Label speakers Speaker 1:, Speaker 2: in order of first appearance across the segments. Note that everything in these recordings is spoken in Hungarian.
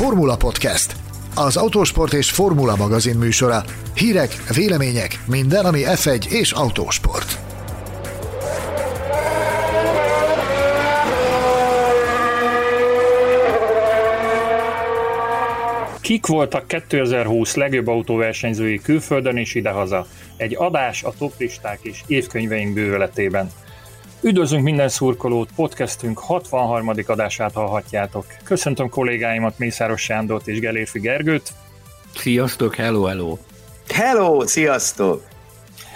Speaker 1: Formula Podcast, az autósport és formula magazin műsora. Hírek, vélemények, minden, ami F1 és autósport.
Speaker 2: Kik voltak 2020 legjobb autóversenyzői külföldön és idehaza? Egy adás a toplisták és évkönyveink bőveletében. Üdvözlünk minden szurkolót, podcastünk 63. adását hallhatjátok. Köszöntöm kollégáimat, Mészáros Sándort és Gelérfi Gergőt.
Speaker 3: Sziasztok, hello, hello!
Speaker 4: Hello, sziasztok!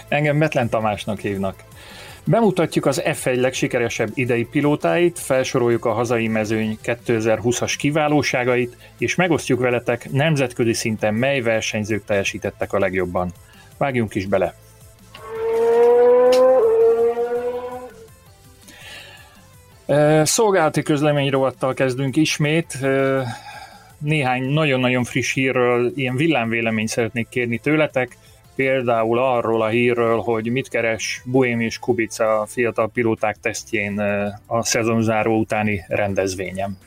Speaker 2: Engem Betlen Tamásnak hívnak. Bemutatjuk az F1 legsikeresebb idei pilótáit, felsoroljuk a hazai mezőny 2020-as kiválóságait, és megosztjuk veletek nemzetközi szinten mely versenyzők teljesítettek a legjobban. Vágjunk is bele! Szolgálati közlemény rovattal kezdünk ismét. Néhány nagyon-nagyon friss hírről, ilyen villámvéleményt szeretnék kérni tőletek. Például arról a hírről, hogy mit keres Buém és Kubica a fiatal pilóták tesztjén a szezonzáró utáni rendezvényem.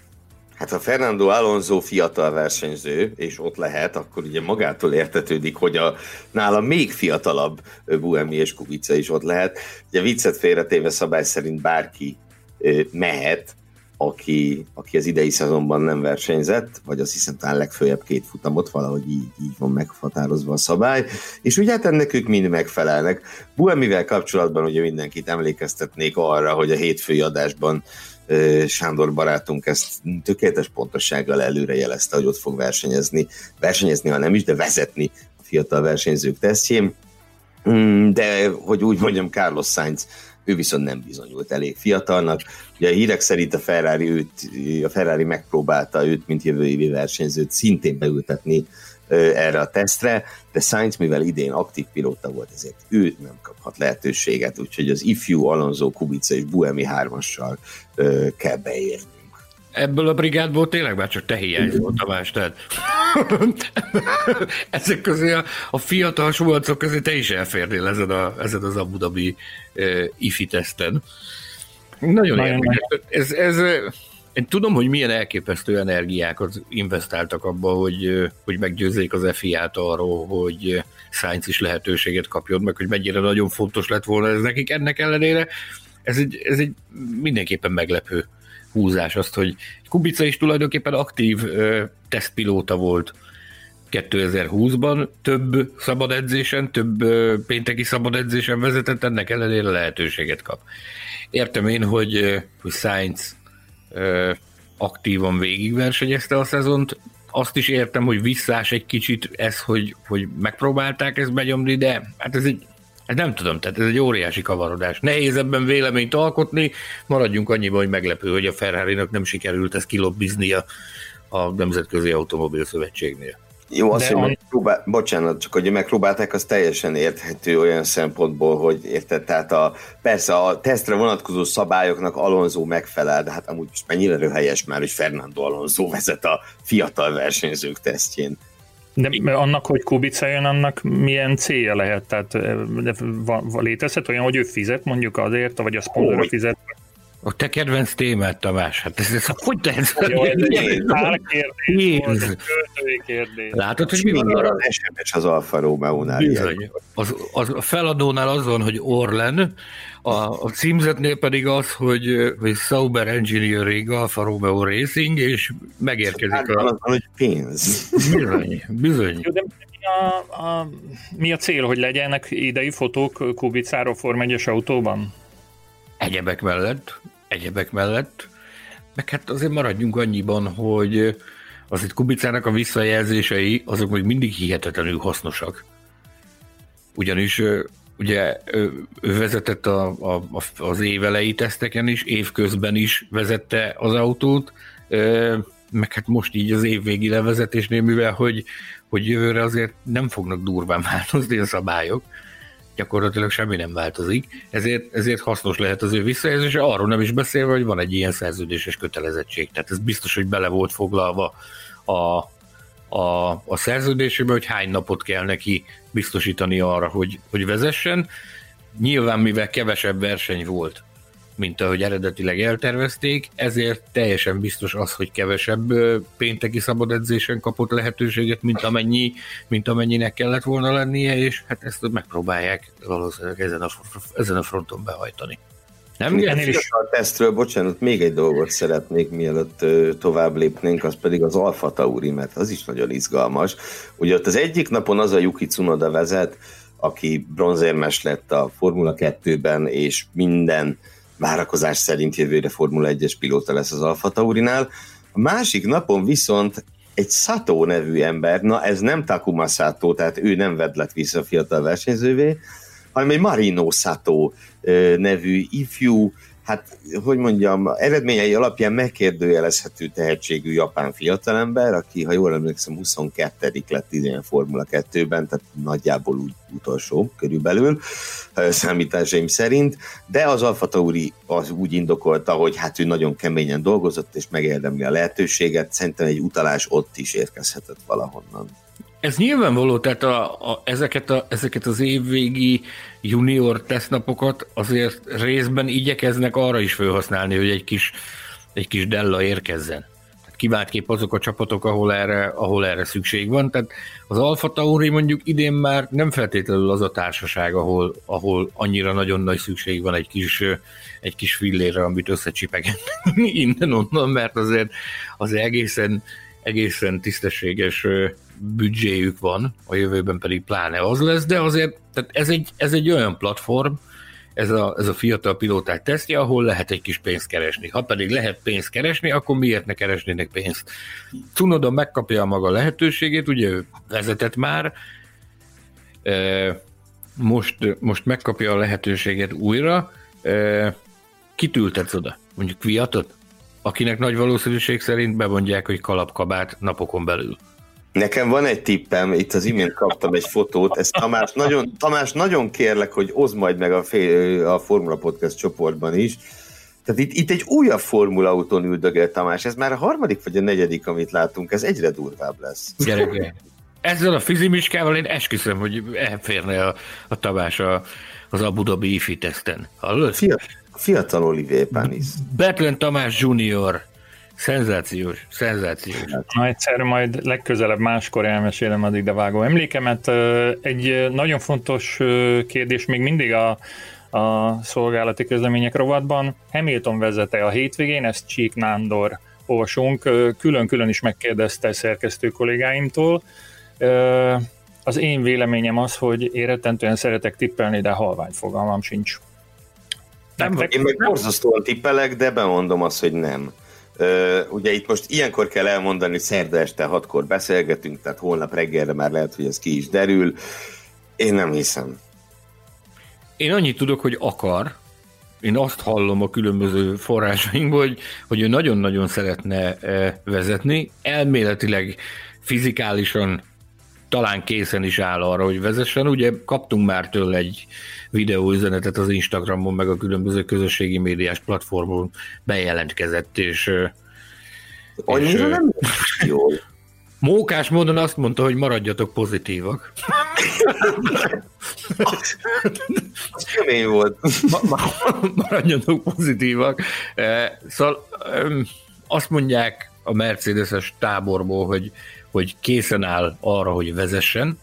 Speaker 4: Hát ha Fernando Alonso fiatal versenyző, és ott lehet, akkor ugye magától értetődik, hogy a nála még fiatalabb Buemi és Kubica is ott lehet. Ugye viccet félretéve szabály szerint bárki mehet, aki, aki az idei szezonban nem versenyzett, vagy azt hiszem talán legfőjebb két futamot, valahogy így, így van meghatározva a szabály, és ugye hát ennek ők mind megfelelnek. Buemivel kapcsolatban ugye mindenkit emlékeztetnék arra, hogy a hétfői adásban Sándor barátunk ezt tökéletes pontossággal előre jelezte, hogy ott fog versenyezni, versenyezni, ha nem is, de vezetni a fiatal versenyzők tesztjén. Mm, de, hogy úgy mondjam, Carlos Sainz ő viszont nem bizonyult elég fiatalnak. Ugye a hírek szerint a Ferrari, őt, a Ferrari megpróbálta őt, mint jövő évi versenyzőt szintén beültetni erre a tesztre, de Sainz, mivel idén aktív pilóta volt, ezért ő nem kaphat lehetőséget, úgyhogy az ifjú Alonso, Kubica és Buemi hármassal kell beérni
Speaker 3: ebből a brigádból tényleg már csak te hiányzol, Tamás, tehát ezek közé a, a fiatal suvalcok közé te is elférnél ezen, a, ezen az Abu Dhabi uh, IFI teszten. Nagyon, Nagyon érdekes. Ez, ez, én tudom, hogy milyen elképesztő energiákat investáltak abba, hogy, hogy meggyőzzék az FIA-t arról, hogy Sainz is lehetőséget kapjon, meg hogy mennyire nagyon fontos lett volna ez nekik. Ennek ellenére ez egy, ez egy mindenképpen meglepő húzás azt, hogy Kubica is tulajdonképpen aktív ö, tesztpilóta volt 2020-ban, több szabad edzésen, több ö, pénteki szabad edzésen vezetett, ennek ellenére lehetőséget kap. Értem én, hogy, hogy Sainz ö, aktívan végigversenyezte a szezont, azt is értem, hogy visszás egy kicsit ez, hogy, hogy megpróbálták ezt benyomni, de hát ez egy nem tudom, tehát ez egy óriási kavarodás. Nehéz ebben véleményt alkotni, maradjunk annyiban, hogy meglepő, hogy a ferrari nem sikerült ezt kilobbizni a, a Nemzetközi Automobil Szövetségnél.
Speaker 4: Jó, azt, hogy megpróbál, bocsánat, csak hogy megpróbálták, az teljesen érthető olyan szempontból, hogy érted, tehát a, persze a tesztre vonatkozó szabályoknak Alonso megfelel, de hát amúgy mennyire röhelyes már, hogy Fernando Alonso vezet a fiatal versenyzők tesztjén.
Speaker 2: De annak, hogy Kubica jön, annak milyen célja lehet? Tehát de létezhet olyan, hogy ő fizet mondjuk azért, vagy a szponzor fizet?
Speaker 3: A te kedvenc témát, Tamás, hát ez, ez hogy tehetsz?
Speaker 2: Jó, ez egy kérdés, kérdés.
Speaker 3: Látod, hogy mi van?
Speaker 4: Az SMS az Alfa Romeo-nál.
Speaker 3: Bizony. Az, az, a feladónál az van, hogy Orlen, a, a címzetnél pedig az, hogy, hogy Sauber Engineering, Alfa Romeo Racing, és megérkezik hát,
Speaker 4: a... Az, hogy pénz.
Speaker 3: Bizony, bizony.
Speaker 2: Jó, de mi a, a, mi a cél, hogy legyenek idei fotók Kubicáról Form 1 autóban?
Speaker 3: Egyebek mellett, egyebek mellett, meg hát azért maradjunk annyiban, hogy az itt Kubicának a visszajelzései, azok még mindig hihetetlenül hasznosak. Ugyanis ugye ő vezetett a, a, az évelei teszteken is, évközben is vezette az autót, meg hát most így az évvégi levezetésnél, mivel hogy, hogy jövőre azért nem fognak durván változni a szabályok, gyakorlatilag semmi nem változik, ezért, ezért hasznos lehet az ő visszajelzése, arról nem is beszélve, hogy van egy ilyen szerződéses kötelezettség, tehát ez biztos, hogy bele volt foglalva a, a, a szerződésébe, hogy hány napot kell neki biztosítani arra, hogy, hogy vezessen. Nyilván, mivel kevesebb verseny volt, mint ahogy eredetileg eltervezték, ezért teljesen biztos az, hogy kevesebb pénteki szabad edzésen kapott lehetőséget, mint, amennyi, mint amennyinek kellett volna lennie, és hát ezt megpróbálják valószínűleg ezen a, ezen a fronton behajtani.
Speaker 4: Nem Ennél is a tesztről, bocsánat, még egy dolgot szeretnék, mielőtt tovább lépnénk, az pedig az Alfa Tauri, mert az is nagyon izgalmas. Ugye ott az egyik napon az a Yuki Tsunoda vezet, aki bronzérmes lett a Formula 2-ben, és minden várakozás szerint jövőre Formula 1-es pilóta lesz az Alfa Taurinál. A másik napon viszont egy Sato nevű ember, na ez nem Takuma Sato, tehát ő nem vedlet vissza a fiatal versenyzővé, hanem egy Marino Sato nevű ifjú, hát hogy mondjam, eredményei alapján megkérdőjelezhető tehetségű japán fiatalember, aki, ha jól emlékszem, 22 lett idén Formula 2-ben, tehát nagyjából úgy utolsó körülbelül, számításaim szerint, de az Alfa Tauri az úgy indokolta, hogy hát ő nagyon keményen dolgozott, és megérdemli a lehetőséget, szerintem egy utalás ott is érkezhetett valahonnan.
Speaker 3: Ez nyilvánvaló, tehát a, a, ezeket, a, ezeket az évvégi junior tesztnapokat azért részben igyekeznek arra is felhasználni, hogy egy kis, egy kis della érkezzen. Tehát kivált kép azok a csapatok, ahol erre, ahol erre szükség van. Tehát az Alfa Tauri mondjuk idén már nem feltétlenül az a társaság, ahol, ahol annyira nagyon nagy szükség van egy kis, egy kis fillére, amit összecsipeget innen-onnan, mert azért az egészen, egészen tisztességes büdzséjük van, a jövőben pedig pláne az lesz, de azért tehát ez, egy, ez egy olyan platform, ez a, ez a fiatal pilóták tesztje, ahol lehet egy kis pénzt keresni. Ha pedig lehet pénzt keresni, akkor miért ne keresnének pénzt? Cunoda megkapja a maga lehetőségét, ugye ő vezetett már, most, most megkapja a lehetőséget újra, kit ültetsz oda? Mondjuk Kviatot? Akinek nagy valószínűség szerint bemondják, hogy kalapkabát napokon belül.
Speaker 4: Nekem van egy tippem, itt az imént kaptam egy fotót, ezt Tamás nagyon, Tamás nagyon kérlek, hogy oszd majd meg a, fél, a Formula Podcast csoportban is. Tehát itt, itt egy újabb Formula autón üldögél Tamás, ez már a harmadik vagy a negyedik, amit látunk, ez egyre durvább lesz.
Speaker 3: Gyereke, ezzel a fizimiskával én esküszöm, hogy elférne a, a Tamás a, az Abu Dhabi IFI teszten. Hallod?
Speaker 4: Fiatal, fiatal Olivier Panis.
Speaker 3: Betlen Tamás Junior Szenzációs, szenzációs.
Speaker 2: Na egyszer majd legközelebb máskor elmesélem az ide vágó emlékemet. Egy nagyon fontos kérdés még mindig a, a szolgálati közlemények rovatban. Hamilton vezete a hétvégén, ezt Csík Nándor olvasunk, külön-külön is megkérdezte szerkesztő kollégáimtól. Az én véleményem az, hogy én rettentően szeretek tippelni, de halvány fogalmam sincs.
Speaker 4: Nem, én meg borzasztóan tippelek, de bemondom azt, hogy nem. Ugye itt most ilyenkor kell elmondani, hogy szerda este hatkor beszélgetünk, tehát holnap reggelre már lehet, hogy ez ki is derül. Én nem hiszem.
Speaker 3: Én annyit tudok, hogy akar. Én azt hallom a különböző forrásainkból, hogy, hogy ő nagyon-nagyon szeretne vezetni. Elméletileg fizikálisan talán készen is áll arra, hogy vezessen. Ugye kaptunk már tőle egy videóüzenetet az Instagramon, meg a különböző közösségi médiás platformon bejelentkezett, és
Speaker 4: Annyira és, nem jól.
Speaker 3: Mókás módon azt mondta, hogy maradjatok pozitívak.
Speaker 4: Az kemény volt.
Speaker 3: maradjatok pozitívak. Szóval azt mondják a Mercedes-es táborból, hogy, hogy készen áll arra, hogy vezessen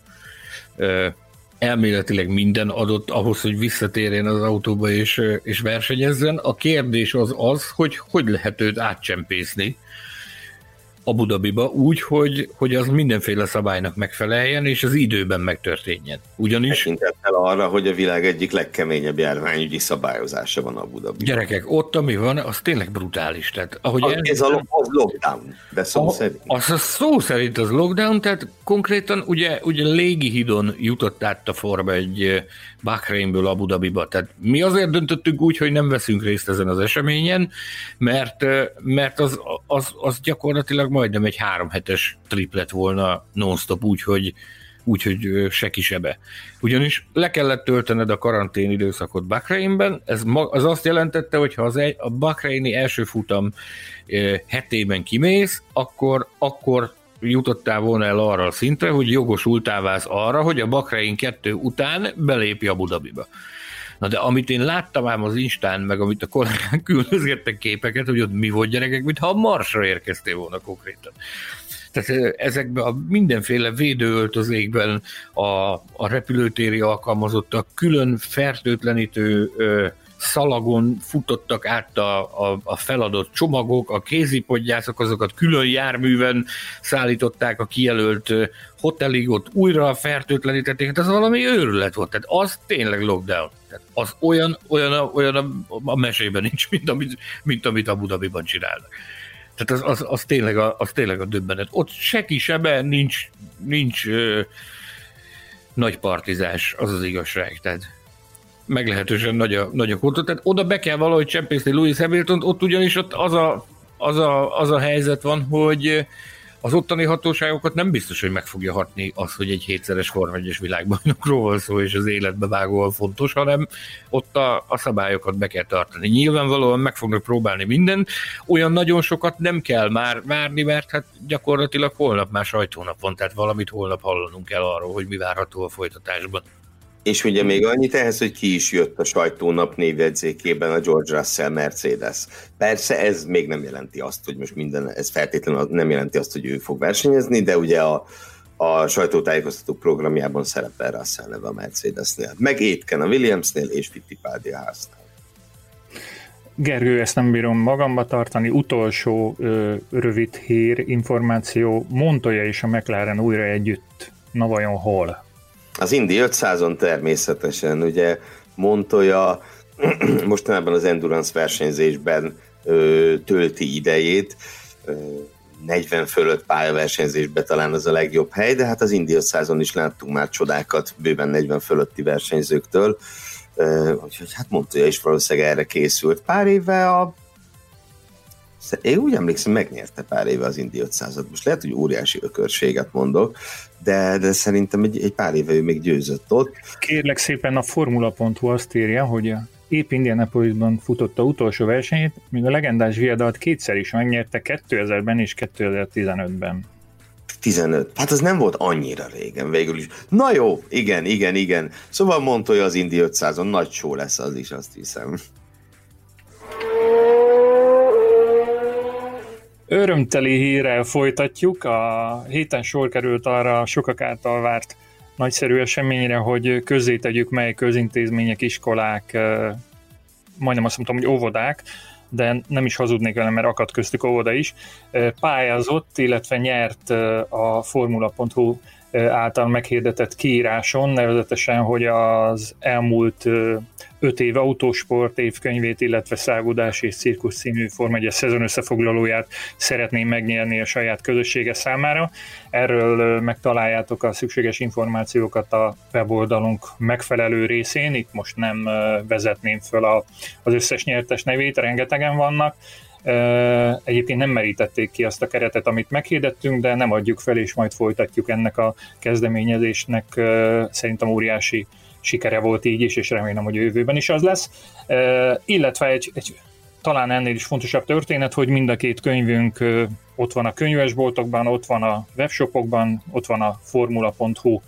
Speaker 3: elméletileg minden adott ahhoz, hogy visszatérjen az autóba és, és versenyezzen. A kérdés az az, hogy hogy lehet őt átcsempészni Abu Dhabiba úgy, hogy, hogy az mindenféle szabálynak megfeleljen, és az időben megtörténjen. Ugyanis...
Speaker 4: Tekintettel arra, hogy a világ egyik legkeményebb járványügyi szabályozása van Abu Dhabi.
Speaker 3: Gyerekek, ott ami van, az tényleg brutális. Tehát, ahogy
Speaker 4: az, ez a, az lockdown, de szó a, szerint.
Speaker 3: Az, az szó szerint az lockdown, tehát konkrétan ugye, ugye légihidon jutott át a forma egy Bahreinből Abu Dhabiba. Tehát mi azért döntöttünk úgy, hogy nem veszünk részt ezen az eseményen, mert, mert az, az, az gyakorlatilag majdnem egy három hetes trip lett volna non-stop, úgyhogy úgyhogy se kisebe. Ugyanis le kellett töltened a karantén időszakot Bahreinben, ez az azt jelentette, hogy ha az egy, a Bahreini első futam hetében kimész, akkor, akkor jutottál volna el arra a szintre, hogy jogosultál válsz arra, hogy a Bahrein 2 után belépj Abu Dhabiba. Na de amit én láttam ám az Instán, meg amit a kollégák küldözgettek képeket, hogy ott mi volt gyerekek, mintha a Marsra érkeztél volna konkrétan. Tehát ezekben a mindenféle védőöltözékben a, a repülőtéri alkalmazottak külön fertőtlenítő ö, szalagon futottak át a, a, a feladott csomagok, a kézipodgyászok azokat külön járműven szállították a kijelölt hotelig, ott újra fertőtlenítették, hát az valami őrület volt, tehát az tényleg lockdown. Tehát az olyan, olyan, olyan a, a mesében nincs, mint amit, mint amit Abu Dhabiban csinálnak. Tehát az, az, az, tényleg a, az tényleg a döbbenet. Ott se kisebe nincs, nincs ö, nagy partizás, az az igazság. Tehát meglehetősen nagy a, nagy a kultúra. Tehát oda be kell valahogy csempészni Louis Hamilton, ott ugyanis ott az a, az a, az a helyzet van, hogy az ottani hatóságokat nem biztos, hogy meg fogja hatni az, hogy egy hétszeres Forma 1 világbajnokról van szó, és az életbe vágóan fontos, hanem ott a, a szabályokat be kell tartani. Nyilvánvalóan meg fognak próbálni minden, olyan nagyon sokat nem kell már várni, mert hát gyakorlatilag holnap már sajtónap van, tehát valamit holnap hallanunk kell arról, hogy mi várható a folytatásban.
Speaker 4: És ugye még annyit ehhez, hogy ki is jött a sajtónap névjegyzékében a George Russell Mercedes. Persze ez még nem jelenti azt, hogy most minden, ez feltétlenül nem jelenti azt, hogy ő fog versenyezni, de ugye a, a sajtótájékoztató programjában szerepel Russell neve a Mercedesnél. Meg Étken a Williamsnél és Fittipaldi a háznál.
Speaker 2: Gergő, ezt nem bírom magamba tartani. Utolsó ö, rövid hír, információ. Montoya és a McLaren újra együtt. Na vajon hol?
Speaker 4: Az Indi 500-on természetesen, ugye Montoya mostanában az endurance versenyzésben ö, tölti idejét, ö, 40 fölött pályaversenyzésben talán az a legjobb hely, de hát az Indi 500-on is láttunk már csodákat bőven 40 fölötti versenyzőktől, ö, úgyhogy hát Montoya is valószínűleg erre készült. Pár éve a én úgy emlékszem, megnyerte pár éve az Indi 500-at. Most lehet, hogy óriási ökörséget mondok, de, de szerintem egy, egy pár éve ő még győzött ott.
Speaker 2: Kérlek szépen a Formula.hu azt írja, hogy épp Indianapolisban futotta utolsó versenyét, míg a legendás viadalt kétszer is megnyerte 2000-ben és 2015-ben.
Speaker 4: 15. Hát az nem volt annyira régen végül is. Na jó, igen, igen, igen. Szóval mondta, hogy az Indi 500-on nagy show lesz az is, azt hiszem.
Speaker 2: Örömteli hírrel folytatjuk. A héten sor került arra sokak által várt nagyszerű eseményre, hogy közzé tegyük, mely közintézmények, iskolák, majdnem azt mondtam, hogy óvodák, de nem is hazudnék vele, mert akadt köztük óvoda is, pályázott, illetve nyert a Formula.hu által meghirdetett kiíráson, nevezetesen, hogy az elmúlt öt év autósport évkönyvét, illetve Szágudás és Cirkusz című Form 1 szezon összefoglalóját szeretném megnyerni a saját közössége számára. Erről megtaláljátok a szükséges információkat a weboldalunk megfelelő részén, itt most nem vezetném föl a, az összes nyertes nevét, rengetegen vannak, Egyébként nem merítették ki azt a keretet, amit meghirdettünk, de nem adjuk fel, és majd folytatjuk ennek a kezdeményezésnek szerintem óriási sikere volt így is, és remélem, hogy a jövőben is az lesz. Illetve egy, egy talán ennél is fontosabb történet, hogy mind a két könyvünk ott van a könyvesboltokban, ott van a webshopokban, ott van a formula.hu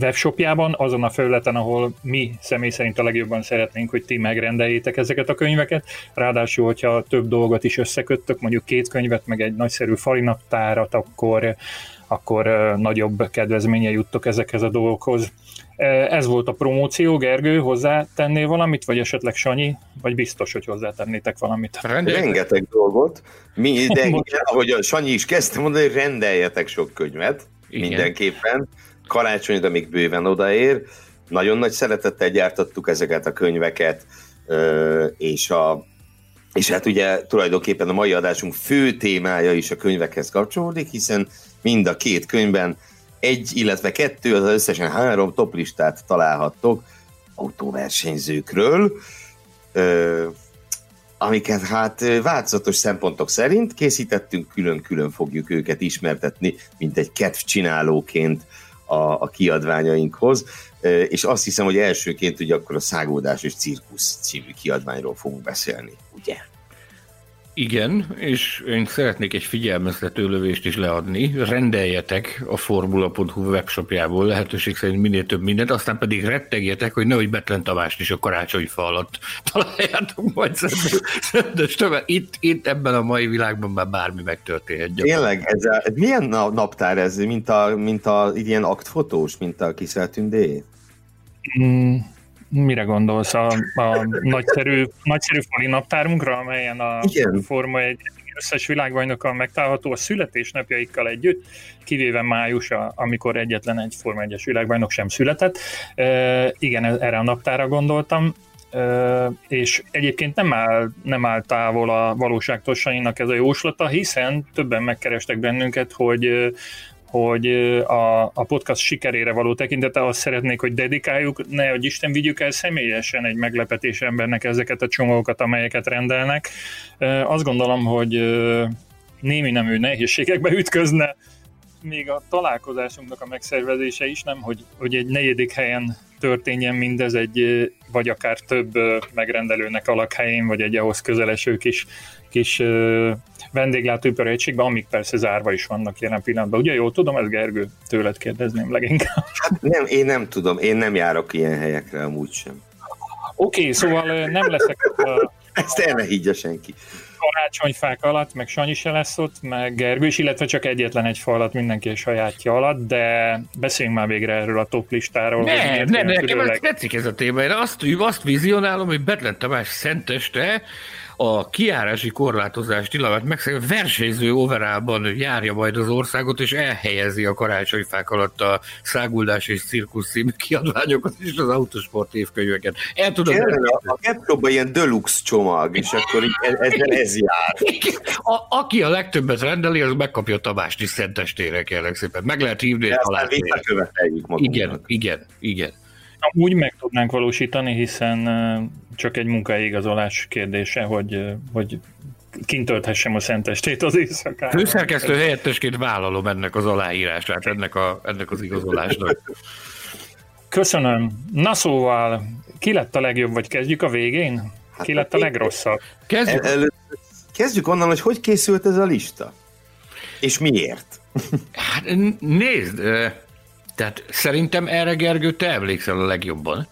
Speaker 2: webshopjában, azon a felületen, ahol mi személy szerint a legjobban szeretnénk, hogy ti megrendeljétek ezeket a könyveket. Ráadásul, hogyha több dolgot is összeköttök, mondjuk két könyvet, meg egy nagyszerű farinaptárat, akkor, akkor nagyobb kedvezménye juttok ezekhez a dolgokhoz. Ez volt a promóció, Gergő, hozzátennél valamit, vagy esetleg Sanyi, vagy biztos, hogy hozzátennétek valamit?
Speaker 4: Rengeteg dolgot. Mi, de igen, ahogy a Sanyi is kezdte mondani, rendeljetek sok könyvet, igen. mindenképpen karácsonyra még bőven odaér. Nagyon nagy szeretettel gyártottuk ezeket a könyveket, és a és hát ugye tulajdonképpen a mai adásunk fő témája is a könyvekhez kapcsolódik, hiszen mind a két könyvben egy, illetve kettő, az összesen három toplistát találhattok autóversenyzőkről, amiket hát változatos szempontok szerint készítettünk, külön-külön fogjuk őket ismertetni, mint egy kedvcsinálóként a, a kiadványainkhoz, és azt hiszem, hogy elsőként ugye akkor a Szágódás és Cirkusz című kiadványról fogunk beszélni, ugye?
Speaker 3: Igen, és én szeretnék egy figyelmeztető lövést is leadni. Rendeljetek a formula.hu webshopjából lehetőség szerint minél több mindent, aztán pedig rettegjetek, hogy nehogy Betlen Tamást is a karácsonyfa alatt találjátok majd szendes Itt, itt ebben a mai világban már bármi megtörténhet.
Speaker 4: Tényleg, ez a, milyen naptár ez, mint a, mint a ilyen aktfotós, mint a Kiszeltündé?
Speaker 2: Mm, Mire gondolsz? A, a nagyszerű, nagyszerű fali naptárunkra, amelyen a Igen. Forma egy összes világbajnokkal megtalálható a születésnapjaikkal együtt, kivéve május, amikor egyetlen egy Forma 1-es világbajnok sem született. E, igen, erre a naptára gondoltam, e, és egyébként nem áll, nem áll távol a valóságtól ez a jóslata, hiszen többen megkerestek bennünket, hogy hogy a, a podcast sikerére való tekintete azt szeretnék, hogy dedikáljuk, ne, hogy Isten vigyük el személyesen egy meglepetés embernek ezeket a csomókat, amelyeket rendelnek. Azt gondolom, hogy némi nemű nehézségekbe ütközne még a találkozásunknak a megszervezése is, nem, hogy, hogy egy negyedik helyen történjen mindez egy, vagy akár több megrendelőnek alakhelyén, vagy egy ahhoz közeleső kis, kis vendéglátóipari egységben, amik persze zárva is vannak jelen pillanatban. Ugye jól tudom, ez Gergő, tőled kérdezném leginkább.
Speaker 4: Hát nem, én nem tudom, én nem járok ilyen helyekre amúgy sem.
Speaker 2: Oké, okay, szóval nem leszek...
Speaker 4: A... Ezt el ne higgye senki
Speaker 2: karácsonyfák alatt, meg Sanyi se lesz ott, meg Gergő is, illetve csak egyetlen egy fa alatt mindenki a sajátja alatt, de beszéljünk már végre erről a top listáról.
Speaker 3: Ne, ne, nekem ez tetszik ez a téma. Én azt, azt vizionálom, hogy Betlen Tamás szenteste a kiárási korlátozás tilalmát megszegő versenyző overában járja majd az országot, és elhelyezi a karácsonyfák alatt a száguldás és cirkusz című kiadványokat és az autosport évkönyveket. El tudod
Speaker 4: a, a Gepróban ilyen deluxe csomag, és akkor ezzel ez jár.
Speaker 3: A, aki a legtöbbet rendeli, az megkapja a Tamást is szentestére, kérlek szépen. Meg lehet hívni,
Speaker 4: alá.
Speaker 3: Igen, igen, igen.
Speaker 2: Úgy meg tudnánk valósítani, hiszen csak egy munkaigazolás kérdése, hogy, hogy kint tölthessem a szentestét az éjszakára.
Speaker 3: Főszerkesztő helyettesként vállalom ennek az aláírását, ennek, a, ennek az igazolásnak.
Speaker 2: Köszönöm. Na szóval, ki lett a legjobb, vagy kezdjük a végén? Hát ki lett a legrosszabb?
Speaker 4: Kezdjük. El, el, kezdjük onnan, hogy hogy készült ez a lista. És miért?
Speaker 3: Hát nézd, tehát szerintem erre Gergő, te emlékszel a legjobban.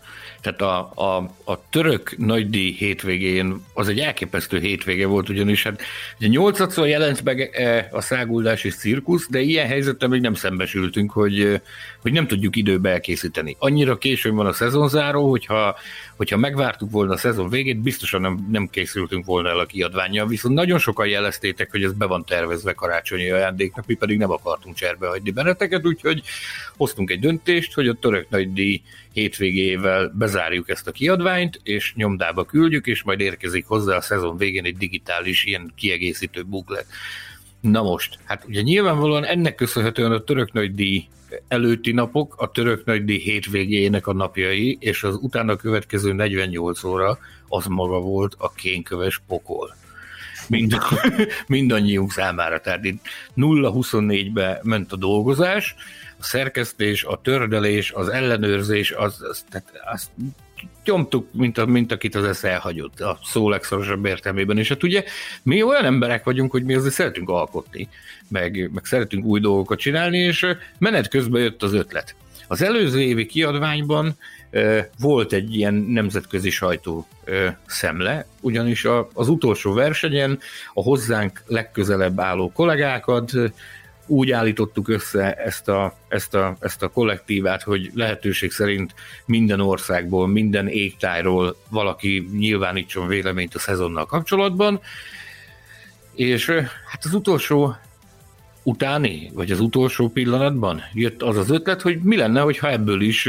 Speaker 3: Tehát a, a, a török nagydíj hétvégén az egy elképesztő hétvége volt, ugyanis hát ugye nyolcadszor jelent meg e, a száguldás és cirkusz, de ilyen helyzetben még nem szembesültünk, hogy, hogy nem tudjuk időbe elkészíteni. Annyira későn van a szezonzáró, hogyha, hogyha megvártuk volna a szezon végét, biztosan nem, nem készültünk volna el a kiadványa, viszont nagyon sokan jeleztétek, hogy ez be van tervezve karácsonyi ajándéknak, mi pedig nem akartunk cserbe hagyni benneteket, úgyhogy hoztunk egy döntést, hogy a török nagydíj hétvégével bezárjuk ezt a kiadványt, és nyomdába küldjük, és majd érkezik hozzá a szezon végén egy digitális ilyen kiegészítő booklet. Na most, hát ugye nyilvánvalóan ennek köszönhetően a török nagydíj előtti napok, a török nagydíj hétvégének a napjai, és az utána következő 48 óra az maga volt a kénköves pokol. Mind, mindannyiunk számára. Tehát itt 0-24-be ment a dolgozás, a szerkesztés, a tördelés, az ellenőrzés, az, az, tehát azt nyomtuk, mint, a, mint akit az esz elhagyott, a szó legszorosabb értelmében. És hát ugye mi olyan emberek vagyunk, hogy mi azért szeretünk alkotni, meg, meg szeretünk új dolgokat csinálni, és menet közben jött az ötlet. Az előző évi kiadványban volt egy ilyen nemzetközi sajtó szemle, ugyanis az utolsó versenyen a hozzánk legközelebb álló kollégákat úgy állítottuk össze ezt a, ezt, a, ezt a kollektívát, hogy lehetőség szerint minden országból, minden égtájról valaki nyilvánítson véleményt a szezonnal kapcsolatban, és hát az utolsó utáni, vagy az utolsó pillanatban jött az az ötlet, hogy mi lenne, hogyha ebből is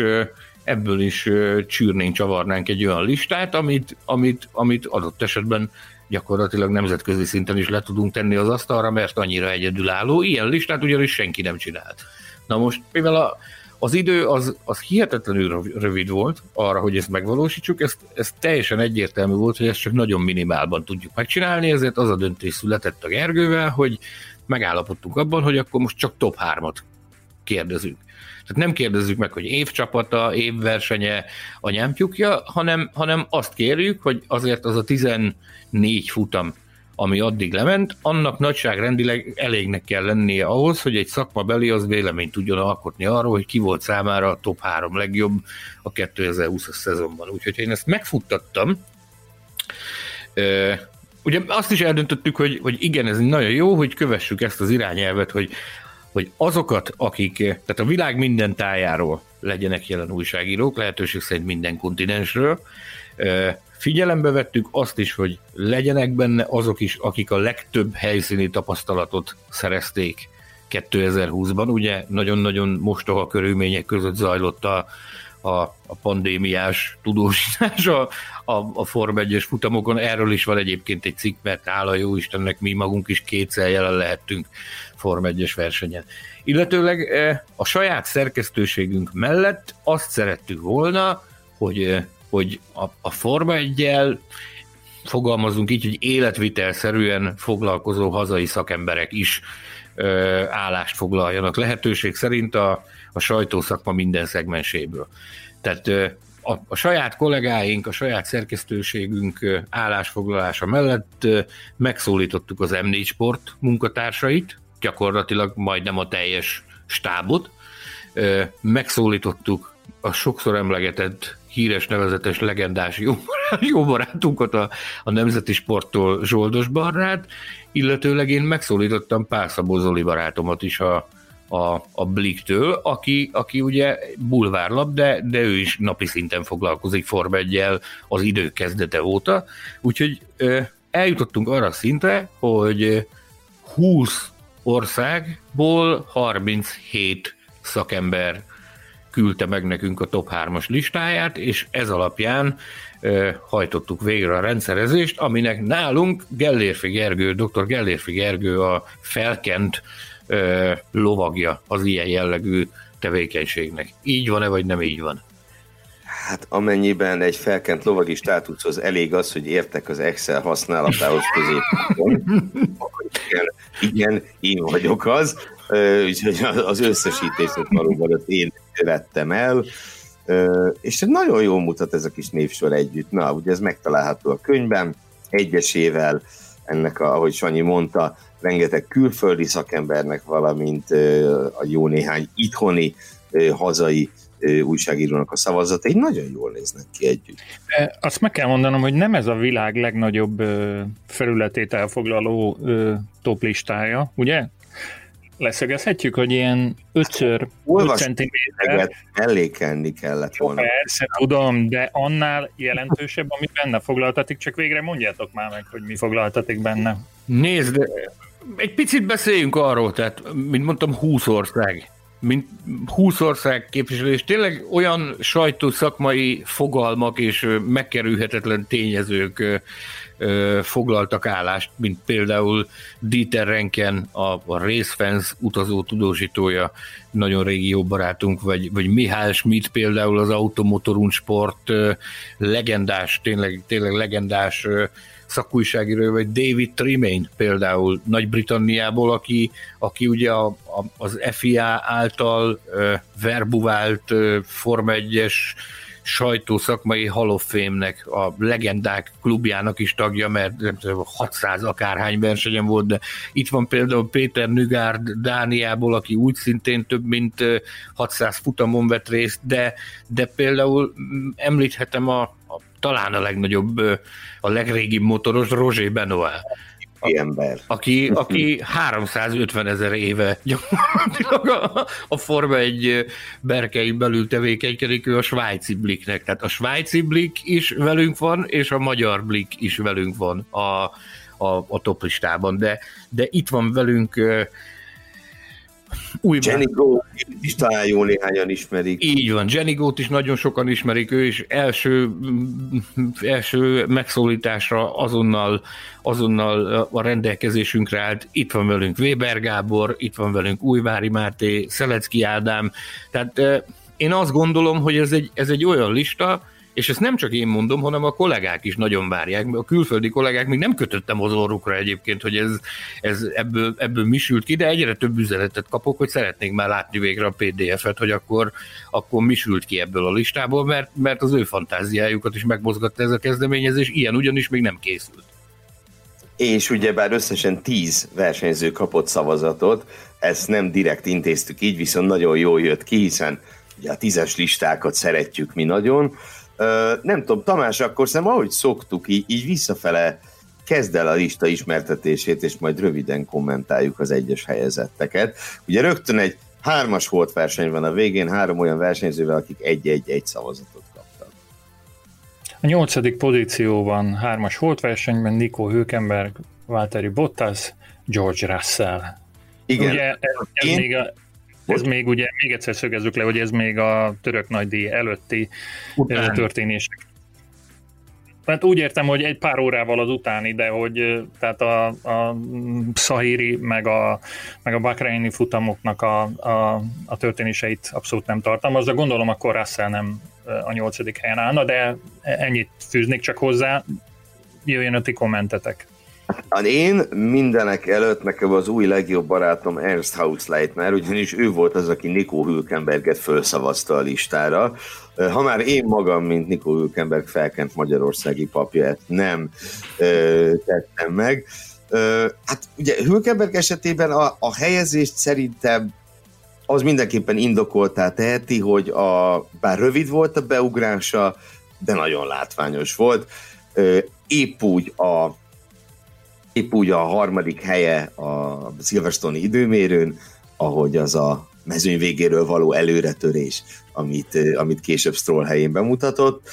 Speaker 3: ebből is csűrnénk, csavarnánk egy olyan listát, amit, amit, amit adott esetben gyakorlatilag nemzetközi szinten is le tudunk tenni az asztalra, mert annyira egyedülálló. Ilyen listát ugyanis senki nem csinált. Na most, mivel a, az idő az, az hihetetlenül rövid volt arra, hogy ezt megvalósítsuk, ez, ez teljesen egyértelmű volt, hogy ezt csak nagyon minimálban tudjuk megcsinálni, ezért az a döntés született a Gergővel, hogy megállapodtunk abban, hogy akkor most csak top 3-at kérdezünk. Tehát nem kérdezzük meg, hogy évcsapata, évversenye a nyámpjukja, hanem, hanem azt kérjük, hogy azért az a 14 futam, ami addig lement, annak nagyságrendileg elégnek kell lennie ahhoz, hogy egy szakmabeli az véleményt tudjon alkotni arról, hogy ki volt számára a top 3 legjobb a 2020-as szezonban. Úgyhogy én ezt megfuttattam, Ugye azt is eldöntöttük, hogy, hogy igen, ez nagyon jó, hogy kövessük ezt az irányelvet, hogy, hogy azokat, akik, tehát a világ minden tájáról legyenek jelen újságírók, lehetőség szerint minden kontinensről, figyelembe vettük azt is, hogy legyenek benne azok is, akik a legtöbb helyszíni tapasztalatot szerezték 2020-ban. Ugye nagyon-nagyon mostoha körülmények között zajlott a, a, a pandémiás tudósítás a, a, a Form 1 futamokon. Erről is van egyébként egy cikk, mert hála jó Istennek mi magunk is kétszer jelen lehettünk Form 1 versenyen. Illetőleg e, a saját szerkesztőségünk mellett azt szerettük volna, hogy, e, hogy a, a Forma 1 fogalmazunk így, hogy életvitelszerűen foglalkozó hazai szakemberek is ö, e, állást foglaljanak. Lehetőség szerint a, a sajtószakma minden szegmenséből. Tehát a, a saját kollégáink, a saját szerkesztőségünk állásfoglalása mellett megszólítottuk az M4 Sport munkatársait, gyakorlatilag majdnem a teljes stábot, megszólítottuk a sokszor emlegetett híres, nevezetes, legendás jó, jó barátunkat a, a Nemzeti Sporttól Zsoldos Barrát, illetőleg én megszólítottam Pászabó Zoli barátomat is a, a, a Bliktől, aki, aki ugye bulvárlap, de, de ő is napi szinten foglalkozik Form 1 az idő kezdete óta, úgyhogy ö, eljutottunk arra szintre, hogy 20 országból 37 szakember küldte meg nekünk a top 3-as listáját, és ez alapján ö, hajtottuk végre a rendszerezést, aminek nálunk Gellérfi Gergő, dr. Gellérfi Gergő a felkent lovagja az ilyen jellegű tevékenységnek. Így van-e, vagy nem így van?
Speaker 4: Hát amennyiben egy felkent lovagi státuszhoz elég az, hogy értek az Excel használatához középpontban, igen, igen, én vagyok az, úgyhogy az összesítést valóban én vettem el, és nagyon jól mutat ez a kis névsor együtt. Na, ugye ez megtalálható a könyvben, egyesével, ennek, a, ahogy Sanyi mondta, rengeteg külföldi szakembernek, valamint a jó néhány itthoni, hazai újságírónak a szavazatai nagyon jól néznek ki együtt.
Speaker 2: Azt meg kell mondanom, hogy nem ez a világ legnagyobb felületét elfoglaló toplistája, ugye? Leszögezhetjük, hogy ilyen 5 centiméter...
Speaker 4: Mellékelni kellett volna.
Speaker 2: Persze, tudom, de annál jelentősebb, ami benne foglaltatik, csak végre mondjátok már meg, hogy mi foglaltatik benne.
Speaker 3: Nézd, egy picit beszéljünk arról, tehát, mint mondtam, 20 ország. Mint 20 ország képviselés, tényleg olyan sajtószakmai fogalmak és megkerülhetetlen tényezők foglaltak állást, mint például Dieter Renken, a, a Racefans utazó tudósítója, nagyon régi jó barátunk, vagy, vagy Mihály Schmidt például az Automotorun Sport legendás, tényleg, tényleg legendás szakújságíró, vagy David Tremaine például Nagy-Britanniából, aki, aki ugye a, a, az FIA által uh, verbuvált uh, Forma 1-es sajtószakmai Hall of Fame-nek, a legendák klubjának is tagja, mert nem tudom, 600 akárhány versenyen volt, de itt van például Péter Nügárd Dániából, aki úgy szintén több mint 600 futamon vett részt, de, de például mm, említhetem a talán a legnagyobb, a legrégibb motoros Roger Benoit,
Speaker 4: ember.
Speaker 3: Aki, aki 350 ezer éve gyakorlatilag a, a Forma egy berkein belül tevékenykedik, ő a svájci bliknek. Tehát a svájci blik is velünk van, és a magyar blik is velünk van a, a, a toplistában. De, de itt van velünk
Speaker 4: új Jenny Go is talán jó néhányan ismerik.
Speaker 3: Így van, Jenny Go-t is nagyon sokan ismerik, ő is első, első megszólításra azonnal, azonnal a rendelkezésünkre állt. Itt van velünk Weber Gábor, itt van velünk Újvári Máté, Szelecki Ádám. Tehát én azt gondolom, hogy ez egy, ez egy olyan lista, és ezt nem csak én mondom, hanem a kollégák is nagyon várják. A külföldi kollégák még nem kötöttem az orrukra egyébként, hogy ez, ez ebből, ebből mi sült ki, de egyre több üzenetet kapok, hogy szeretnék már látni végre a PDF-et, hogy akkor, akkor mi sült ki ebből a listából, mert, mert az ő fantáziájukat is megmozgatta ez a kezdeményezés, ilyen ugyanis még nem készült.
Speaker 4: és ugyebár összesen 10 versenyző kapott szavazatot, ezt nem direkt intéztük így, viszont nagyon jól jött ki, hiszen ugye a tízes listákat szeretjük mi nagyon. Nem tudom, Tamás, akkor szerintem ahogy szoktuk, így, így visszafele kezd el a lista ismertetését, és majd röviden kommentáljuk az egyes helyezetteket. Ugye rögtön egy hármas volt verseny van a végén, három olyan versenyzővel, akik egy-egy-egy szavazatot kaptak.
Speaker 2: A nyolcadik pozícióban hármas volt versenyben Nico Hülkenberg, Valtteri Bottas, George Russell. Igen. Ugye ez, ez, Én... még a, ez még ugye, még egyszer szögezzük le, hogy ez még a török nagydíj előtti Után. történések Hát úgy értem, hogy egy pár órával az utáni, de hogy tehát a, a Szahíri meg a, meg a Bahreini futamoknak a, a, a történéseit abszolút nem tartalmaz, de gondolom akkor Russell nem a nyolcadik helyen állna, de ennyit fűznék csak hozzá, jöjjön a ti kommentetek.
Speaker 4: Hát én mindenek előtt nekem az új legjobb barátom Ernst Hausleitner, ugyanis ő volt az, aki Nikó Hülkenberget felszavazta a listára. Ha már én magam, mint Nikó Hülkenberg felkent magyarországi papját nem ö, tettem meg, ö, hát ugye Hülkenberg esetében a, a helyezést szerintem az mindenképpen indokoltá teheti, hogy a, bár rövid volt a beugrása, de nagyon látványos volt. Ö, épp úgy a épp úgy a harmadik helye a Silverstone időmérőn, ahogy az a mezőny végéről való előretörés, amit, amit később Stroll helyén bemutatott.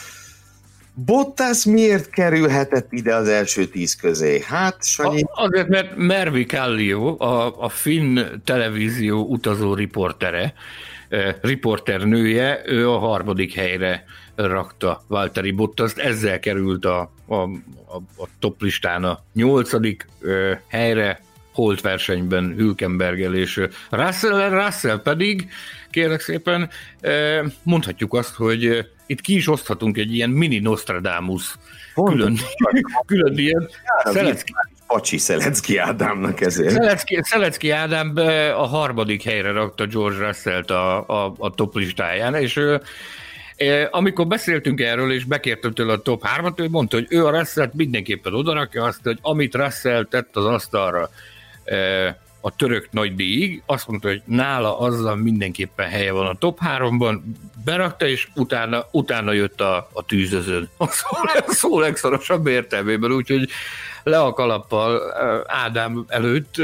Speaker 4: Bottas miért kerülhetett ide az első tíz közé? Hát, Sanyi...
Speaker 3: Azért, mert Mervi Kallio, a, a finn televízió utazó riportere, eh, riporter nője, ő a harmadik helyre rakta Valtteri Bottaszt, ezzel került a, a, a, a top listán a nyolcadik ö, helyre, holt versenyben Hülkenbergel és Russell, Russell pedig, kérlek szépen, mondhatjuk azt, hogy itt ki is oszthatunk egy ilyen mini Nostradamus külön, külön ilyen
Speaker 4: Szelecki, Pacsi Szelecki Ádámnak ezért.
Speaker 3: Szelecki, Szelecki Ádám a harmadik helyre rakta George Russell-t a, a, a top listáján, és amikor beszéltünk erről, és bekértem tőle a top 3-at, ő mondta, hogy ő a russell mindenképpen odarakja azt, hogy amit Russell tett az asztalra a török nagy díjig, azt mondta, hogy nála azzal mindenképpen helye van a top 3-ban, berakta, és utána, utána jött a, a tűzözőn. A szó, szó legszorosabb értelmében, úgyhogy le a kalappal Ádám előtt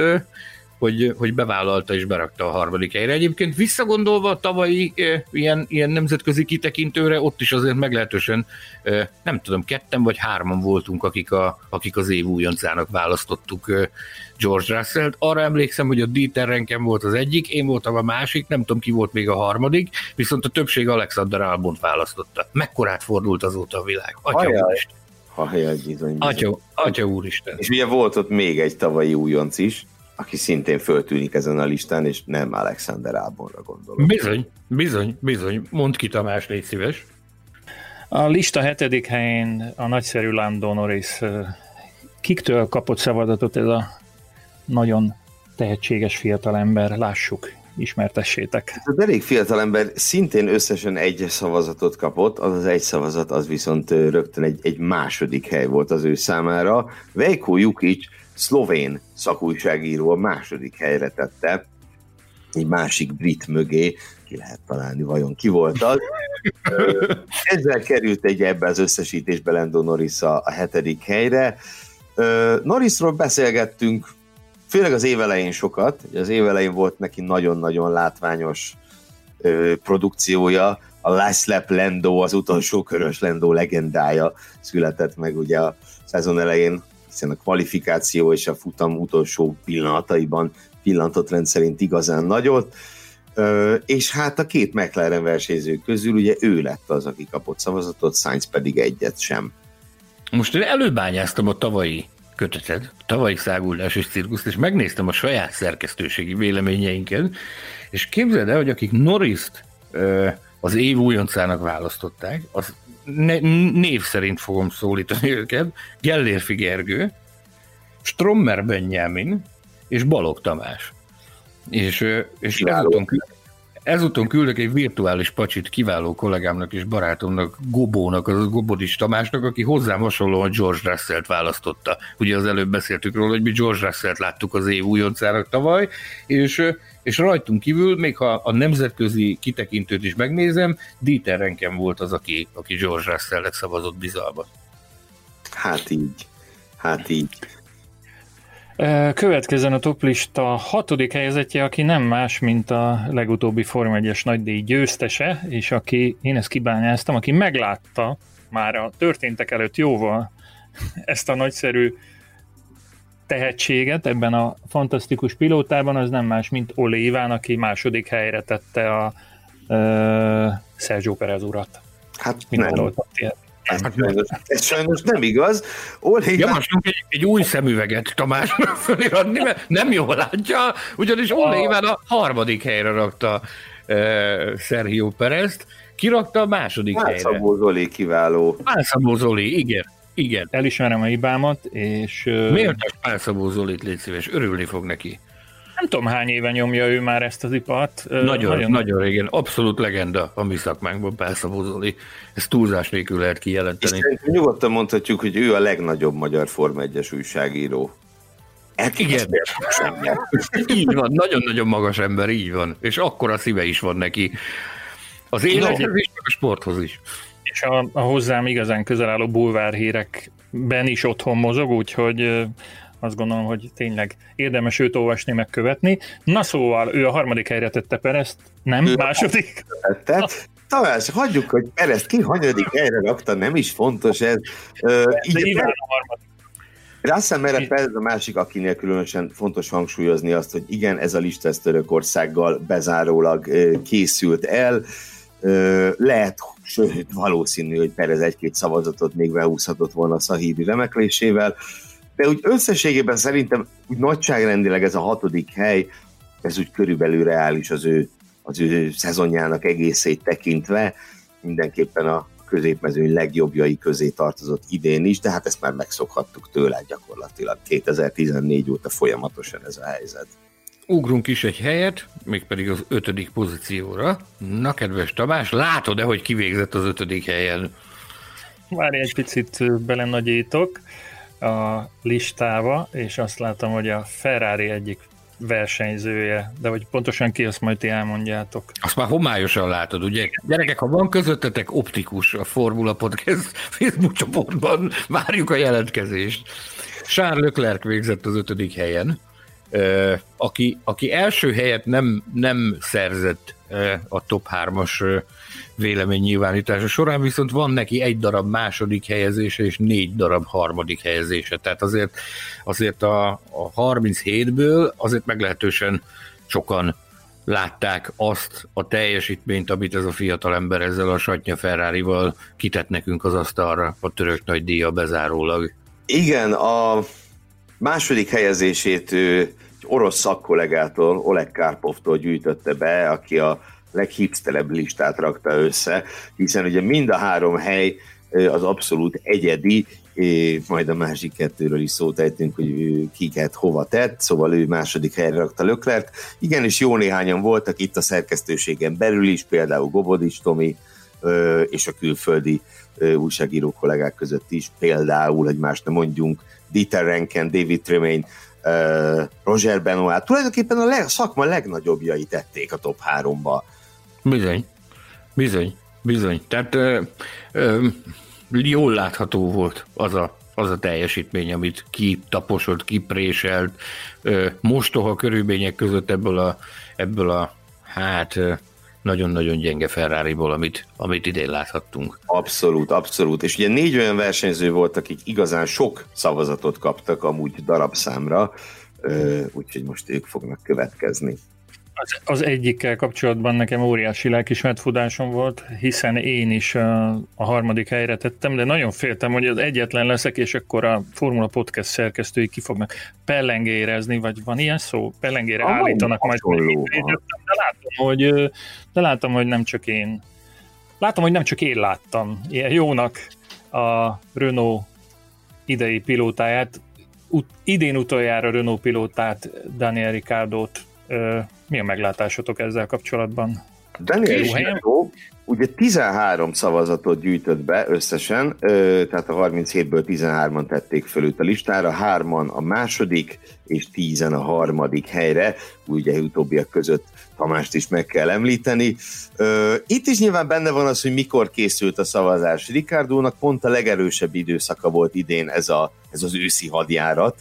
Speaker 3: hogy, hogy bevállalta és berakta a harmadik helyre. Egyébként visszagondolva a tavalyi e, ilyen, ilyen nemzetközi kitekintőre, ott is azért meglehetősen, e, nem tudom, ketten vagy hárman voltunk, akik, a, akik az év újoncának választottuk e, George Russell-t. Arra emlékszem, hogy a Dieter Renken volt az egyik, én voltam a másik, nem tudom ki volt még a harmadik, viszont a többség Alexander Albont választotta. Mekkorát fordult azóta a világ? Atya úristen.
Speaker 4: Hajjaj, bizony, bizony.
Speaker 3: Atya, atya úristen.
Speaker 4: És ugye volt ott még egy tavalyi újonc is, aki szintén föltűnik ezen a listán, és nem Alexander Ábonra gondolok.
Speaker 3: Bizony, bizony, bizony. Mondd ki Tamás, légy szíves.
Speaker 2: A lista hetedik helyén a nagyszerű Lando Norris. Kiktől kapott szavazatot ez a nagyon tehetséges fiatalember? Lássuk, ismertessétek.
Speaker 4: Ez a elég fiatalember szintén összesen egy szavazatot kapott, az az egy szavazat, az viszont rögtön egy, egy második hely volt az ő számára. Veiko Jukic szlovén szakújságíró a második helyre tette, egy másik brit mögé, ki lehet találni, vajon ki volt az. Ezzel került egy ebbe az összesítésbe Lando Norris a, a hetedik helyre. Norrisról beszélgettünk, főleg az évelején sokat, az évelején volt neki nagyon-nagyon látványos produkciója, a Last Lap Lando, az utolsó körös Lando legendája született meg ugye a szezon elején hiszen a kvalifikáció és a futam utolsó pillanataiban pillantott rendszerint igazán nagyot, és hát a két McLaren versenyző közül ugye ő lett az, aki kapott szavazatot, Sainz pedig egyet sem.
Speaker 3: Most én előbányáztam a tavalyi köteted, tavalyi száguldás és cirkuszt, és megnéztem a saját szerkesztőségi véleményeinket, és képzeld el, hogy akik Norriszt az év újoncának választották, az név szerint fogom szólítani őket, Gellérfi Gergő, Strommer Benjamin és Balog Tamás. És, és ezúton, Ezúton küldök egy virtuális pacsit kiváló kollégámnak és barátomnak, Gobónak, az Gobodis Tamásnak, aki hozzám hasonlóan George Russell-t választotta. Ugye az előbb beszéltük róla, hogy mi George Russell-t láttuk az év újoncának tavaly, és, és rajtunk kívül, még ha a nemzetközi kitekintőt is megnézem, Dieter Renken volt az, aki, aki George Russell-et szavazott bizalmat.
Speaker 4: Hát így. Hát így.
Speaker 2: Következzen a toplista hatodik helyzetje, aki nem más, mint a legutóbbi Forma 1-es nagydíj győztese, és aki, én ezt kibányáztam, aki meglátta már a történtek előtt jóval ezt a nagyszerű tehetséget ebben a fantasztikus pilótában, az nem más, mint Ole Iván, aki második helyre tette a uh, Sergio Perez urat.
Speaker 4: Hát Mit nem. Ez, hát sajnos, ez sajnos nem igaz.
Speaker 3: Olé, Javaslunk egy, egy új szemüveget Tamás föliradni, mert nem jól látja, ugyanis Ole a... a harmadik helyre rakta uh, Sergio Perezt, kirakta a második Pálszabó helyre.
Speaker 4: Zoli kiváló.
Speaker 3: Pálszabó Zoli, igen. Igen.
Speaker 2: Elismerem a hibámat, és...
Speaker 3: Miért a Pálszabó Zolit, légy szíves, örülni fog neki.
Speaker 2: Nem tudom, hány éve nyomja ő már ezt az ipart.
Speaker 3: Nagyon, nagyon, nagyon régen. Abszolút legenda a mi szakmánkban, Pálszabó Zoli. Ezt túlzás nélkül lehet kijelenteni. És
Speaker 4: nyugodtan mondhatjuk, hogy ő a legnagyobb magyar Forma 1-es újságíró.
Speaker 3: Igen, így van, nagyon-nagyon magas ember, így van. És akkor a szíve is van neki. Az élethez is, a sporthoz is.
Speaker 2: És a, a hozzám igazán közel álló bulvárhírekben is otthon mozog, úgyhogy azt gondolom, hogy tényleg érdemes őt olvasni, megkövetni. Na szóval, ő a harmadik helyre tette Perezt, nem, ő második.
Speaker 4: Tette. Tamás, hagyjuk, hogy Perezt ki hanyadik helyre rakta, nem is fontos ez. Uh, így a harmadik. Russell Meret Perez a másik, akinél különösen fontos hangsúlyozni azt, hogy igen, ez a lista ez Törökországgal bezárólag készült el. Lehet, sőt, valószínű, hogy Perez egy-két szavazatot még behúzhatott volna a Szahídi remeklésével de úgy összességében szerintem úgy nagyságrendileg ez a hatodik hely, ez úgy körülbelül reális az ő, az ő szezonjának egészét tekintve, mindenképpen a középmezőny legjobbjai közé tartozott idén is, de hát ezt már megszokhattuk tőle gyakorlatilag 2014 óta folyamatosan ez a helyzet.
Speaker 3: Ugrunk is egy helyet, mégpedig az ötödik pozícióra. Na, kedves Tamás, látod-e, hogy kivégzett az ötödik helyen?
Speaker 2: Várj egy picit belenagyítok a listába, és azt látom, hogy a Ferrari egyik versenyzője, de hogy pontosan ki, azt majd ti elmondjátok.
Speaker 3: Azt már homályosan látod, ugye? Gyerekek, ha van közöttetek optikus a Formula Podcast Facebook csoportban, várjuk a jelentkezést. Charles Leclerc végzett az ötödik helyen, aki, aki első helyet nem, nem szerzett a top 3-as véleménynyilvánítása során, viszont van neki egy darab második helyezése és négy darab harmadik helyezése. Tehát azért, azért a, a 37-ből azért meglehetősen sokan látták azt a teljesítményt, amit ez a fiatal ember ezzel a Satnya Ferrari-val kitett nekünk az asztalra a török nagy díja bezárólag.
Speaker 4: Igen, a második helyezését ő egy orosz szakkollégától, Oleg Karpovtól gyűjtötte be, aki a leghipstelebb listát rakta össze, hiszen ugye mind a három hely az abszolút egyedi, majd a másik kettőről is szót ejtünk, hogy kiket hova tett, szóval ő második helyre rakta Löklert. Igen, és jó néhányan voltak itt a szerkesztőségen belül is, például Gobodics Tomi, és a külföldi újságíró kollégák között is, például, hogy más nem mondjunk, Dieter Renken, David Tremaine, Roger Benoit, tulajdonképpen a szakma legnagyobbjai tették a top 3-ba
Speaker 3: Bizony, bizony, bizony. Tehát ö, ö, jól látható volt az a, az a teljesítmény, amit kitaposott, kipréselt, ö, mostoha körülmények között ebből a, ebből a hát nagyon-nagyon gyenge ferrari amit, amit idén láthattunk.
Speaker 4: Abszolút, abszolút. És ugye négy olyan versenyző volt, akik igazán sok szavazatot kaptak amúgy darabszámra, úgyhogy most ők fognak következni.
Speaker 2: Az, az egyikkel kapcsolatban nekem óriási lelkismert fudásom volt, hiszen én is a, a harmadik helyre tettem, de nagyon féltem, hogy az egyetlen leszek, és akkor a Formula Podcast szerkesztői ki fognak pellengérezni, vagy van ilyen szó? Pellengére ah, állítanak majd. De látom, hogy, de látom, hogy nem csak én. Látom, hogy nem csak én láttam ilyen jónak a Renault idei pilótáját, ut, idén utoljára Renault pilótát, Daniel Ricardot mi a meglátásotok ezzel kapcsolatban?
Speaker 4: Daniel Zsíró ugye 13 szavazatot gyűjtött be összesen, tehát a 37-ből 13-an tették föl a listára, hárman a második és tízen a harmadik helyre, ugye utóbbiak között Tamást is meg kell említeni. Itt is nyilván benne van az, hogy mikor készült a szavazás. Ricardónak pont a legerősebb időszaka volt idén ez, a, ez az őszi hadjárat,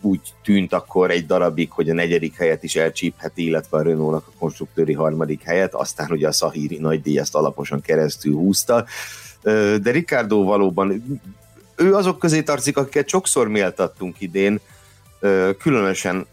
Speaker 4: úgy tűnt akkor egy darabig, hogy a negyedik helyet is elcsípheti, illetve a Renault-nak a konstruktőri harmadik helyet, aztán ugye a Sahiri nagydíj ezt alaposan keresztül húzta, de Ricardo valóban, ő azok közé tartozik, akiket sokszor méltattunk idén, különösen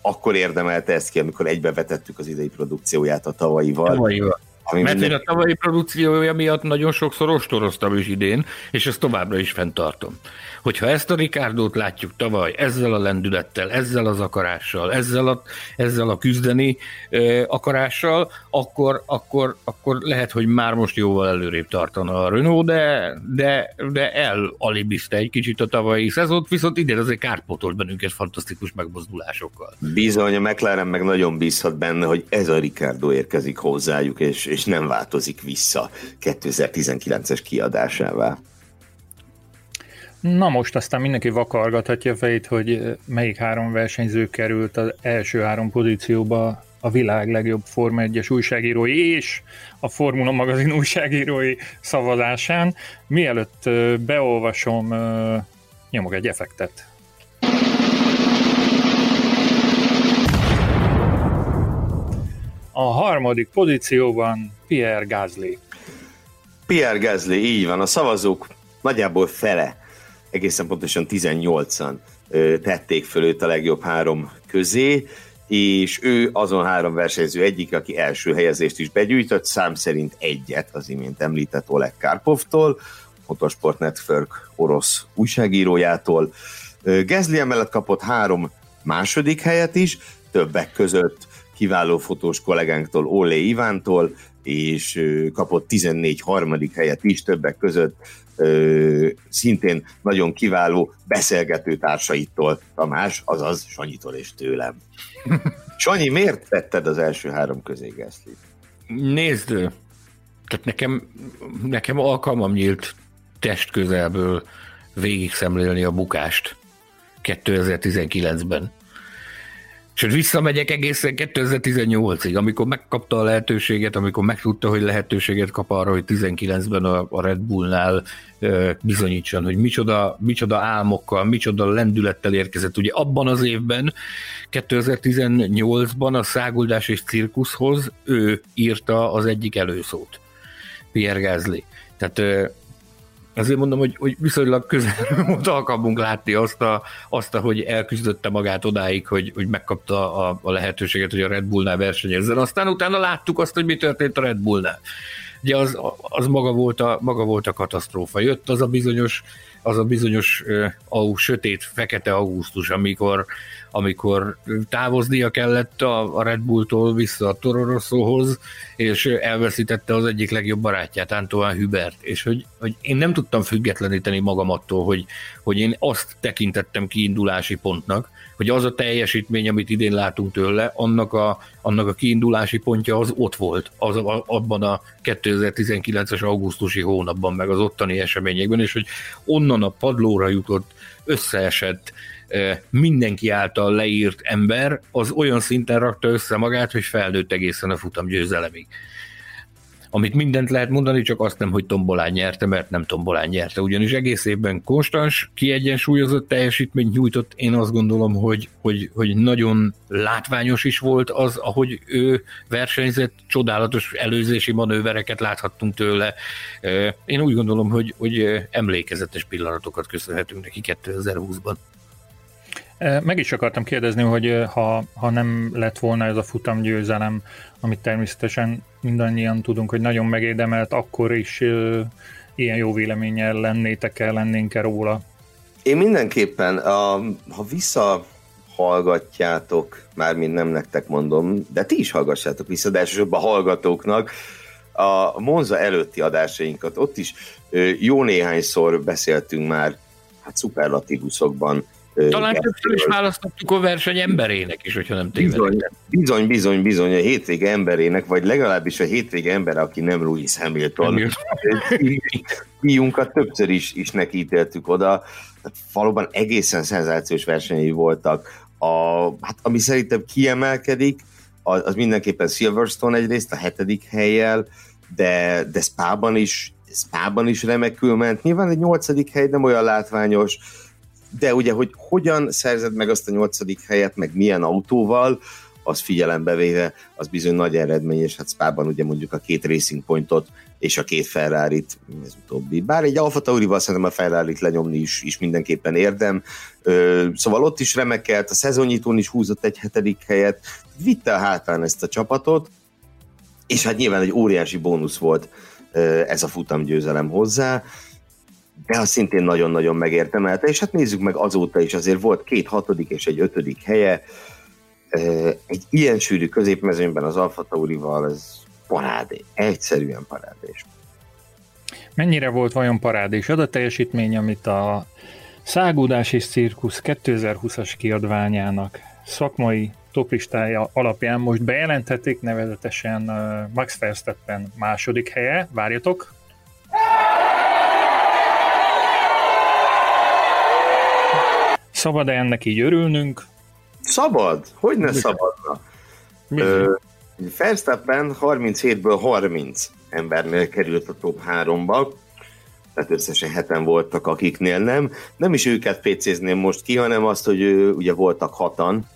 Speaker 4: akkor érdemelte ezt ki, amikor egybevetettük az idei produkcióját a tavalyival.
Speaker 3: Tavalyival. Ami Mert minden... a tavalyi produkciója miatt nagyon sokszor ostoroztam is idén, és ezt továbbra is fenntartom hogyha ezt a Rikárdót látjuk tavaly ezzel a lendülettel, ezzel az akarással, ezzel a, ezzel a küzdeni ö, akarással, akkor, akkor, akkor lehet, hogy már most jóval előrébb tartana a Renault, de, de, de elalibizte egy kicsit a tavalyi szezont, viszont idén azért kárpótolt bennünket fantasztikus megmozdulásokkal.
Speaker 4: Bizony, a McLaren meg nagyon bízhat benne, hogy ez a Ricardo érkezik hozzájuk, és, és nem változik vissza 2019-es kiadásává.
Speaker 2: Na most aztán mindenki vakargathatja a fejét, hogy melyik három versenyző került az első három pozícióba a világ legjobb Forma 1-es újságírói és a Formula magazin újságírói szavazásán. Mielőtt beolvasom, nyomok egy effektet. A harmadik pozícióban Pierre Gasly.
Speaker 4: Pierre Gasly, így van. A szavazók nagyjából fele egészen pontosan 18-an tették föl őt a legjobb három közé, és ő azon három versenyző egyik, aki első helyezést is begyűjtött, szám szerint egyet az imént említett Oleg Karpovtól, Motorsport Network orosz újságírójától. Gezli emellett kapott három második helyet is, többek között kiváló fotós kollégánktól, Olé Ivántól, és kapott 14 harmadik helyet is többek között ö, szintén nagyon kiváló beszélgető társaitól, Tamás, azaz Sanyitól és tőlem. Sanyi, miért tetted az első három közé Geszlit?
Speaker 3: Nézd, tehát nekem, nekem alkalmam nyílt test közelből végig szemlélni a bukást 2019-ben. Sőt, visszamegyek egészen 2018-ig, amikor megkapta a lehetőséget, amikor megtudta, hogy lehetőséget kap arra, hogy 19-ben a, Red Bullnál bizonyítson, hogy micsoda, micsoda álmokkal, micsoda lendülettel érkezett. Ugye abban az évben, 2018-ban a Száguldás és Cirkuszhoz ő írta az egyik előszót, Pierre Gasly. Tehát Azért mondom, hogy, hogy viszonylag közel volt alkalmunk látni azt, a, azt a, hogy elküzdötte magát odáig, hogy, hogy megkapta a, a lehetőséget, hogy a Red Bullnál versenyezzen. Aztán utána láttuk azt, hogy mi történt a Red Bullnál. Ugye az, az maga, volt a, maga volt a katasztrófa. Jött az a bizonyos, az a bizonyos uh, sötét, fekete augusztus, amikor, amikor távoznia kellett a, a Red Bulltól vissza a Toro Rosso-hoz, és elveszítette az egyik legjobb barátját, Antoine Hubert, és hogy, hogy én nem tudtam függetleníteni magam attól, hogy, hogy én azt tekintettem kiindulási pontnak, hogy az a teljesítmény, amit idén látunk tőle, annak a, annak a kiindulási pontja az ott volt, az a, abban a 2019-es augusztusi hónapban, meg az ottani eseményekben, és hogy onnan a padlóra jutott, összeesett, mindenki által leírt ember, az olyan szinten rakta össze magát, hogy felnőtt egészen a futam győzelemig amit mindent lehet mondani, csak azt nem, hogy tombolán nyerte, mert nem tombolán nyerte, ugyanis egész évben konstans, kiegyensúlyozott teljesítményt nyújtott, én azt gondolom, hogy, hogy, hogy nagyon látványos is volt az, ahogy ő versenyzett, csodálatos előzési manővereket láthattunk tőle. Én úgy gondolom, hogy, hogy emlékezetes pillanatokat köszönhetünk neki 2020-ban.
Speaker 2: Meg is akartam kérdezni, hogy ha, ha nem lett volna ez a futamgyőzelem, amit természetesen mindannyian tudunk, hogy nagyon megérdemelt, akkor is ilyen jó véleménnyel lennétek el, lennénk-e róla?
Speaker 4: Én mindenképpen, a, ha vissza hallgatjátok, mármint nem nektek mondom, de ti is hallgassátok vissza, de elsősorban a hallgatóknak, a Monza előtti adásainkat, ott is jó néhányszor beszéltünk már hát szuperlatívuszokban
Speaker 3: Talán többször is választottuk a verseny emberének is, hogyha nem tévedek.
Speaker 4: Bizony, bizony, bizony, a hétvége emberének, vagy legalábbis a hétvége ember, aki nem Louis Hamilton. Fiunkat többször is, is neki ítéltük oda. Tehát valóban egészen szenzációs versenyei voltak. A, hát, ami szerintem kiemelkedik, az, az mindenképpen Silverstone egyrészt, a hetedik helyjel, de, de Spa-ban is, Spa-ban is remekül ment. Nyilván egy nyolcadik hely nem olyan látványos, de ugye, hogy hogyan szerzed meg azt a nyolcadik helyet, meg milyen autóval, az figyelembe véve, az bizony nagy eredmény, és hát Spában ugye mondjuk a két Racing Pointot és a két ferrari ez utóbbi. Bár egy Alfa Taurival szerintem a ferrari lenyomni is, is mindenképpen érdem. Ö, szóval ott is remekelt, a szezonnyitón is húzott egy hetedik helyet, vitte a hátán ezt a csapatot, és hát nyilván egy óriási bónusz volt ez a futamgyőzelem hozzá de azt szintén nagyon-nagyon megértemelte, és hát nézzük meg azóta is, azért volt két hatodik és egy ötödik helye, egy ilyen sűrű középmezőnyben az Alfa Taurival ez parádé, egyszerűen parádés.
Speaker 2: Mennyire volt vajon parádés? Az a teljesítmény, amit a Szágódás és Cirkusz 2020-as kiadványának szakmai toplistája alapján most bejelentették, nevezetesen Max Verstappen második helye, várjatok, Szabad-e ennek így örülnünk?
Speaker 4: Szabad? Hogy ne szabadna? Verstappen 37-ből 30 embernél került a top 3-ba, tehát összesen heten voltak, akiknél nem. Nem is őket PC-zném most ki, hanem azt, hogy ugye voltak hatan,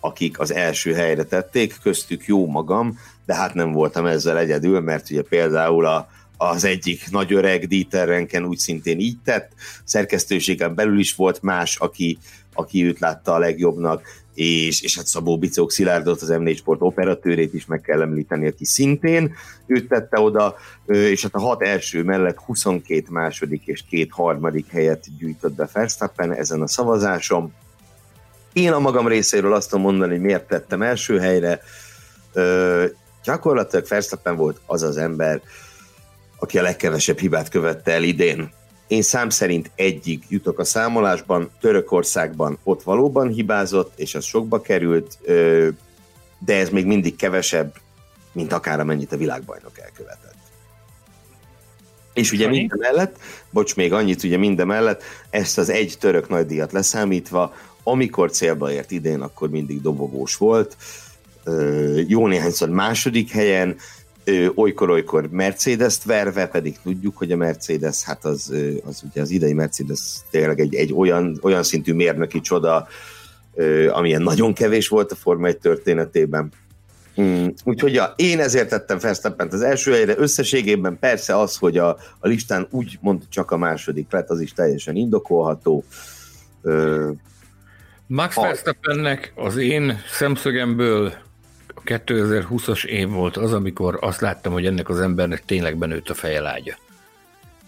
Speaker 4: akik az első helyre tették, köztük jó magam, de hát nem voltam ezzel egyedül, mert ugye például a, az egyik nagy öreg Dieter Renken úgy szintén így tett, szerkesztőségen belül is volt más, aki, aki őt látta a legjobbnak, és, és hát Szabó Bicók Szilárdot, az M4 Sport operatőrét is meg kell említeni, aki szintén őt tette oda, és hát a hat első mellett 22 második és két harmadik helyet gyűjtött be Verstappen ezen a szavazáson. Én a magam részéről azt tudom mondani, hogy miért tettem első helyre. Gyakorlatilag Verstappen volt az az ember, aki a legkevesebb hibát követte el idén. Én szám szerint egyik jutok a számolásban, Törökországban ott valóban hibázott, és az sokba került, de ez még mindig kevesebb, mint akár amennyit a világbajnok elkövetett. És ugye minden mellett, bocs, még annyit ugye minden mellett, ezt az egy török nagydíjat leszámítva, amikor célba ért idén, akkor mindig dobogós volt, jó néhányszor második helyen, olykor-olykor Mercedes-t verve, pedig tudjuk, hogy a Mercedes, hát az, az ugye az idei Mercedes tényleg egy, egy olyan, olyan szintű mérnöki csoda, amilyen nagyon kevés volt a Forma 1 történetében. Mm, úgyhogy ja, én ezért tettem verstappen az első helyre. Összességében persze az, hogy a, a listán úgy mond csak a második lett, az is teljesen indokolható.
Speaker 3: Max Verstappennek az én szemszögemből 2020-as év volt az, amikor azt láttam, hogy ennek az embernek tényleg benőtt a fejelágya.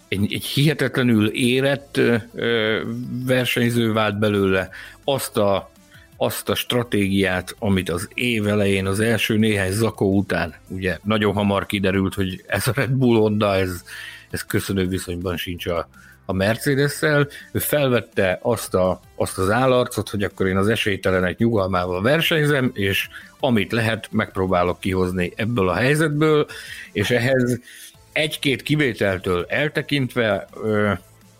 Speaker 3: Egy, egy hihetetlenül érett ö, versenyző vált belőle, azt a, azt a stratégiát, amit az év elején, az első néhány zakó után, ugye nagyon hamar kiderült, hogy ez a Red Bull Honda, ez, ez köszönő viszonyban sincs a, a Mercedes-szel, ő felvette azt, a, azt az állarcot, hogy akkor én az esélytelenek nyugalmával versenyzem, és amit lehet, megpróbálok kihozni ebből a helyzetből, és ehhez egy-két kivételtől eltekintve ö,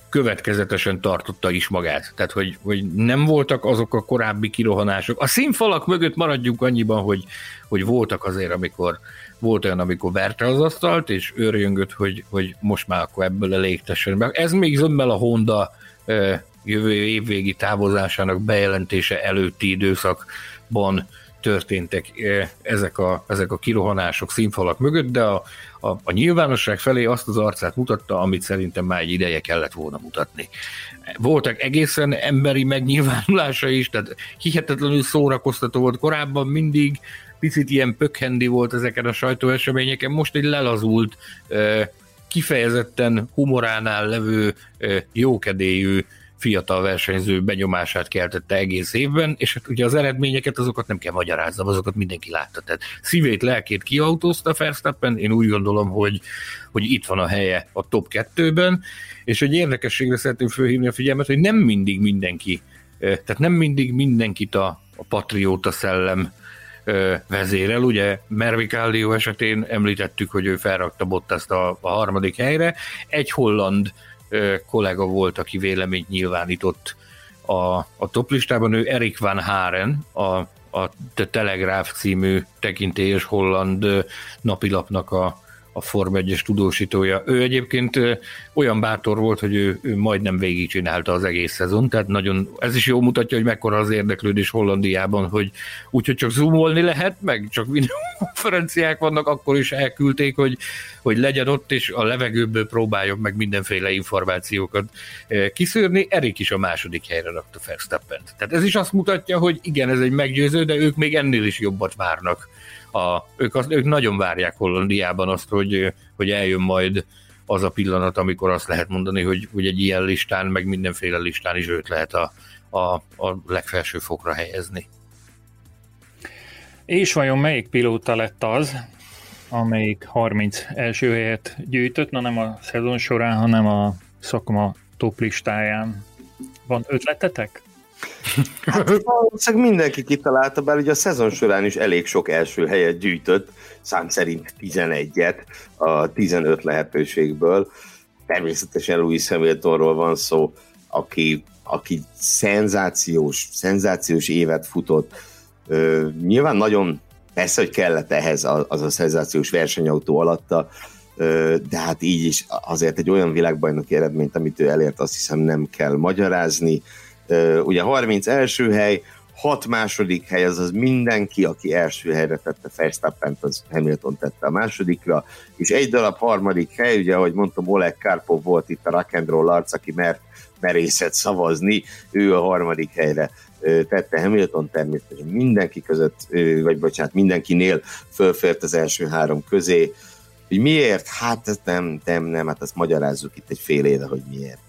Speaker 3: következetesen tartotta is magát. Tehát, hogy, hogy nem voltak azok a korábbi kirohanások. A színfalak mögött maradjunk annyiban, hogy, hogy voltak azért, amikor volt olyan, amikor verte az asztalt, és őrjöngött, hogy, hogy most már akkor ebből elégtessen be. Ez még zömmel a Honda jövő évvégi távozásának bejelentése előtti időszakban történtek ezek a, ezek a kirohanások színfalak mögött, de a, a, a nyilvánosság felé azt az arcát mutatta, amit szerintem már egy ideje kellett volna mutatni. Voltak egészen emberi megnyilvánulása is, tehát hihetetlenül szórakoztató volt korábban mindig, picit ilyen pökhendi volt ezeken a sajtóeseményeken, most egy lelazult, kifejezetten humoránál levő jókedélyű fiatal versenyző benyomását keltette egész évben, és hát ugye az eredményeket azokat nem kell magyaráznom, azokat mindenki látta. Tehát szívét, lelkét kiautózta Verstappen, én úgy gondolom, hogy, hogy itt van a helye a top 2-ben, és egy érdekességre szeretném fölhívni a figyelmet, hogy nem mindig mindenki tehát nem mindig mindenkit a, a patrióta szellem vezérel. Ugye Mervi Caldio esetén említettük, hogy ő felrakta Bottaszt a, a harmadik helyre. Egy holland kollega volt, aki véleményt nyilvánított a, a toplistában, ő Erik van Haren, a, a The Telegraph című tekintélyes holland napilapnak a, a Form 1-es tudósítója. Ő egyébként olyan bátor volt, hogy ő, ő majdnem végigcsinálta az egész szezon, tehát nagyon, ez is jól mutatja, hogy mekkora az érdeklődés Hollandiában, hogy úgyhogy csak zoomolni lehet, meg csak videokonferenciák vannak, akkor is elküldték, hogy, hogy legyen ott, és a levegőből próbáljon meg mindenféle információkat kiszűrni. Erik is a második helyre rakta verstappen Tehát ez is azt mutatja, hogy igen, ez egy meggyőző, de ők még ennél is jobbat várnak a, ők, azt, ők nagyon várják Hollandiában azt, hogy, hogy eljön majd az a pillanat, amikor azt lehet mondani, hogy, hogy egy ilyen listán, meg mindenféle listán is őt lehet a, a, a legfelső fokra helyezni.
Speaker 2: És vajon melyik pilóta lett az, amelyik 30 első helyet gyűjtött, na nem a szezon során, hanem a szakma top listáján? Van ötletetek?
Speaker 4: Hát valószínűleg mindenki kitalálta, bár ugye a szezon során is elég sok első helyet gyűjtött, szám szerint 11-et a 15 lehetőségből. Természetesen Louis Hamiltonról van szó, aki, aki szenzációs, szenzációs évet futott. Ö, nyilván nagyon persze, hogy kellett ehhez az a szenzációs versenyautó alatta, de hát így is azért egy olyan világbajnoki eredményt, amit ő elért, azt hiszem nem kell magyarázni ugye 30 első hely, 6 második hely, azaz mindenki, aki első helyre tette verstappen az Hamilton tette a másodikra, és egy darab harmadik hely, ugye ahogy mondtam, Oleg Karpov volt itt a rock and arc, aki mert merészet szavazni, ő a harmadik helyre tette Hamilton természetesen mindenki között, vagy bocsánat, mindenkinél fölfért az első három közé. Hogy miért? Hát nem, nem, nem, hát azt magyarázzuk itt egy fél éve, hogy miért.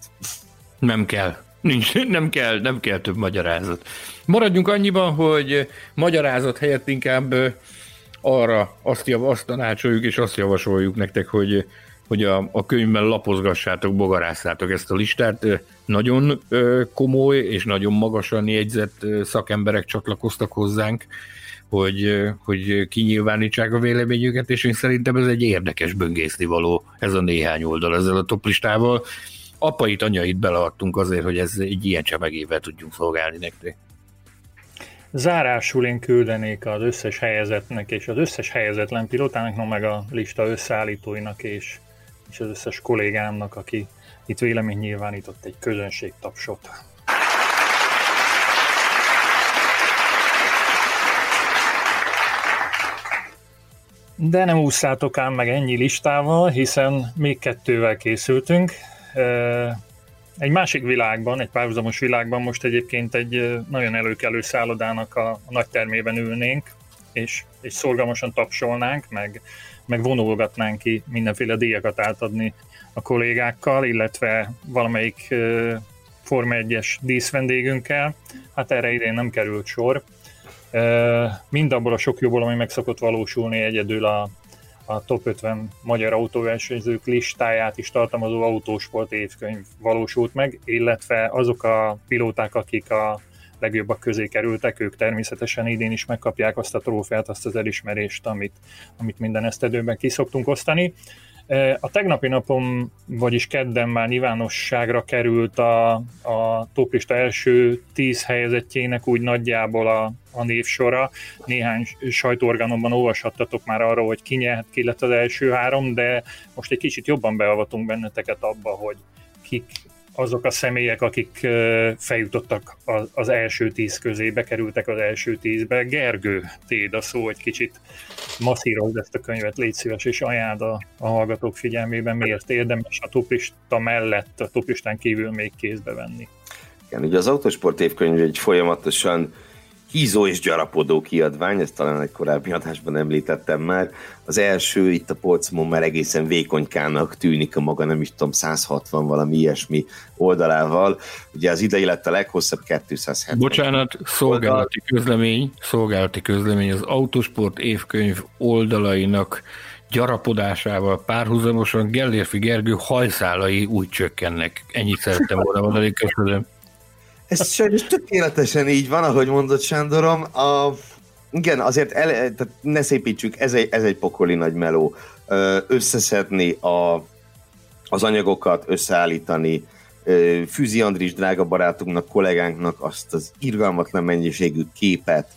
Speaker 3: Nem kell. Nincs, nem kell, nem kell több magyarázat. Maradjunk annyiban, hogy magyarázat helyett inkább arra azt, jav, azt tanácsoljuk és azt javasoljuk nektek, hogy, hogy a, a könyvben lapozgassátok, bogarásszátok ezt a listát. Nagyon komoly és nagyon magasan jegyzett szakemberek csatlakoztak hozzánk, hogy, hogy kinyilvánítsák a véleményüket, és én szerintem ez egy érdekes böngészni való ez a néhány oldal ezzel a toplistával apait, anyait beleadtunk azért, hogy ez egy ilyen csemegével tudjunk szolgálni nektek.
Speaker 2: Zárásul én küldenék az összes helyezetnek és az összes helyezetlen pilótának, no meg a lista összeállítóinak és, és az összes kollégámnak, aki itt vélemény nyilvánított egy közönségtapsot. De nem ússzátok ám meg ennyi listával, hiszen még kettővel készültünk. Egy másik világban, egy párhuzamos világban most egyébként egy nagyon előkelő szállodának a, nagy termében ülnénk, és, és szorgalmasan tapsolnánk, meg, meg vonulgatnánk ki mindenféle díjakat átadni a kollégákkal, illetve valamelyik Forma 1-es díszvendégünkkel. Hát erre idén nem került sor. Mind abból a sok jóból, ami meg szokott valósulni egyedül a, a top 50 magyar autóversenyzők listáját is tartalmazó autósport évkönyv valósult meg, illetve azok a pilóták, akik a legjobbak közé kerültek, ők természetesen idén is megkapják azt a trófeát, azt az elismerést, amit, amit minden esztedőben kiszoktunk osztani. A tegnapi napom, vagyis kedden már nyilvánosságra került a, a toplista első tíz helyezettjének úgy nagyjából a, a névsora. Néhány sajtóorganomban olvashattatok már arról, hogy ki nyert, ki lett az első három, de most egy kicsit jobban beavatunk benneteket abba, hogy kik azok a személyek, akik feljutottak az első tíz közé, bekerültek az első tízbe. Gergő, téd a szó, egy kicsit masszírozd ezt a könyvet, légy szíves, és ajánld a, a hallgatók figyelmében, miért érdemes a toplista mellett, a toplistán kívül még kézbe venni.
Speaker 4: Igen, ugye az Autosport évkönyv egy folyamatosan hízó és gyarapodó kiadvány, ezt talán egy korábbi adásban említettem már. Az első itt a polcomon már egészen vékonykának tűnik a maga, nem is tudom, 160 valami ilyesmi oldalával. Ugye az idei lett a leghosszabb 270.
Speaker 3: Bocsánat, szolgálati oldal. közlemény, szolgálati közlemény az Autosport évkönyv oldalainak gyarapodásával párhuzamosan Gellérfi Gergő hajszálai úgy csökkennek. Ennyit szerettem volna mondani, köszönöm.
Speaker 4: Ez sajnos tökéletesen így van, ahogy mondott Sándorom. A, igen, azért el, tehát ne szépítsük, ez egy, ez egy pokoli nagy meló. Összeszedni a, az anyagokat, összeállítani, Füzi Andris drága barátunknak, kollégánknak azt az irgalmatlan mennyiségű képet,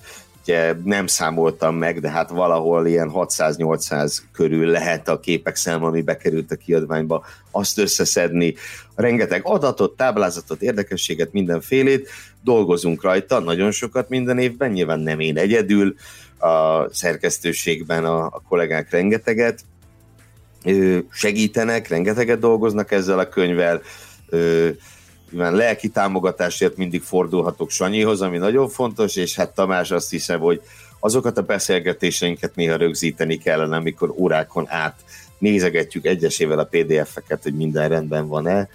Speaker 4: nem számoltam meg, de hát valahol ilyen 600-800 körül lehet a képek száma, ami bekerült a kiadványba, azt összeszedni. Rengeteg adatot, táblázatot, érdekességet, mindenfélét, dolgozunk rajta, nagyon sokat minden évben, nyilván nem én egyedül, a szerkesztőségben a, a kollégák rengeteget segítenek, rengeteget dolgoznak ezzel a könyvvel, mivel lelki támogatásért mindig fordulhatok Sanyihoz, ami nagyon fontos, és hát Tamás azt hiszem, hogy azokat a beszélgetéseinket néha rögzíteni kellene, amikor órákon át nézegetjük egyesével a PDF-eket, hogy minden rendben van-e,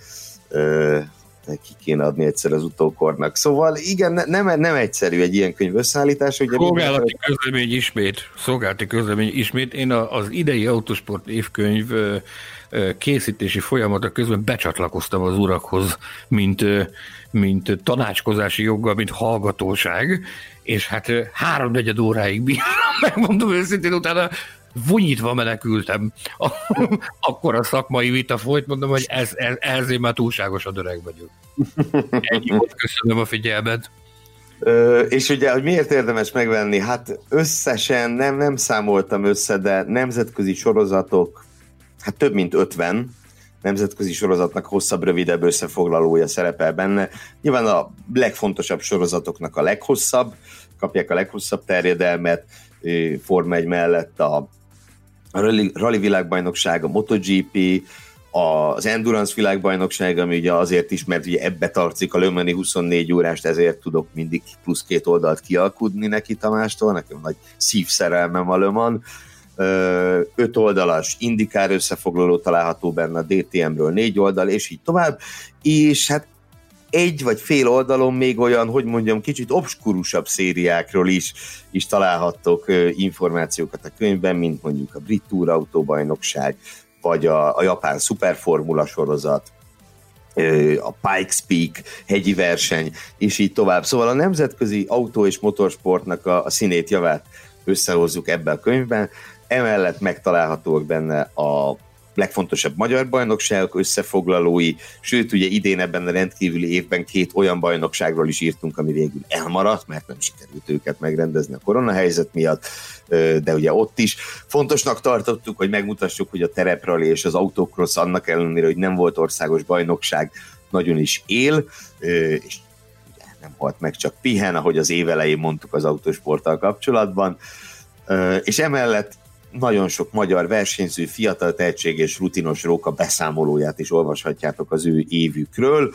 Speaker 4: ki kéne adni egyszer az utókornak. Szóval igen, nem, nem egyszerű egy ilyen könyv összeállítás.
Speaker 3: Ugye Szolgálati minden... közlemény ismét, szolgálati közlemény ismét. Én az idei autosport évkönyv készítési folyamata közben becsatlakoztam az urakhoz, mint, mint tanácskozási joggal, mint hallgatóság, és hát háromnegyed óráig bírtam, megmondom őszintén, utána vunyítva menekültem. Akkor a szakmai vita folyt, mondom, hogy ez, ez, ez én már túlságosan öreg vagyok. Ennyi volt, köszönöm a figyelmet.
Speaker 4: Ö, és ugye, hogy miért érdemes megvenni? Hát összesen nem, nem számoltam össze, de nemzetközi sorozatok, hát több mint 50 nemzetközi sorozatnak hosszabb, rövidebb összefoglalója szerepel benne. Nyilván a legfontosabb sorozatoknak a leghosszabb, kapják a leghosszabb terjedelmet, Forma 1 mellett a, rally világbajnokság, a MotoGP, az Endurance világbajnokság, ami ugye azért is, mert ugye ebbe tartszik a Lömeni 24 órást, ezért tudok mindig plusz két oldalt kialkudni neki Tamástól, nekem nagy szívszerelmem a Löman öt oldalas indikár összefoglaló található benne a DTM-ről négy oldal, és így tovább, és hát egy vagy fél oldalon még olyan, hogy mondjam, kicsit obskurusabb szériákról is, is találhattok információkat a könyvben, mint mondjuk a Brit Tour autóbajnokság, vagy a, a japán szuperformula sorozat, a Pikes Peak hegyi verseny, és így tovább. Szóval a nemzetközi autó és motorsportnak a, a színét javát összehozzuk ebbe a könyvben, Emellett megtalálhatóak benne a legfontosabb magyar bajnokságok összefoglalói, sőt ugye idén ebben a rendkívüli évben két olyan bajnokságról is írtunk, ami végül elmaradt, mert nem sikerült őket megrendezni a koronahelyzet miatt, de ugye ott is. Fontosnak tartottuk, hogy megmutassuk, hogy a tereprali és az autokrosz annak ellenére, hogy nem volt országos bajnokság, nagyon is él, és nem volt meg, csak pihen, ahogy az évelején mondtuk az autósporttal kapcsolatban, és emellett nagyon sok magyar versenyző, fiatal tehetség és rutinos róka beszámolóját is olvashatjátok az ő évükről.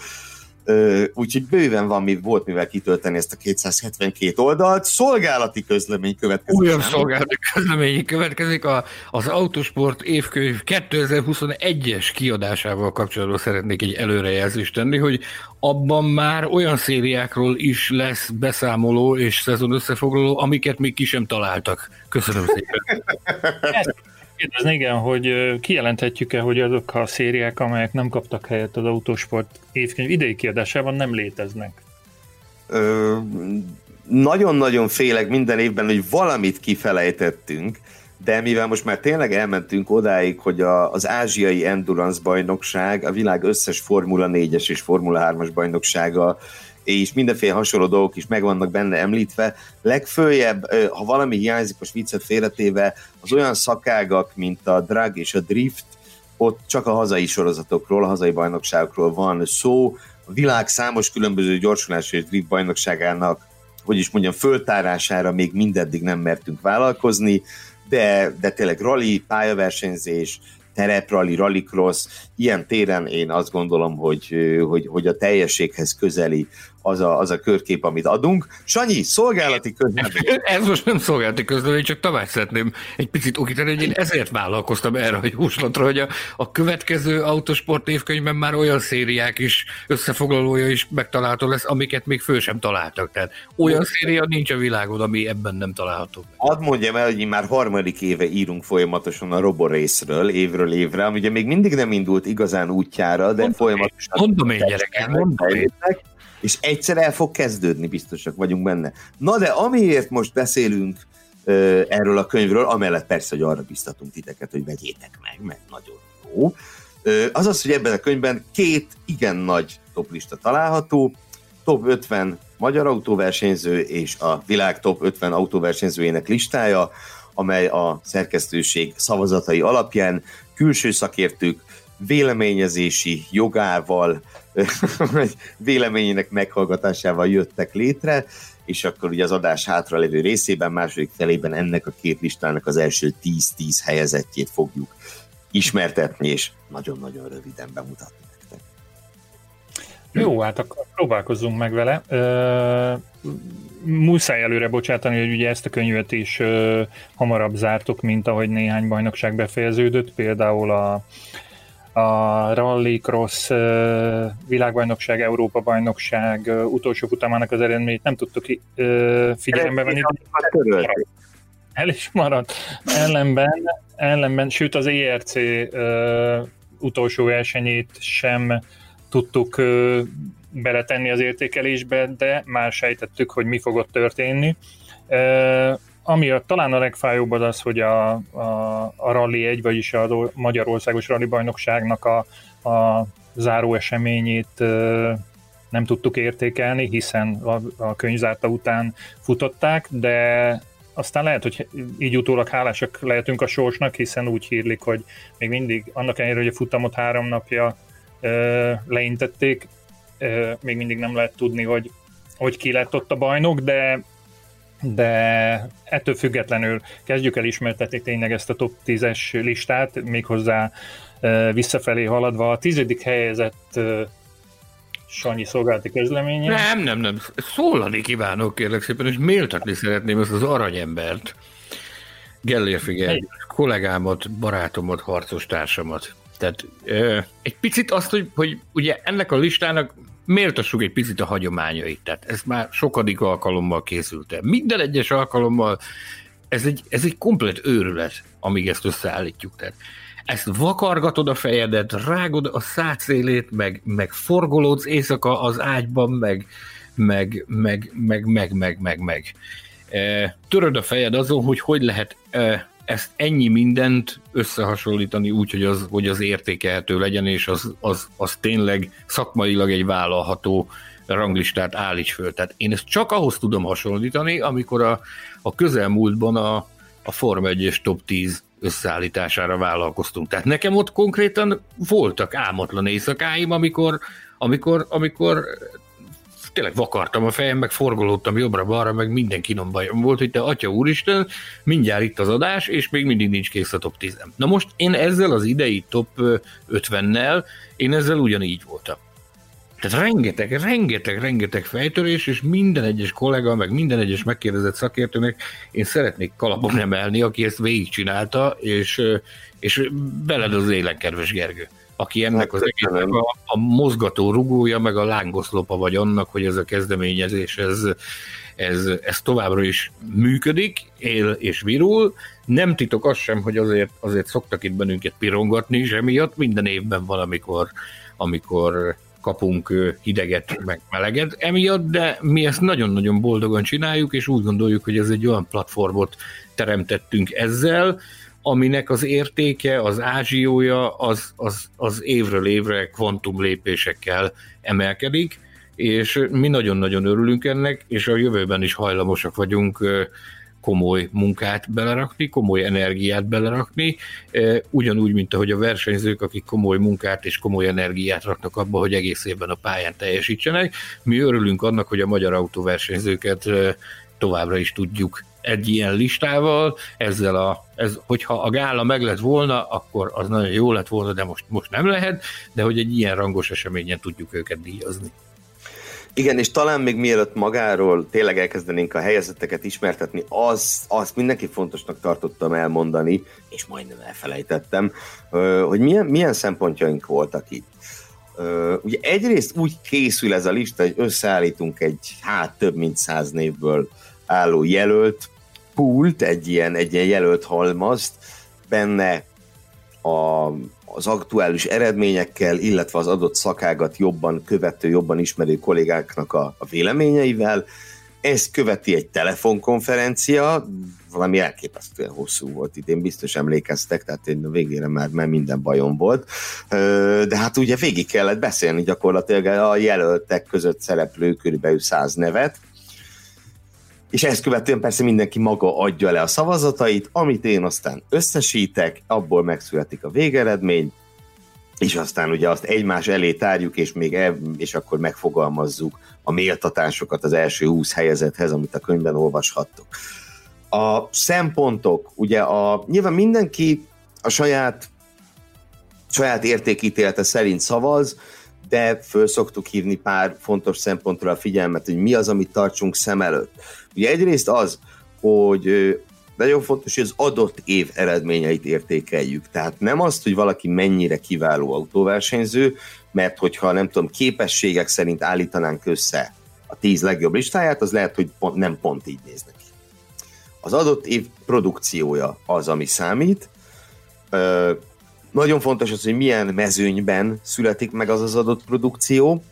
Speaker 4: Úgyhogy bőven van, mi volt mivel kitölteni ezt a 272 oldalt. Szolgálati közlemény következik.
Speaker 3: Újabb szolgálati közlemény következik. A, az Autosport évkönyv 2021-es kiadásával kapcsolatban szeretnék egy előrejelzést tenni, hogy abban már olyan szériákról is lesz beszámoló és szezon összefoglaló, amiket még ki sem találtak. Köszönöm szépen.
Speaker 2: Kérdezni, igen, hogy kijelenthetjük-e, hogy azok a szériák, amelyek nem kaptak helyet az autósport évkönyv idei kiadásában nem léteznek?
Speaker 4: Ö, nagyon-nagyon félek minden évben, hogy valamit kifelejtettünk, de mivel most már tényleg elmentünk odáig, hogy a, az ázsiai endurance bajnokság, a világ összes Formula 4-es és Formula 3-as bajnoksága és mindenféle hasonló dolgok is meg vannak benne említve. Legfőjebb, ha valami hiányzik, most viccet félretéve, az olyan szakágak, mint a drag és a drift, ott csak a hazai sorozatokról, a hazai bajnokságokról van szó. A világ számos különböző gyorsulás és drift bajnokságának, hogy is mondjam, föltárására még mindeddig nem mertünk vállalkozni, de, de tényleg rally, pályaversenyzés, tereprali, rallycross, ilyen téren én azt gondolom, hogy, hogy, hogy a teljességhez közeli az a, az a körkép, amit adunk. Sanyi, szolgálati közlemény.
Speaker 3: Ez most nem szolgálati közlemény, csak Tamás szeretném egy picit okítani, hogy én ezért vállalkoztam erre a jóslatra, hogy a, a következő autosport évkönyvben már olyan szériák is, összefoglalója is megtalálható lesz, amiket még föl sem találtak. Tehát olyan széria nincs a világon, ami ebben nem található.
Speaker 4: Hadd mondjam el, hogy már harmadik éve írunk folyamatosan a Roborészről, évről évre, ami ugye még mindig nem indult igazán útjára, de mondom folyamatosan...
Speaker 3: Mondom én, gyerekek, mondom én
Speaker 4: És egyszer el fog kezdődni, biztosak vagyunk benne. Na de amiért most beszélünk ö, erről a könyvről, amellett persze, hogy arra biztatunk titeket, hogy vegyétek meg, mert nagyon jó, ö, az az, hogy ebben a könyvben két igen nagy toplista található, top 50 magyar autóversenyző és a világ top 50 autóversenyzőjének listája, amely a szerkesztőség szavazatai alapján külső szakértők véleményezési jogával, véleményének meghallgatásával jöttek létre, és akkor ugye az adás hátralévő részében, második felében ennek a két listának az első 10-10 helyezettjét fogjuk ismertetni, és nagyon-nagyon röviden bemutatni.
Speaker 2: Jó, hát akkor próbálkozzunk meg vele. Muszáj előre bocsátani, hogy ugye ezt a könyvet is hamarabb zártuk, mint ahogy néhány bajnokság befejeződött, például a, a Rally Cross világbajnokság, Európa bajnokság uh, utolsó futamának az eredményét nem tudtuk figyelembe venni. El is maradt. Ellenben, ellenben, sőt az ERC utolsó versenyét sem tudtuk beletenni az értékelésbe, de már sejtettük, hogy mi fogott történni. Ami a, talán a legfájóbb az az, hogy a, a, a Rally 1, vagyis a Magyarországos Rally Bajnokságnak a, a záró eseményét nem tudtuk értékelni, hiszen a, a könyvzárta után futották, de aztán lehet, hogy így utólag hálásak lehetünk a sorsnak, hiszen úgy hírlik, hogy még mindig, annak ellenére, hogy a futamot három napja leintették. Még mindig nem lehet tudni, hogy, hogy ki lett ott a bajnok, de de ettől függetlenül kezdjük el ismertetni tényleg ezt a top 10-es listát, méghozzá visszafelé haladva. A tizedik helyezett Sanyi szolgálati közleménye.
Speaker 3: Nem, nem, nem. Szólani kívánok, kérlek szépen, és méltatni szeretném ezt az aranyembert, Gellér Figyelj, kollégámat, barátomat, harcos társamat. Tehát ö, egy picit azt, hogy, hogy ugye ennek a listának méltassuk egy picit a hagyományait. Tehát ez már sokadik alkalommal készült el. Minden egyes alkalommal ez egy, ez egy komplet őrület, amíg ezt összeállítjuk. Tehát ezt vakargatod a fejedet, rágod a szátszélét, meg, meg forgolódsz éjszaka az ágyban, meg, meg, meg, meg, meg, meg, meg, meg. Töröd a fejed azon, hogy hogy lehet ezt ennyi mindent összehasonlítani úgy, hogy az, hogy az értékelhető legyen, és az, az, az tényleg szakmailag egy vállalható ranglistát állíts föl. Tehát én ezt csak ahhoz tudom hasonlítani, amikor a, a közelmúltban a, a Form 1 és Top 10 összeállítására vállalkoztunk. Tehát nekem ott konkrétan voltak álmatlan éjszakáim, amikor, amikor, amikor tényleg vakartam a fejem, meg forgolódtam jobbra-balra, meg minden kinom bajom volt, hogy te atya úristen, mindjárt itt az adás, és még mindig nincs kész a top 10 Na most én ezzel az idei top 50-nel, én ezzel ugyanígy voltam. Tehát rengeteg, rengeteg, rengeteg fejtörés, és minden egyes kollega, meg minden egyes megkérdezett szakértőnek én szeretnék kalapon emelni, aki ezt végigcsinálta, és, és beled az élen, kedves Gergő aki ennek az egésznek a, a mozgató rugója, meg a lángoszlopa vagy annak, hogy ez a kezdeményezés, ez, ez, ez továbbra is működik, él és virul. Nem titok az sem, hogy azért, azért szoktak itt bennünket pirongatni, és emiatt minden évben van, amikor, amikor kapunk hideget, meg meleget emiatt, de mi ezt nagyon-nagyon boldogan csináljuk, és úgy gondoljuk, hogy ez egy olyan platformot teremtettünk ezzel, aminek az értéke, az ázsiója az, az, az évről évre kvantum lépésekkel emelkedik, és mi nagyon-nagyon örülünk ennek, és a jövőben is hajlamosak vagyunk komoly munkát belerakni, komoly energiát belerakni, ugyanúgy, mint ahogy a versenyzők, akik komoly munkát és komoly energiát raknak abba, hogy egész évben a pályán teljesítsenek. Mi örülünk annak, hogy a magyar autóversenyzőket továbbra is tudjuk egy ilyen listával, ezzel a, ez, hogyha a gála meg lett volna, akkor az nagyon jó lett volna, de most, most nem lehet, de hogy egy ilyen rangos eseményen tudjuk őket díjazni.
Speaker 4: Igen, és talán még mielőtt magáról tényleg elkezdenénk a helyezetteket ismertetni, az, azt mindenki fontosnak tartottam elmondani, és majdnem elfelejtettem, hogy milyen, milyen szempontjaink voltak itt. Ugye egyrészt úgy készül ez a lista, hogy összeállítunk egy hát több mint száz névből álló jelölt pult, egy ilyen, egy ilyen jelölt halmazt, benne a, az aktuális eredményekkel, illetve az adott szakágat jobban követő, jobban ismerő kollégáknak a, a véleményeivel. Ez követi egy telefonkonferencia, valami elképesztően hosszú volt idén, biztos emlékeztek, tehát én a végére már, már minden bajom volt. De hát ugye végig kellett beszélni gyakorlatilag a jelöltek között szereplő körülbelül száz nevet, és ezt követően persze mindenki maga adja le a szavazatait, amit én aztán összesítek, abból megszületik a végeredmény, és aztán ugye azt egymás elé tárjuk, és még e, és akkor megfogalmazzuk a méltatásokat az első 20 helyezethez, amit a könyvben olvashattok. A szempontok, ugye a, nyilván mindenki a saját, saját értékítélete szerint szavaz, de föl szoktuk hívni pár fontos szempontról a figyelmet, hogy mi az, amit tartsunk szem előtt. Ugye egyrészt az, hogy nagyon fontos, hogy az adott év eredményeit értékeljük. Tehát nem azt, hogy valaki mennyire kiváló autóversenyző, mert hogyha nem tudom, képességek szerint állítanánk össze a tíz legjobb listáját, az lehet, hogy pont, nem pont így néz neki. Az adott év produkciója az, ami számít. Nagyon fontos az, hogy milyen mezőnyben születik meg az az adott produkció,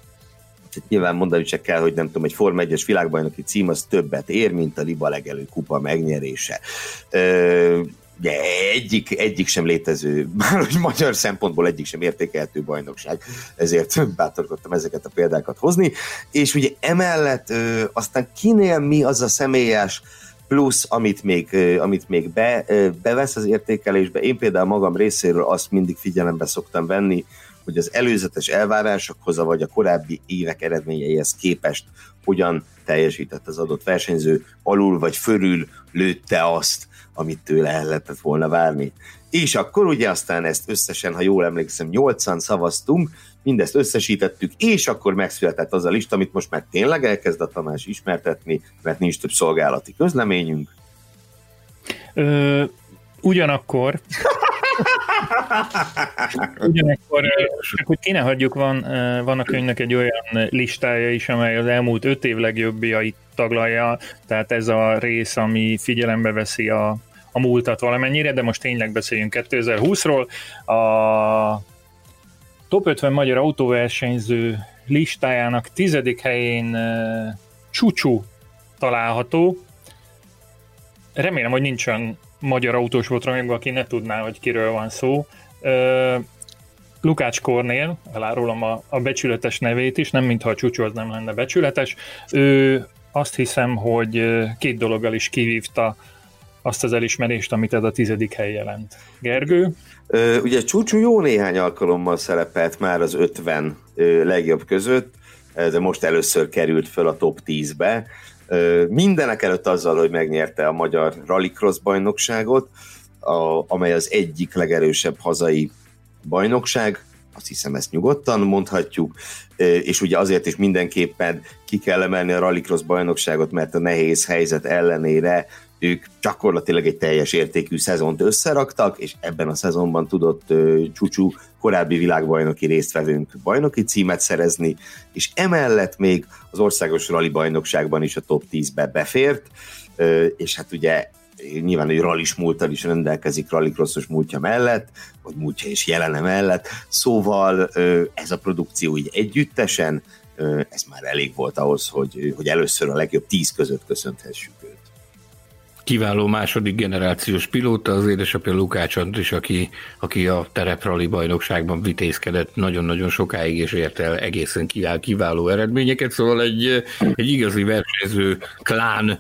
Speaker 4: tehát nyilván mondani se kell, hogy nem tudom, egy Forma 1-es világbajnoki cím az többet ér, mint a Liba legelő kupa megnyerése. Ö, de egyik, egyik sem létező, már hogy magyar szempontból egyik sem értékelhető bajnokság, ezért bátorkodtam ezeket a példákat hozni, és ugye emellett ö, aztán kinél mi az a személyes plusz, amit még, amit még be, bevesz az értékelésbe. Én például magam részéről azt mindig figyelembe szoktam venni, hogy az előzetes elvárásokhoz, vagy a korábbi évek eredményeihez képest hogyan teljesített az adott versenyző, alul vagy fölül lőtte azt, amit tőle el lehetett volna várni. És akkor ugye aztán ezt összesen, ha jól emlékszem, nyolcan szavaztunk, mindezt összesítettük, és akkor megszületett az a lista, amit most már tényleg elkezd a Tamás ismertetni, mert nincs több szolgálati közleményünk.
Speaker 2: Ö, ugyanakkor Ugyanakkor, csak hogy kéne hagyjuk, van, van a könyvnek egy olyan listája is, amely az elmúlt öt év legjobbjait taglalja, tehát ez a rész, ami figyelembe veszi a, a múltat valamennyire, de most tényleg beszéljünk 2020-ról. A top 50 magyar autóversenyző listájának tizedik helyén Csúcsú található. Remélem, hogy nincsen magyar autós volt rajongó, aki ne tudná, hogy kiről van szó. Lukács Kornél, elárulom a, a becsületes nevét is, nem mintha a csúcsú az nem lenne becsületes, ő azt hiszem, hogy két dologgal is kivívta azt az elismerést, amit ez a tizedik hely jelent. Gergő?
Speaker 4: Ugye Csúcsú jó néhány alkalommal szerepelt már az 50 ö, legjobb között, de most először került föl a top 10-be. Mindenek előtt azzal, hogy megnyerte a magyar rallycross bajnokságot, amely az egyik legerősebb hazai bajnokság, azt hiszem ezt nyugodtan mondhatjuk, és ugye azért is mindenképpen ki kell emelni a rallycross bajnokságot, mert a nehéz helyzet ellenére ők gyakorlatilag egy teljes értékű szezont összeraktak, és ebben a szezonban tudott Csúcsú korábbi világbajnoki résztvevőnk bajnoki címet szerezni, és emellett még az országos rally bajnokságban is a top 10-be befért, és hát ugye nyilván egy rallis múltal is rendelkezik rallycrossos múltja mellett, vagy múltja és jelene mellett, szóval ez a produkció így együttesen, ez már elég volt ahhoz, hogy, hogy először a legjobb tíz között köszönthessük
Speaker 3: kiváló második generációs pilóta, az édesapja Lukács Andris, aki, aki a tereprali bajnokságban vitézkedett nagyon-nagyon sokáig, és ért el egészen kiváló eredményeket, szóval egy, egy igazi versenyző klán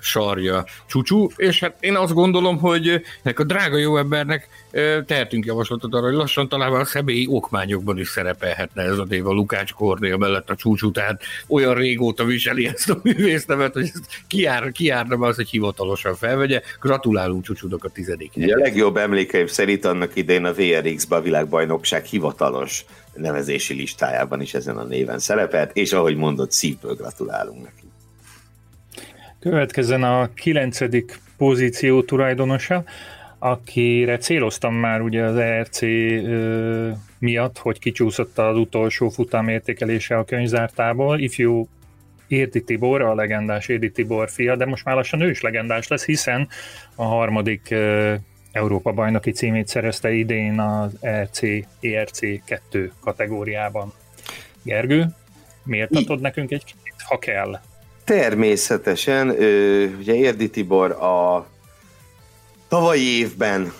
Speaker 3: sarja csúcsú, és hát én azt gondolom, hogy nek a drága jó embernek tehetünk javaslatot arra, hogy lassan talán a személyi okmányokban is szerepelhetne ez a dév a Lukács Kornél mellett a csúcsú, tehát olyan régóta viseli ezt a művésznevet, hogy ezt kiár, kiárna az, hogy hivatalosan felvegye. Gratulálunk csúcsúnak a tizedik
Speaker 4: A legjobb emlékeim szerint annak idején a VRX-ba a világbajnokság hivatalos nevezési listájában is ezen a néven szerepelt, és ahogy mondott, szívből gratulálunk neki.
Speaker 2: Következzen a kilencedik pozíció tulajdonosa, akire céloztam már ugye az ERC ö, miatt, hogy kicsúszott az utolsó futamértékelése a könyvzártából. Ifjú Érdi Tibor, a legendás Érdi Tibor fia, de most már lassan ő is legendás lesz, hiszen a harmadik ö, Európa bajnoki címét szerezte idén az EC, ERC 2 kategóriában. Gergő, miért adod nekünk egy kicsit, ha kell?
Speaker 4: Természetesen, ugye Érdi Tibor a tavalyi évben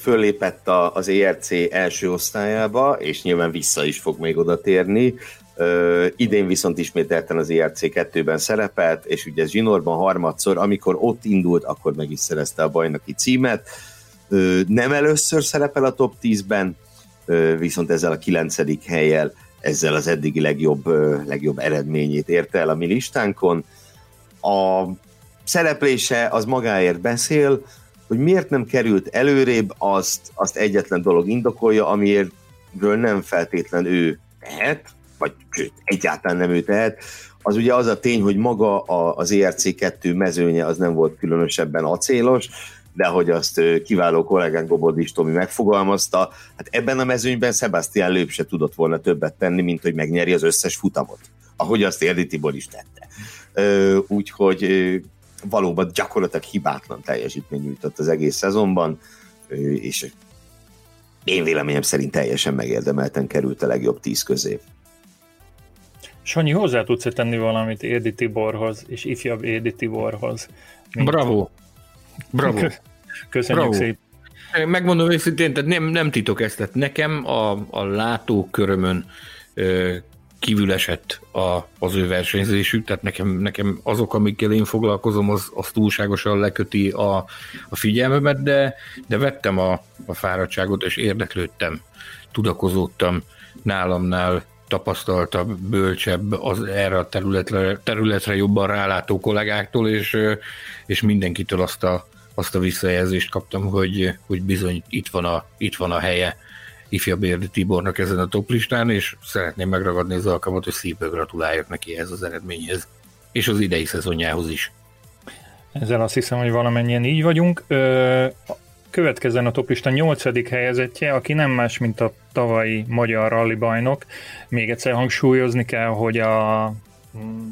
Speaker 4: föllépett az ERC első osztályába, és nyilván vissza is fog még oda térni. idén viszont ismételten az ERC 2-ben szerepelt, és ugye zsinórban harmadszor, amikor ott indult, akkor meg is szerezte a bajnoki címet. nem először szerepel a top 10-ben, viszont ezzel a kilencedik helyjel ezzel az eddigi legjobb, legjobb eredményét érte el a mi listánkon. A szereplése az magáért beszél, hogy miért nem került előrébb, azt, azt egyetlen dolog indokolja, amiértről nem feltétlen ő tehet, vagy sőt, egyáltalán nem ő tehet, az ugye az a tény, hogy maga az ERC2 mezőnye az nem volt különösebben acélos, de hogy azt kiváló kollégán Gobodis Tomi megfogalmazta, hát ebben a mezőnyben Sebastian Lőp se tudott volna többet tenni, mint hogy megnyeri az összes futamot, ahogy azt Érdi Tibor is tette. Úgyhogy valóban gyakorlatilag hibátlan teljesítmény nyújtott az egész szezonban, és én véleményem szerint teljesen megérdemelten került a legjobb tíz közé.
Speaker 2: Sanyi, hozzá tudsz tenni valamit Érdi Tiborhoz és ifjabb Érdi Tiborhoz?
Speaker 3: Mint... Bravo! Bravo!
Speaker 2: Köszönjük Bravo. szépen!
Speaker 3: Megmondom őszintén, tehát nem, nem titok ezt, tehát nekem a, a látókörömön kívül esett a, az ő versenyzésük, tehát nekem, nekem azok, amikkel én foglalkozom, az, az túlságosan leköti a, a figyelmemet, de, de vettem a, a fáradtságot, és érdeklődtem, tudakozódtam nálamnál tapasztaltabb, bölcsebb, az erre a területre, területre jobban rálátó kollégáktól, és, és mindenkitől azt a, azt a visszajelzést kaptam, hogy, hogy bizony itt van a, itt van a helye ifjabb Érdi Tibornak ezen a toplistán, és szeretném megragadni az alkalmat, hogy szívből gratuláljak neki ehhez az eredményhez, és az idei szezonjához is.
Speaker 2: Ezzel azt hiszem, hogy valamennyien így vagyunk. Következzen a toplista 8. helyezettje, aki nem más, mint a tavalyi magyar rally bajnok. Még egyszer hangsúlyozni kell, hogy a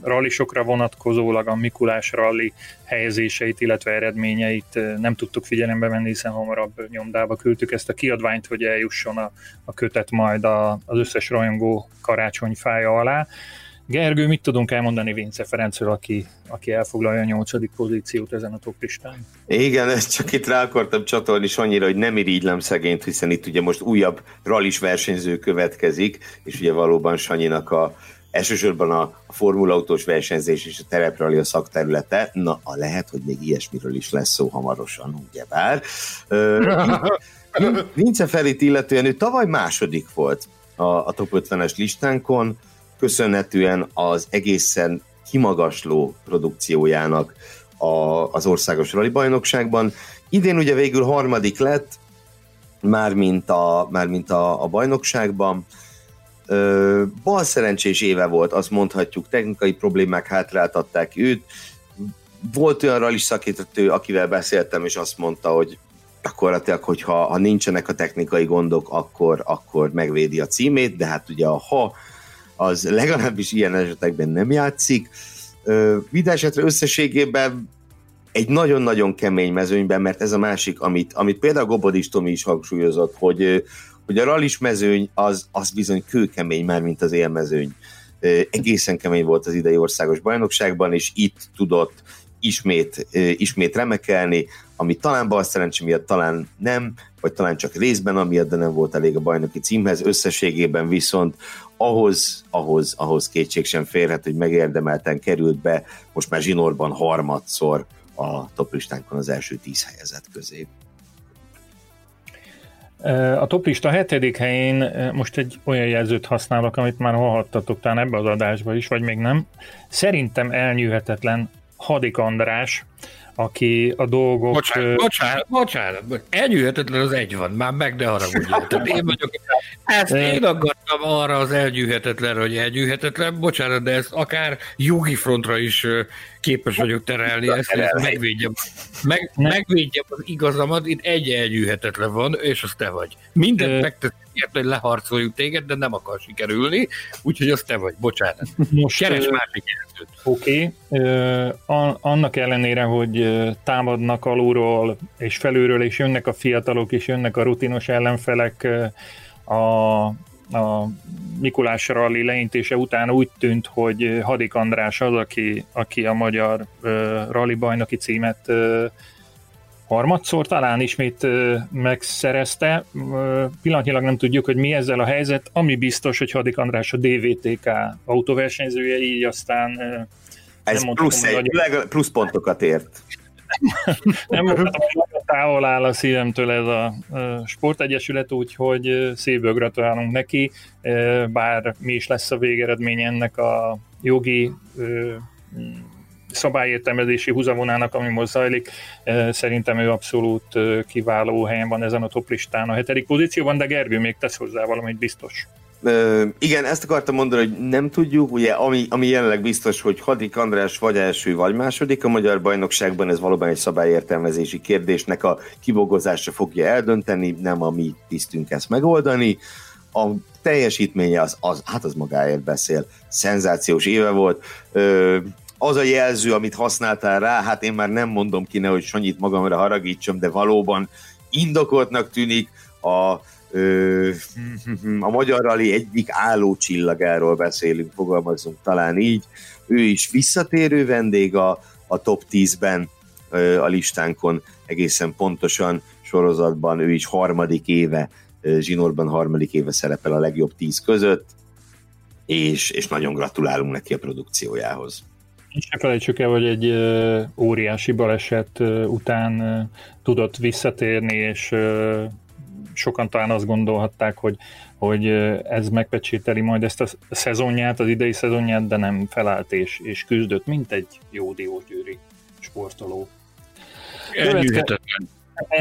Speaker 2: rallisokra vonatkozólag a Mikulás rally helyezéseit, illetve eredményeit nem tudtuk figyelembe venni, hiszen hamarabb nyomdába küldtük ezt a kiadványt, hogy eljusson a, a kötet majd a, az összes rajongó karácsonyfája alá. Gergő, mit tudunk elmondani Vince Ferencről, aki, aki elfoglalja a nyolcadik pozíciót ezen a toplistán?
Speaker 4: Igen, ezt csak itt rá akartam csatolni is annyira, hogy nem irigylem szegényt, hiszen itt ugye most újabb rallis versenyző következik, és ugye valóban Sanyinak a elsősorban a, a formulautós versenyzés és a tereprali a szakterülete, na, a lehet, hogy még ilyesmiről is lesz szó hamarosan, ugyebár. Vince Felit illetően ő tavaly második volt a, a top 50-es listánkon, köszönhetően az egészen kimagasló produkciójának a, az országos rally bajnokságban. Idén ugye végül harmadik lett, mármint a, mármint a, a bajnokságban, bal szerencsés éve volt, azt mondhatjuk, technikai problémák hátráltatták őt. Volt olyan rally szakértő, akivel beszéltem, és azt mondta, hogy gyakorlatilag, hogyha ha nincsenek a technikai gondok, akkor, akkor megvédi a címét, de hát ugye a ha az legalábbis ilyen esetekben nem játszik. Videsetre összességében egy nagyon-nagyon kemény mezőnyben, mert ez a másik, amit, amit például Gobodis Tomi is hangsúlyozott, hogy, hogy a rallis mezőny az, az bizony kőkemény már, mint az élmezőny. Egészen kemény volt az idei országos bajnokságban, és itt tudott ismét, ismét remekelni, ami talán bal szerencsé miatt talán nem, vagy talán csak részben amiatt, de nem volt elég a bajnoki címhez, összességében viszont ahhoz, ahhoz, ahhoz kétség sem férhet, hogy megérdemelten került be most már zsinórban harmadszor a toplistánkon az első tíz helyezett közé.
Speaker 2: A toplista hetedik helyén most egy olyan jelzőt használok, amit már hallhattatok talán ebbe az adásba is, vagy még nem. Szerintem elnyűhetetlen Hadik András, aki a dolgok...
Speaker 3: Bocsánat, bocsánat, bocsánat, elnyűhetetlen az egy van, már meg ne haragudjál. én vagyok, ezt én aggattam arra az elnyűhetetlen, hogy elnyűhetetlen, bocsánat, de ezt akár jogi frontra is képes vagyok terelni, ezt, ezt megvédjem, meg, megvédjem az igazamat, itt egy elnyűhetetlen van, és az te vagy. Mindent megtesz megígért, hogy leharcoljuk téged, de nem akar sikerülni, úgyhogy azt te vagy, bocsánat. Most keres másik
Speaker 2: Oké, okay. annak ellenére, hogy támadnak alulról és felülről, és jönnek a fiatalok, és jönnek a rutinos ellenfelek, a a Mikulás ralli leintése után úgy tűnt, hogy Hadik András az, aki, aki a magyar rally bajnoki címet harmadszor talán ismét megszerezte. Pillanatnyilag nem tudjuk, hogy mi ezzel a helyzet. Ami biztos, hogy Hadik András a DVTK autóversenyzője, így aztán
Speaker 4: ez plusz, egy, plusz pontokat ért
Speaker 2: nem mondhatom, hogy távol áll a szívemtől ez a sportegyesület, úgyhogy szívből gratulálunk neki, bár mi is lesz a végeredmény ennek a jogi szabályértelmezési húzavonának, ami most zajlik. Szerintem ő abszolút kiváló helyen van ezen a toplistán a hetedik pozícióban, de Gergő még tesz hozzá valamit biztos.
Speaker 4: Ö, igen, ezt akartam mondani, hogy nem tudjuk, ugye, ami, ami jelenleg biztos, hogy Hadik András vagy első, vagy második a magyar bajnokságban, ez valóban egy szabályértelmezési kérdésnek a kibogozása fogja eldönteni, nem a mi tisztünk ezt megoldani. A teljesítménye az, az hát az magáért beszél. Szenzációs éve volt. Ö, az a jelző, amit használtál rá, hát én már nem mondom ki, hogy Sanyit magamra haragítsam, de valóban indokoltnak tűnik a a Magyar Rally egyik álló csillagáról beszélünk, fogalmazunk talán így. Ő is visszatérő vendég a, a top 10-ben a listánkon, egészen pontosan sorozatban ő is harmadik éve, zsinórban harmadik éve szerepel a legjobb 10 között, és, és nagyon gratulálunk neki a produkciójához.
Speaker 2: És ne felejtsük el, hogy egy óriási baleset után tudott visszatérni, és sokan talán azt gondolhatták, hogy, hogy ez megpecsételi majd ezt a szezonját, az idei szezonját, de nem felállt és, és küzdött, mint egy jó diósgyőri sportoló.
Speaker 3: Elnyűhetetlen.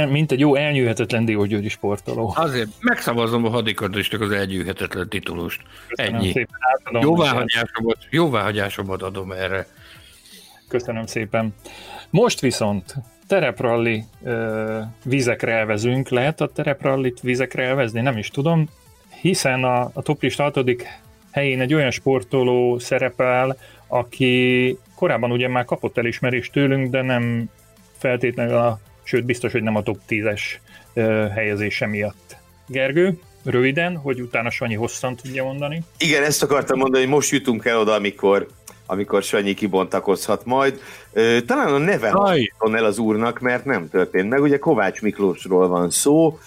Speaker 2: Mint egy jó elnyűhetetlen diógyőri sportoló.
Speaker 3: Azért megszavazom a hadikardistak az elnyűhetetlen titulust. Köszönöm Ennyi. Jóváhagyásomat, jóváhagyásomat adom erre.
Speaker 2: Köszönöm szépen. Most viszont terepralli uh, vizekre elvezünk. Lehet a tereprallit vizekre elvezni? Nem is tudom, hiszen a, a toplista 6. helyén egy olyan sportoló szerepel, aki korábban ugye már kapott elismerést tőlünk, de nem feltétlenül a, sőt biztos, hogy nem a top 10-es uh, helyezése miatt. Gergő, röviden, hogy utána Sanyi hosszan tudja mondani.
Speaker 4: Igen, ezt akartam mondani, hogy most jutunk el oda, amikor amikor Sanyi kibontakozhat majd. Talán a neve haszon el az úrnak, mert nem történt meg. Ugye Kovács Miklósról van szó,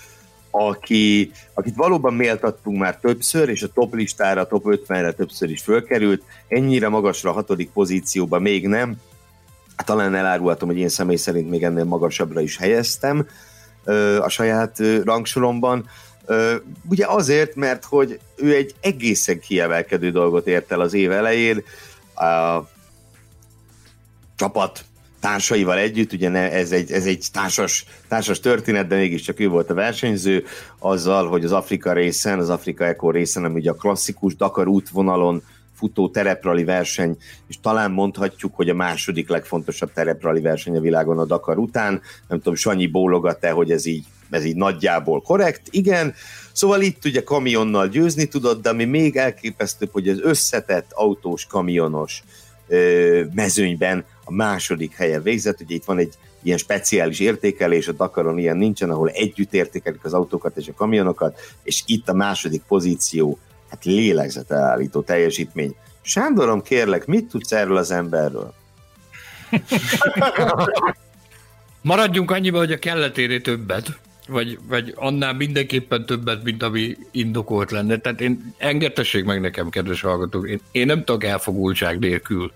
Speaker 4: aki, akit valóban méltattunk már többször, és a top listára, top 50-re többször is fölkerült, ennyire magasra a hatodik pozícióba még nem. Hát talán elárulhatom, hogy én személy szerint még ennél magasabbra is helyeztem a saját rangsoromban. Ugye azért, mert hogy ő egy egészen kiemelkedő dolgot ért el az év elején, a csapat társaival együtt, ugye ez, egy, ez egy társas, társas történet, de mégiscsak ő volt a versenyző, azzal, hogy az Afrika részen, az Afrika Eco részen, ami ugye a klasszikus Dakar útvonalon futó tereprali verseny, és talán mondhatjuk, hogy a második legfontosabb tereprali verseny a világon a Dakar után. Nem tudom, Sanyi bólogat-e, hogy ez így, ez így nagyjából korrekt. Igen, Szóval itt ugye kamionnal győzni tudott, de ami még elképesztőbb, hogy az összetett autós, kamionos ö, mezőnyben a második helyen végzett. Ugye itt van egy ilyen speciális értékelés, a Dakaron ilyen nincsen, ahol együtt értékelik az autókat és a kamionokat, és itt a második pozíció, hát lélegzet elállító teljesítmény. Sándorom, kérlek, mit tudsz erről az emberről?
Speaker 3: Maradjunk annyiba, hogy a kelletéré többet vagy, vagy annál mindenképpen többet, mint ami indokolt lenne. Tehát én engedtessék meg nekem, kedves hallgatók, én, én nem tudok elfogultság nélkül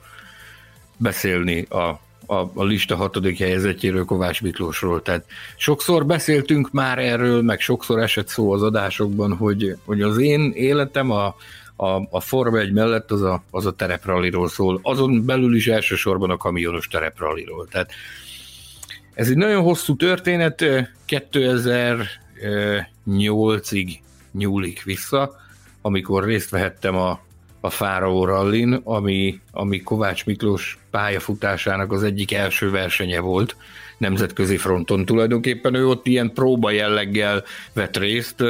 Speaker 3: beszélni a, a, a lista hatodik helyezettjéről, Kovács Miklósról. Tehát sokszor beszéltünk már erről, meg sokszor esett szó az adásokban, hogy, hogy az én életem a, a, a Forma 1 mellett az a, az a terepralliról szól, azon belül is elsősorban a kamionos terepralliról. Tehát ez egy nagyon hosszú történet, 2008-ig nyúlik vissza, amikor részt vehettem a, a Fáraó Rallin, ami, ami Kovács Miklós pályafutásának az egyik első versenye volt nemzetközi fronton. Tulajdonképpen ő ott ilyen próba jelleggel vett részt,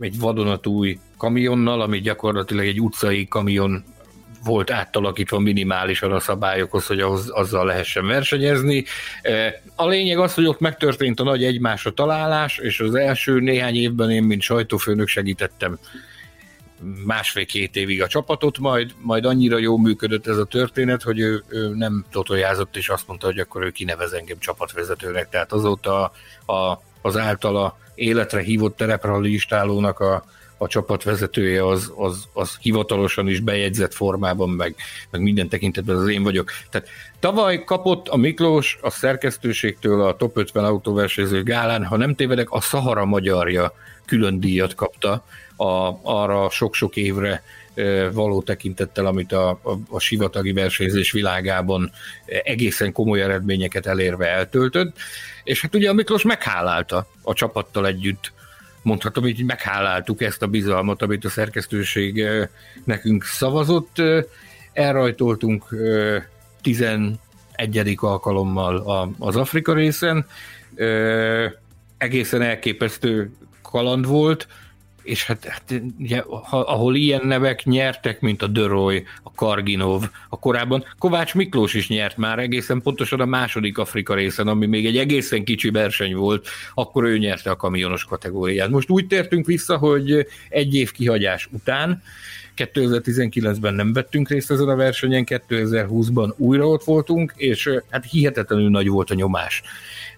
Speaker 3: egy vadonatúj kamionnal, ami gyakorlatilag egy utcai kamion volt átalakítva minimálisan a szabályokhoz, hogy ahhoz, azzal lehessen versenyezni. A lényeg az, hogy ott megtörtént a nagy egymásra találás, és az első néhány évben én, mint sajtófőnök segítettem másfél-két évig a csapatot, majd, majd annyira jó működött ez a történet, hogy ő, ő nem totojázott, és azt mondta, hogy akkor ő kinevez engem csapatvezetőnek. Tehát azóta a, az általa életre hívott tereprallistálónak a, a csapatvezetője az, az, az hivatalosan is bejegyzett formában, meg, meg minden tekintetben az én vagyok. Tehát tavaly kapott a Miklós a szerkesztőségtől a Top 50 autóversenyző gálán, ha nem tévedek, a Szahara magyarja külön díjat kapta a, arra sok-sok évre való tekintettel, amit a, a, a sivatagi versenyzés világában egészen komoly eredményeket elérve eltöltött. És hát ugye a Miklós meghálálta a csapattal együtt mondhatom, hogy megháláltuk ezt a bizalmat, amit a szerkesztőség nekünk szavazott. Elrajtoltunk 11. alkalommal az Afrika részen. Egészen elképesztő kaland volt, és hát, hát ugye, ha, ahol ilyen nevek nyertek, mint a Döroy, a Karginov, a korábban Kovács Miklós is nyert már egészen pontosan a második Afrika részen, ami még egy egészen kicsi verseny volt, akkor ő nyerte a kamionos kategóriát. Most úgy tértünk vissza, hogy egy év kihagyás után 2019-ben nem vettünk részt ezen a versenyen, 2020-ban újra ott voltunk, és hát hihetetlenül nagy volt a nyomás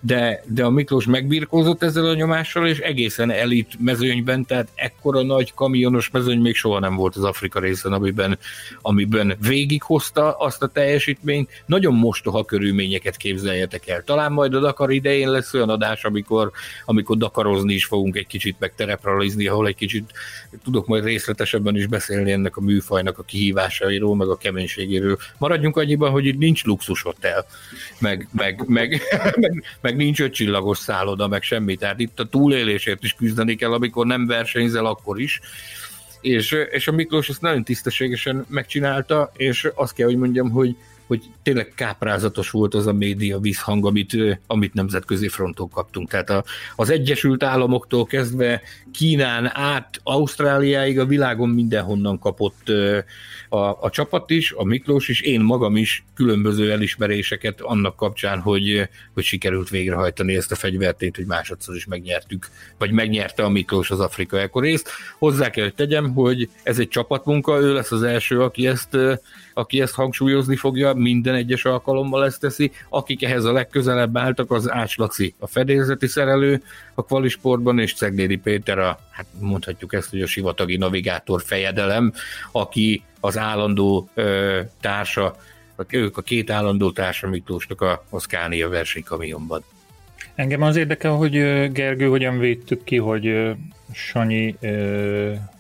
Speaker 3: de, de a Miklós megbirkózott ezzel a nyomással, és egészen elit mezőnyben, tehát ekkora nagy kamionos mezőny még soha nem volt az Afrika részen, amiben, amiben végighozta azt a teljesítményt. Nagyon mostoha körülményeket képzeljetek el. Talán majd a Dakar idején lesz olyan adás, amikor, amikor dakarozni is fogunk egy kicsit, meg terepralizni, ahol egy kicsit tudok majd részletesebben is beszélni ennek a műfajnak a kihívásairól, meg a keménységéről. Maradjunk annyiban, hogy itt nincs luxus hotel, meg, meg, meg, meg, meg meg nincs ötcsillagos szálloda, meg semmi. Tehát itt a túlélésért is küzdeni kell, amikor nem versenyzel, akkor is. És, és a Miklós ezt nagyon tisztességesen megcsinálta, és azt kell, hogy mondjam, hogy, hogy tényleg káprázatos volt az a média visszhang, amit, amit nemzetközi fronton kaptunk. Tehát a, az Egyesült Államoktól kezdve Kínán át Ausztráliáig a világon mindenhonnan kapott a, a csapat is, a Miklós is, én magam is különböző elismeréseket annak kapcsán, hogy, hogy sikerült végrehajtani ezt a fegyvertét, hogy másodszor is megnyertük, vagy megnyerte a Miklós az Afrika Eko részt. Hozzá kell, hogy tegyem, hogy ez egy csapatmunka, ő lesz az első, aki ezt, aki ezt hangsúlyozni fogja, minden egyes alkalommal ezt teszi. Akik ehhez a legközelebb álltak, az Ács Laci, a fedélzeti szerelő a kvalisportban, és Ceglédi Péter, a, hát mondhatjuk ezt, hogy a sivatagi navigátor fejedelem, aki az állandó ö, társa, ők a két állandó társa Miklósnak a, a Scania versenykamionban.
Speaker 2: Engem az érdekel, hogy Gergő hogyan védtük ki, hogy Sanyi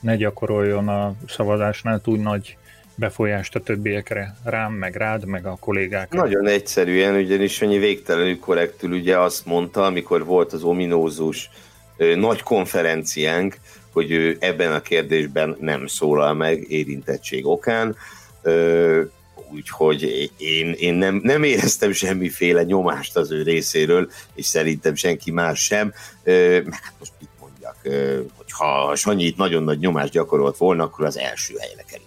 Speaker 2: ne gyakoroljon a szavazásnál túl nagy befolyást a többiekre, rám, meg rád, meg a kollégákra.
Speaker 4: Nagyon egyszerűen, ugyanis annyi végtelenül korrektül ugye azt mondta, amikor volt az ominózus ö, nagy konferenciánk, hogy ő ebben a kérdésben nem szólal meg érintettség okán, ö, úgyhogy én, én nem, nem éreztem semmiféle nyomást az ő részéről, és szerintem senki más sem, ö, meg hát most mit mondjak, ö, hogyha Sanyi itt nagyon nagy nyomást gyakorolt volna, akkor az első helyre került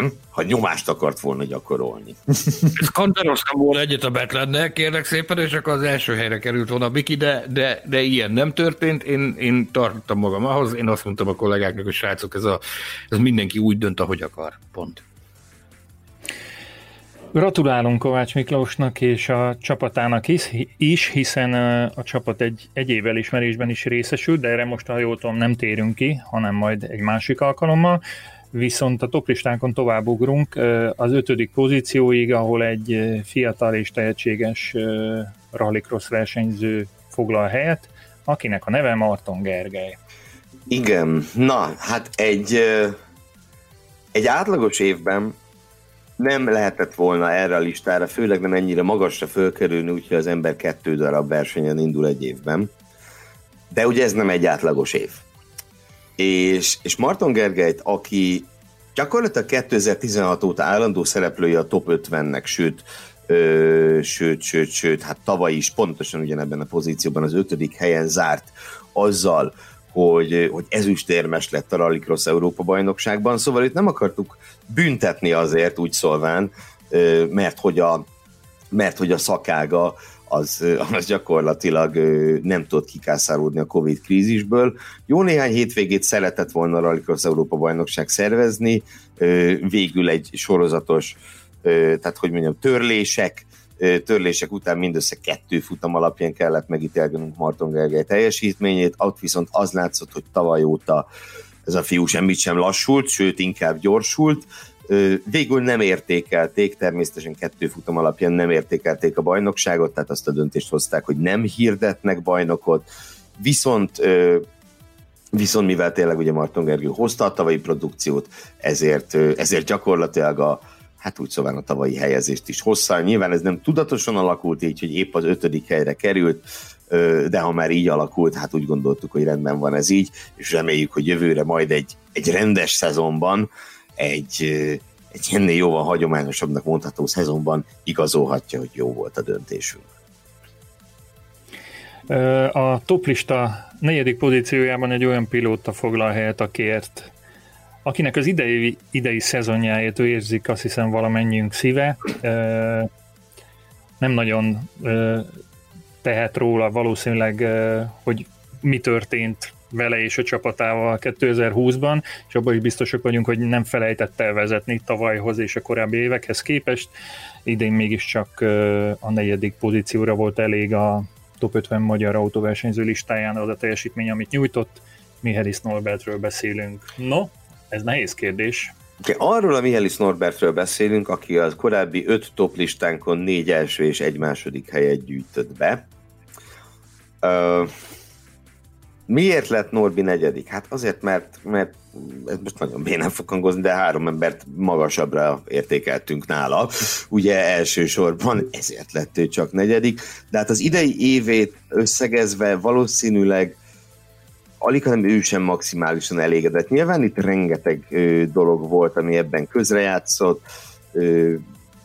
Speaker 4: nem? Ha nyomást akart volna gyakorolni.
Speaker 3: Kandaroztam volna egyet a Betlennek, kérlek szépen, és akkor az első helyre került volna a Biki, de, de, de ilyen nem történt. Én, én tartottam magam ahhoz, én azt mondtam a kollégáknak, hogy srácok, ez, a, ez mindenki úgy dönt, ahogy akar. Pont.
Speaker 2: Gratulálunk Kovács Miklósnak és a csapatának is, is hiszen a csapat egy egyéb elismerésben is részesült, de erre most, ha jól tudom, nem térünk ki, hanem majd egy másik alkalommal viszont a toplistánkon továbbugrunk az ötödik pozícióig, ahol egy fiatal és tehetséges rallycross versenyző foglal helyet, akinek a neve Marton Gergely.
Speaker 4: Igen, na, hát egy, egy átlagos évben nem lehetett volna erre a listára, főleg nem ennyire magasra fölkerülni, úgyhogy az ember kettő darab versenyen indul egy évben. De ugye ez nem egy átlagos év és, és Marton Gergelyt, aki gyakorlatilag 2016 óta állandó szereplője a top 50-nek, sőt, ö, sőt, sőt, sőt, hát tavaly is pontosan ugyanebben a pozícióban az ötödik helyen zárt azzal, hogy, hogy ezüstérmes lett a Rallycross Európa bajnokságban, szóval itt nem akartuk büntetni azért, úgy szólván, mert hogy a, mert hogy a szakága az, az gyakorlatilag nem tudott kikászárodni a Covid krízisből. Jó néhány hétvégét szeretett volna a Rallycross Európa bajnokság szervezni, végül egy sorozatos, tehát hogy mondjam, törlések, törlések után mindössze kettő futam alapján kellett megítélnünk Marton Gergely teljesítményét, ott viszont az látszott, hogy tavaly óta ez a fiú semmit sem lassult, sőt inkább gyorsult, Végül nem értékelték, természetesen kettő futam alapján nem értékelték a bajnokságot, tehát azt a döntést hozták, hogy nem hirdetnek bajnokot, viszont Viszont mivel tényleg ugye Marton Gergő hozta a tavalyi produkciót, ezért, ezért gyakorlatilag a, hát úgy szóval a tavalyi helyezést is hozza. Nyilván ez nem tudatosan alakult így, hogy épp az ötödik helyre került, de ha már így alakult, hát úgy gondoltuk, hogy rendben van ez így, és reméljük, hogy jövőre majd egy, egy rendes szezonban egy, egy ennél jóval hagyományosabbnak mondható szezonban igazolhatja, hogy jó volt a döntésünk.
Speaker 2: A toplista negyedik pozíciójában egy olyan pilóta foglal helyet, akiért akinek az idei, idei szezonjáért ő érzik azt hiszem valamennyiünk szíve. Nem nagyon tehet róla valószínűleg, hogy mi történt vele és a csapatával 2020-ban, és abban is biztosak vagyunk, hogy nem felejtette el vezetni tavalyhoz és a korábbi évekhez képest. Idén mégiscsak a negyedik pozícióra volt elég a top 50 magyar autóversenyző listáján az a teljesítmény, amit nyújtott. Mihelis Norbertről beszélünk. No, ez nehéz kérdés.
Speaker 4: Okay, arról a Mihelis Norbertről beszélünk, aki az korábbi öt top listánkon négy első és egy második helyet gyűjtött be. Uh, Miért lett Norbi negyedik? Hát azért, mert, mert ez most nagyon bénán fog hangozni, de három embert magasabbra értékeltünk nála, ugye elsősorban, ezért lett ő csak negyedik, de hát az idei évét összegezve valószínűleg alig, hanem ő sem maximálisan elégedett. Nyilván itt rengeteg ö, dolog volt, ami ebben közrejátszott, ö,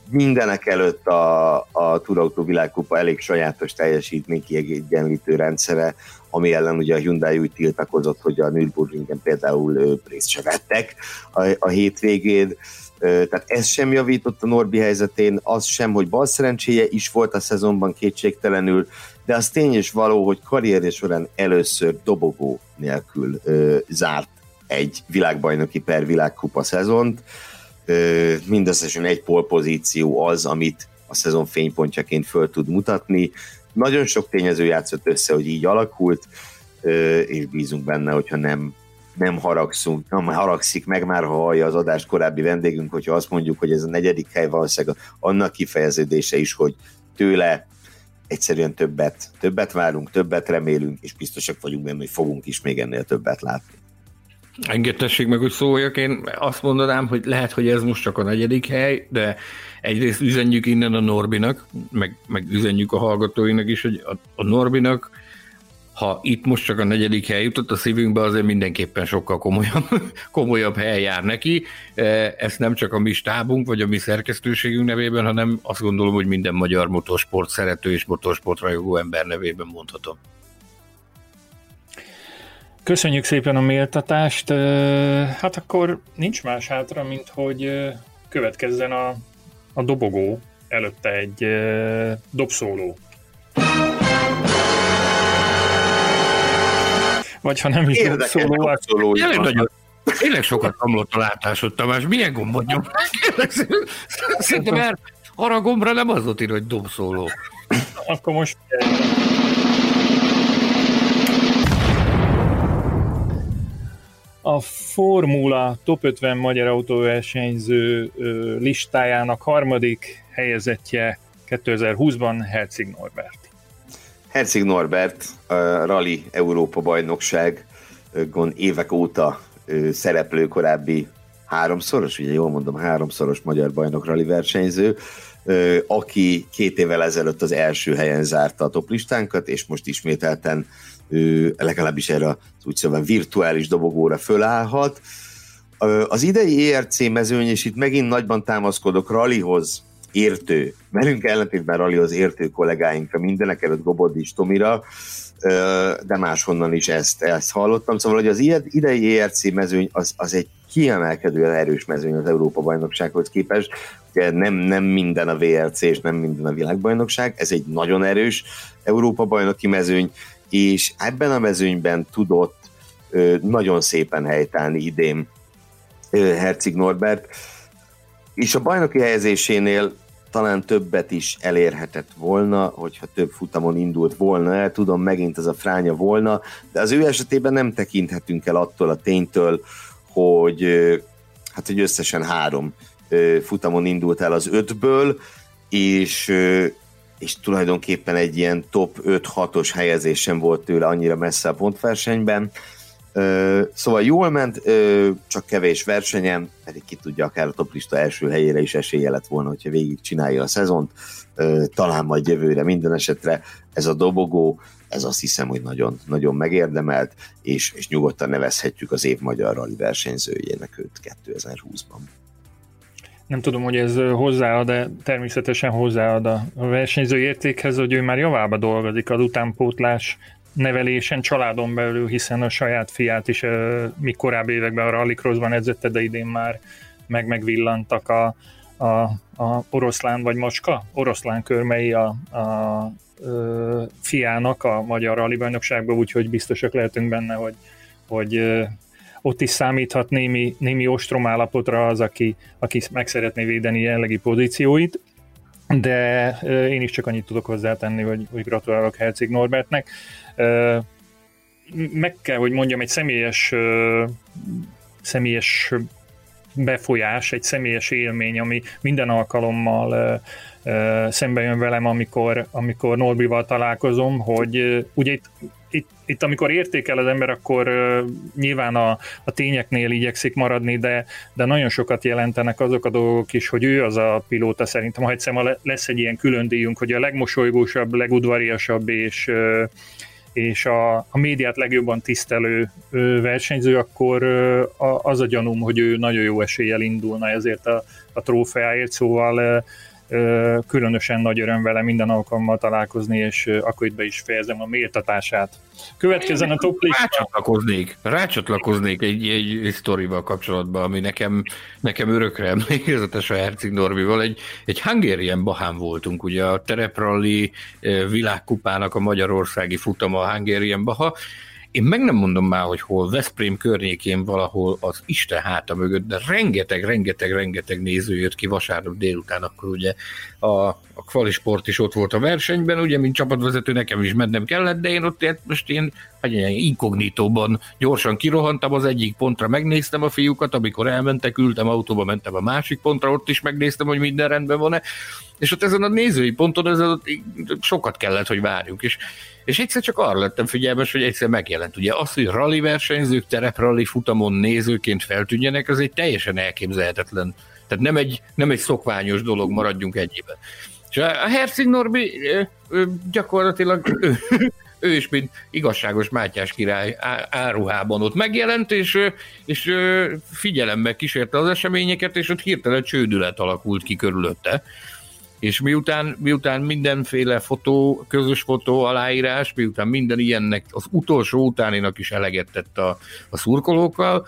Speaker 4: mindenek előtt a, a Turautó világkupa elég sajátos teljesítmény kiegyenlítő rendszere, ami ellen ugye a Hyundai úgy tiltakozott, hogy a Nürburgringen például részt se vettek a, a hétvégén, tehát ez sem javított a Norbi helyzetén, az sem, hogy bal szerencséje is volt a szezonban kétségtelenül, de az tény is való, hogy karrierje során először dobogó nélkül ö, zárt egy világbajnoki per világkupa szezont, ö, mindösszesen egy polpozíció az, amit a szezon fénypontjaként föl tud mutatni, nagyon sok tényező játszott össze, hogy így alakult, és bízunk benne, hogyha nem, nem haragszunk, nem haragszik meg már, ha hallja az adás korábbi vendégünk, hogyha azt mondjuk, hogy ez a negyedik hely valószínűleg annak kifejeződése is, hogy tőle egyszerűen többet, többet várunk, többet remélünk, és biztosak vagyunk benne, hogy fogunk is még ennél többet látni.
Speaker 3: Engedtessék meg, hogy szóljak, én azt mondanám, hogy lehet, hogy ez most csak a negyedik hely, de egyrészt üzenjük innen a Norbinak, meg, meg üzenjük a hallgatóinak is, hogy a, a Norbinak, ha itt most csak a negyedik hely jutott a szívünkbe, azért mindenképpen sokkal komolyabb, komolyabb hely jár neki. E, ezt nem csak a mi stábunk, vagy a mi szerkesztőségünk nevében, hanem azt gondolom, hogy minden magyar motorsport szerető és motorsport rajongó ember nevében mondhatom.
Speaker 2: Köszönjük szépen a méltatást. Hát akkor nincs más hátra, mint hogy következzen a, a dobogó, előtte egy dobszóló. Vagy ha nem is Érdekes, dobszóló,
Speaker 3: dobszóló tényleg, nagyon, tényleg sokat kamlott a látásod, Tamás. Milyen gombot nyom? Szerintem mert arra a gombra nem az ott ír, hogy dobszóló.
Speaker 2: Akkor most a Formula Top 50 magyar autóversenyző listájának harmadik helyezettje 2020-ban Herzig Norbert.
Speaker 4: Herzig Norbert a Rally Európa bajnokságon évek óta szereplő korábbi háromszoros, ugye jól mondom, háromszoros magyar bajnok rally versenyző, aki két évvel ezelőtt az első helyen zárta a toplistánkat, és most ismételten legalábbis erre az úgy szóval virtuális dobogóra fölállhat. Az idei ERC mezőny, és itt megint nagyban támaszkodok rallyhoz, értő, velünk ellentétben rally az értő kollégáinkra, mindenek előtt Gobodis Tomira, de máshonnan is ezt, ezt hallottam. Szóval, hogy az idei ERC mezőny az, az egy kiemelkedően erős mezőny az Európa-bajnoksághoz képest. Ugye nem, nem minden a VRC és nem minden a világbajnokság, ez egy nagyon erős Európa-bajnoki mezőny, és ebben a mezőnyben tudott nagyon szépen helytállni idén Herceg Norbert, és a bajnoki helyezésénél talán többet is elérhetett volna, hogyha több futamon indult volna el, tudom, megint ez a fránya volna, de az ő esetében nem tekinthetünk el attól a ténytől, hogy hát hogy összesen három futamon indult el az ötből, és, és tulajdonképpen egy ilyen top 5-6-os helyezésen volt tőle annyira messze a pontversenyben, Szóval jól ment, csak kevés versenyen, pedig ki tudja, akár a toplista első helyére is esélye lett volna, hogyha végig csinálja a szezont. Talán majd jövőre minden esetre ez a dobogó, ez azt hiszem, hogy nagyon, nagyon megérdemelt, és, és nyugodtan nevezhetjük az év magyar rally versenyzőjének őt 2020-ban.
Speaker 2: Nem tudom, hogy ez hozzáad, de természetesen hozzáad a versenyző értékhez, hogy ő már javába dolgozik az utánpótlás nevelésen családon belül, hiszen a saját fiát is mi korábbi években a rallycrossban edzette, de idén már meg megvillantak a, a, a oroszlán vagy macska, oroszlán körmei a, a, a fiának a magyar rally bajnokságban, úgyhogy biztosak lehetünk benne, hogy, hogy ott is számíthat némi, némi ostrom állapotra az, aki, aki meg szeretné védeni jelenlegi pozícióit, de én is csak annyit tudok hozzátenni, hogy, hogy gratulálok Herceg Norbertnek. Meg kell, hogy mondjam, egy személyes személyes befolyás, egy személyes élmény, ami minden alkalommal szembe jön velem, amikor, amikor Norbival találkozom, hogy ugye itt, itt, itt amikor értékel az ember, akkor nyilván a, a tényeknél igyekszik maradni, de, de nagyon sokat jelentenek azok a dolgok is, hogy ő az a pilóta szerintem, ha egyszer lesz egy ilyen külön díjunk, hogy a legmosolygósabb, legudvariasabb és és a, a médiát legjobban tisztelő versenyző, akkor az a gyanúm, hogy ő nagyon jó eséllyel indulna ezért a, a trófeáért, szóval különösen nagy öröm vele minden alkalommal találkozni, és akkor itt be is fejezem a méltatását. Következzen a top lista.
Speaker 3: Rácsatlakoznék, rácsatlakoznék egy, egy, egy sztorival kapcsolatban, ami nekem, nekem örökre emlékezetes a Herceg Norbival. Egy, egy Hungarian Bahán voltunk, ugye a terepralli világkupának a magyarországi futama a Hungarian Baha, én meg nem mondom már, hogy hol, Veszprém környékén valahol az Isten háta mögött, de rengeteg, rengeteg, rengeteg néző jött ki vasárnap délután, akkor ugye a, a kvalisport is ott volt a versenyben, ugye, mint csapatvezető nekem is mennem kellett, de én ott most én, hogy ilyen inkognitóban gyorsan kirohantam az egyik pontra, megnéztem a fiúkat, amikor elmentek, ültem autóba, mentem a másik pontra, ott is megnéztem, hogy minden rendben van-e, és ott ezen a nézői ponton ez sokat kellett, hogy várjunk, és és egyszer csak arra lettem figyelmes, hogy egyszer megjelent. Ugye az, hogy rally versenyzők tereprally futamon nézőként feltűnjenek, az egy teljesen elképzelhetetlen. Tehát nem egy, nem egy szokványos dolog, maradjunk egyében. És a Herceg Norbi gyakorlatilag ő, ő is, mint igazságos Mátyás király áruhában ott megjelent, és, és figyelembe kísérte az eseményeket, és ott hirtelen csődület alakult ki körülötte és miután, miután mindenféle fotó, közös fotó, aláírás, miután minden ilyennek az utolsó utáninak is eleget tett a, a szurkolókkal,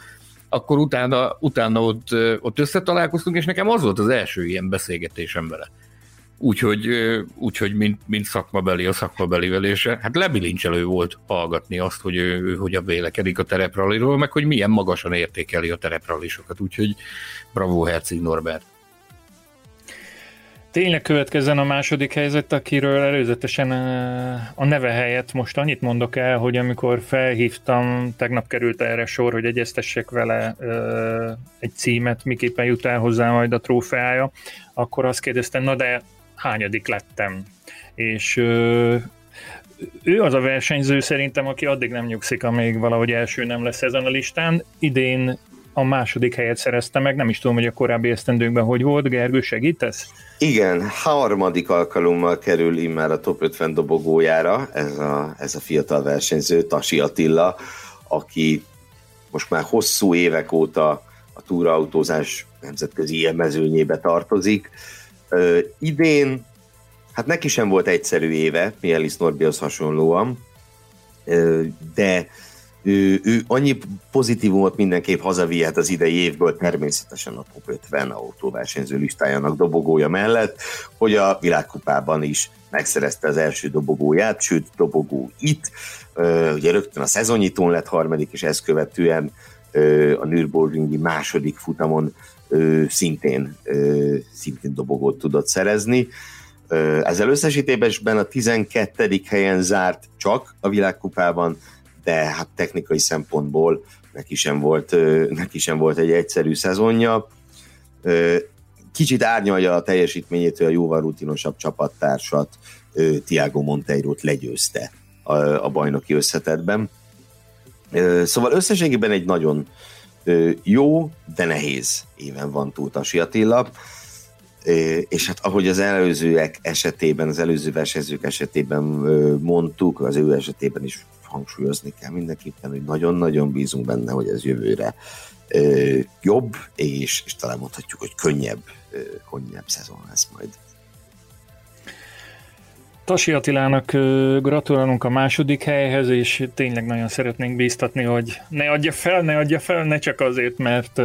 Speaker 3: akkor utána, utána ott, ott összetalálkoztunk, és nekem az volt az első ilyen beszélgetésem vele. Úgyhogy, úgyhogy mint, mint szakmabeli a szakmabeli és hát lebilincselő volt hallgatni azt, hogy ő, ő hogyan vélekedik a terepraliról, meg hogy milyen magasan értékeli a terepralisokat. Úgyhogy bravo Herceg Norbert.
Speaker 2: Tényleg következzen a második helyzet, akiről előzetesen a neve helyett most annyit mondok el, hogy amikor felhívtam, tegnap került erre sor, hogy egyeztessek vele egy címet, miképpen jut el hozzá majd a trófeája, akkor azt kérdeztem, na de hányadik lettem? És ő az a versenyző szerintem, aki addig nem nyugszik, amíg valahogy első nem lesz ezen a listán. Idén a második helyet szerezte meg, nem is tudom, hogy a korábbi esztendőkben hogy volt, Gergő, segítesz?
Speaker 4: Igen, harmadik alkalommal kerül immár a top 50 dobogójára ez a, ez a fiatal versenyző, Tasi Attila, aki most már hosszú évek óta a túraautózás nemzetközi élmezőnyébe tartozik. idén, hát neki sem volt egyszerű éve, Mielis Norbihoz hasonlóan, de ő, ő annyi pozitívumot mindenképp hazavihet az idei évből, természetesen a top 50 autóversenyző listájának dobogója mellett, hogy a világkupában is megszerezte az első dobogóját, sőt dobogó itt, ugye rögtön a szezonnyitón lett harmadik, és ezt követően a Nürburgringi második futamon szintén, szintén dobogót tudott szerezni. Ezzel összesítésben a 12. helyen zárt csak a világkupában, de hát technikai szempontból neki sem volt, neki sem volt egy egyszerű szezonja. Kicsit árnyalja a teljesítményétől a jóval rutinosabb csapattársat, Tiago Monteiro-t legyőzte a, a bajnoki összetetben. Szóval összességében egy nagyon jó, de nehéz éven van túl Tasi Attila, és hát ahogy az előzőek esetében, az előző versenyzők esetében mondtuk, az ő esetében is hangsúlyozni kell mindenképpen, hogy nagyon-nagyon bízunk benne, hogy ez jövőre jobb, és, és talán mondhatjuk, hogy könnyebb, könnyebb szezon lesz majd.
Speaker 2: Tasi Attilának gratulálunk a második helyhez, és tényleg nagyon szeretnénk bíztatni, hogy ne adja fel, ne adja fel, ne csak azért, mert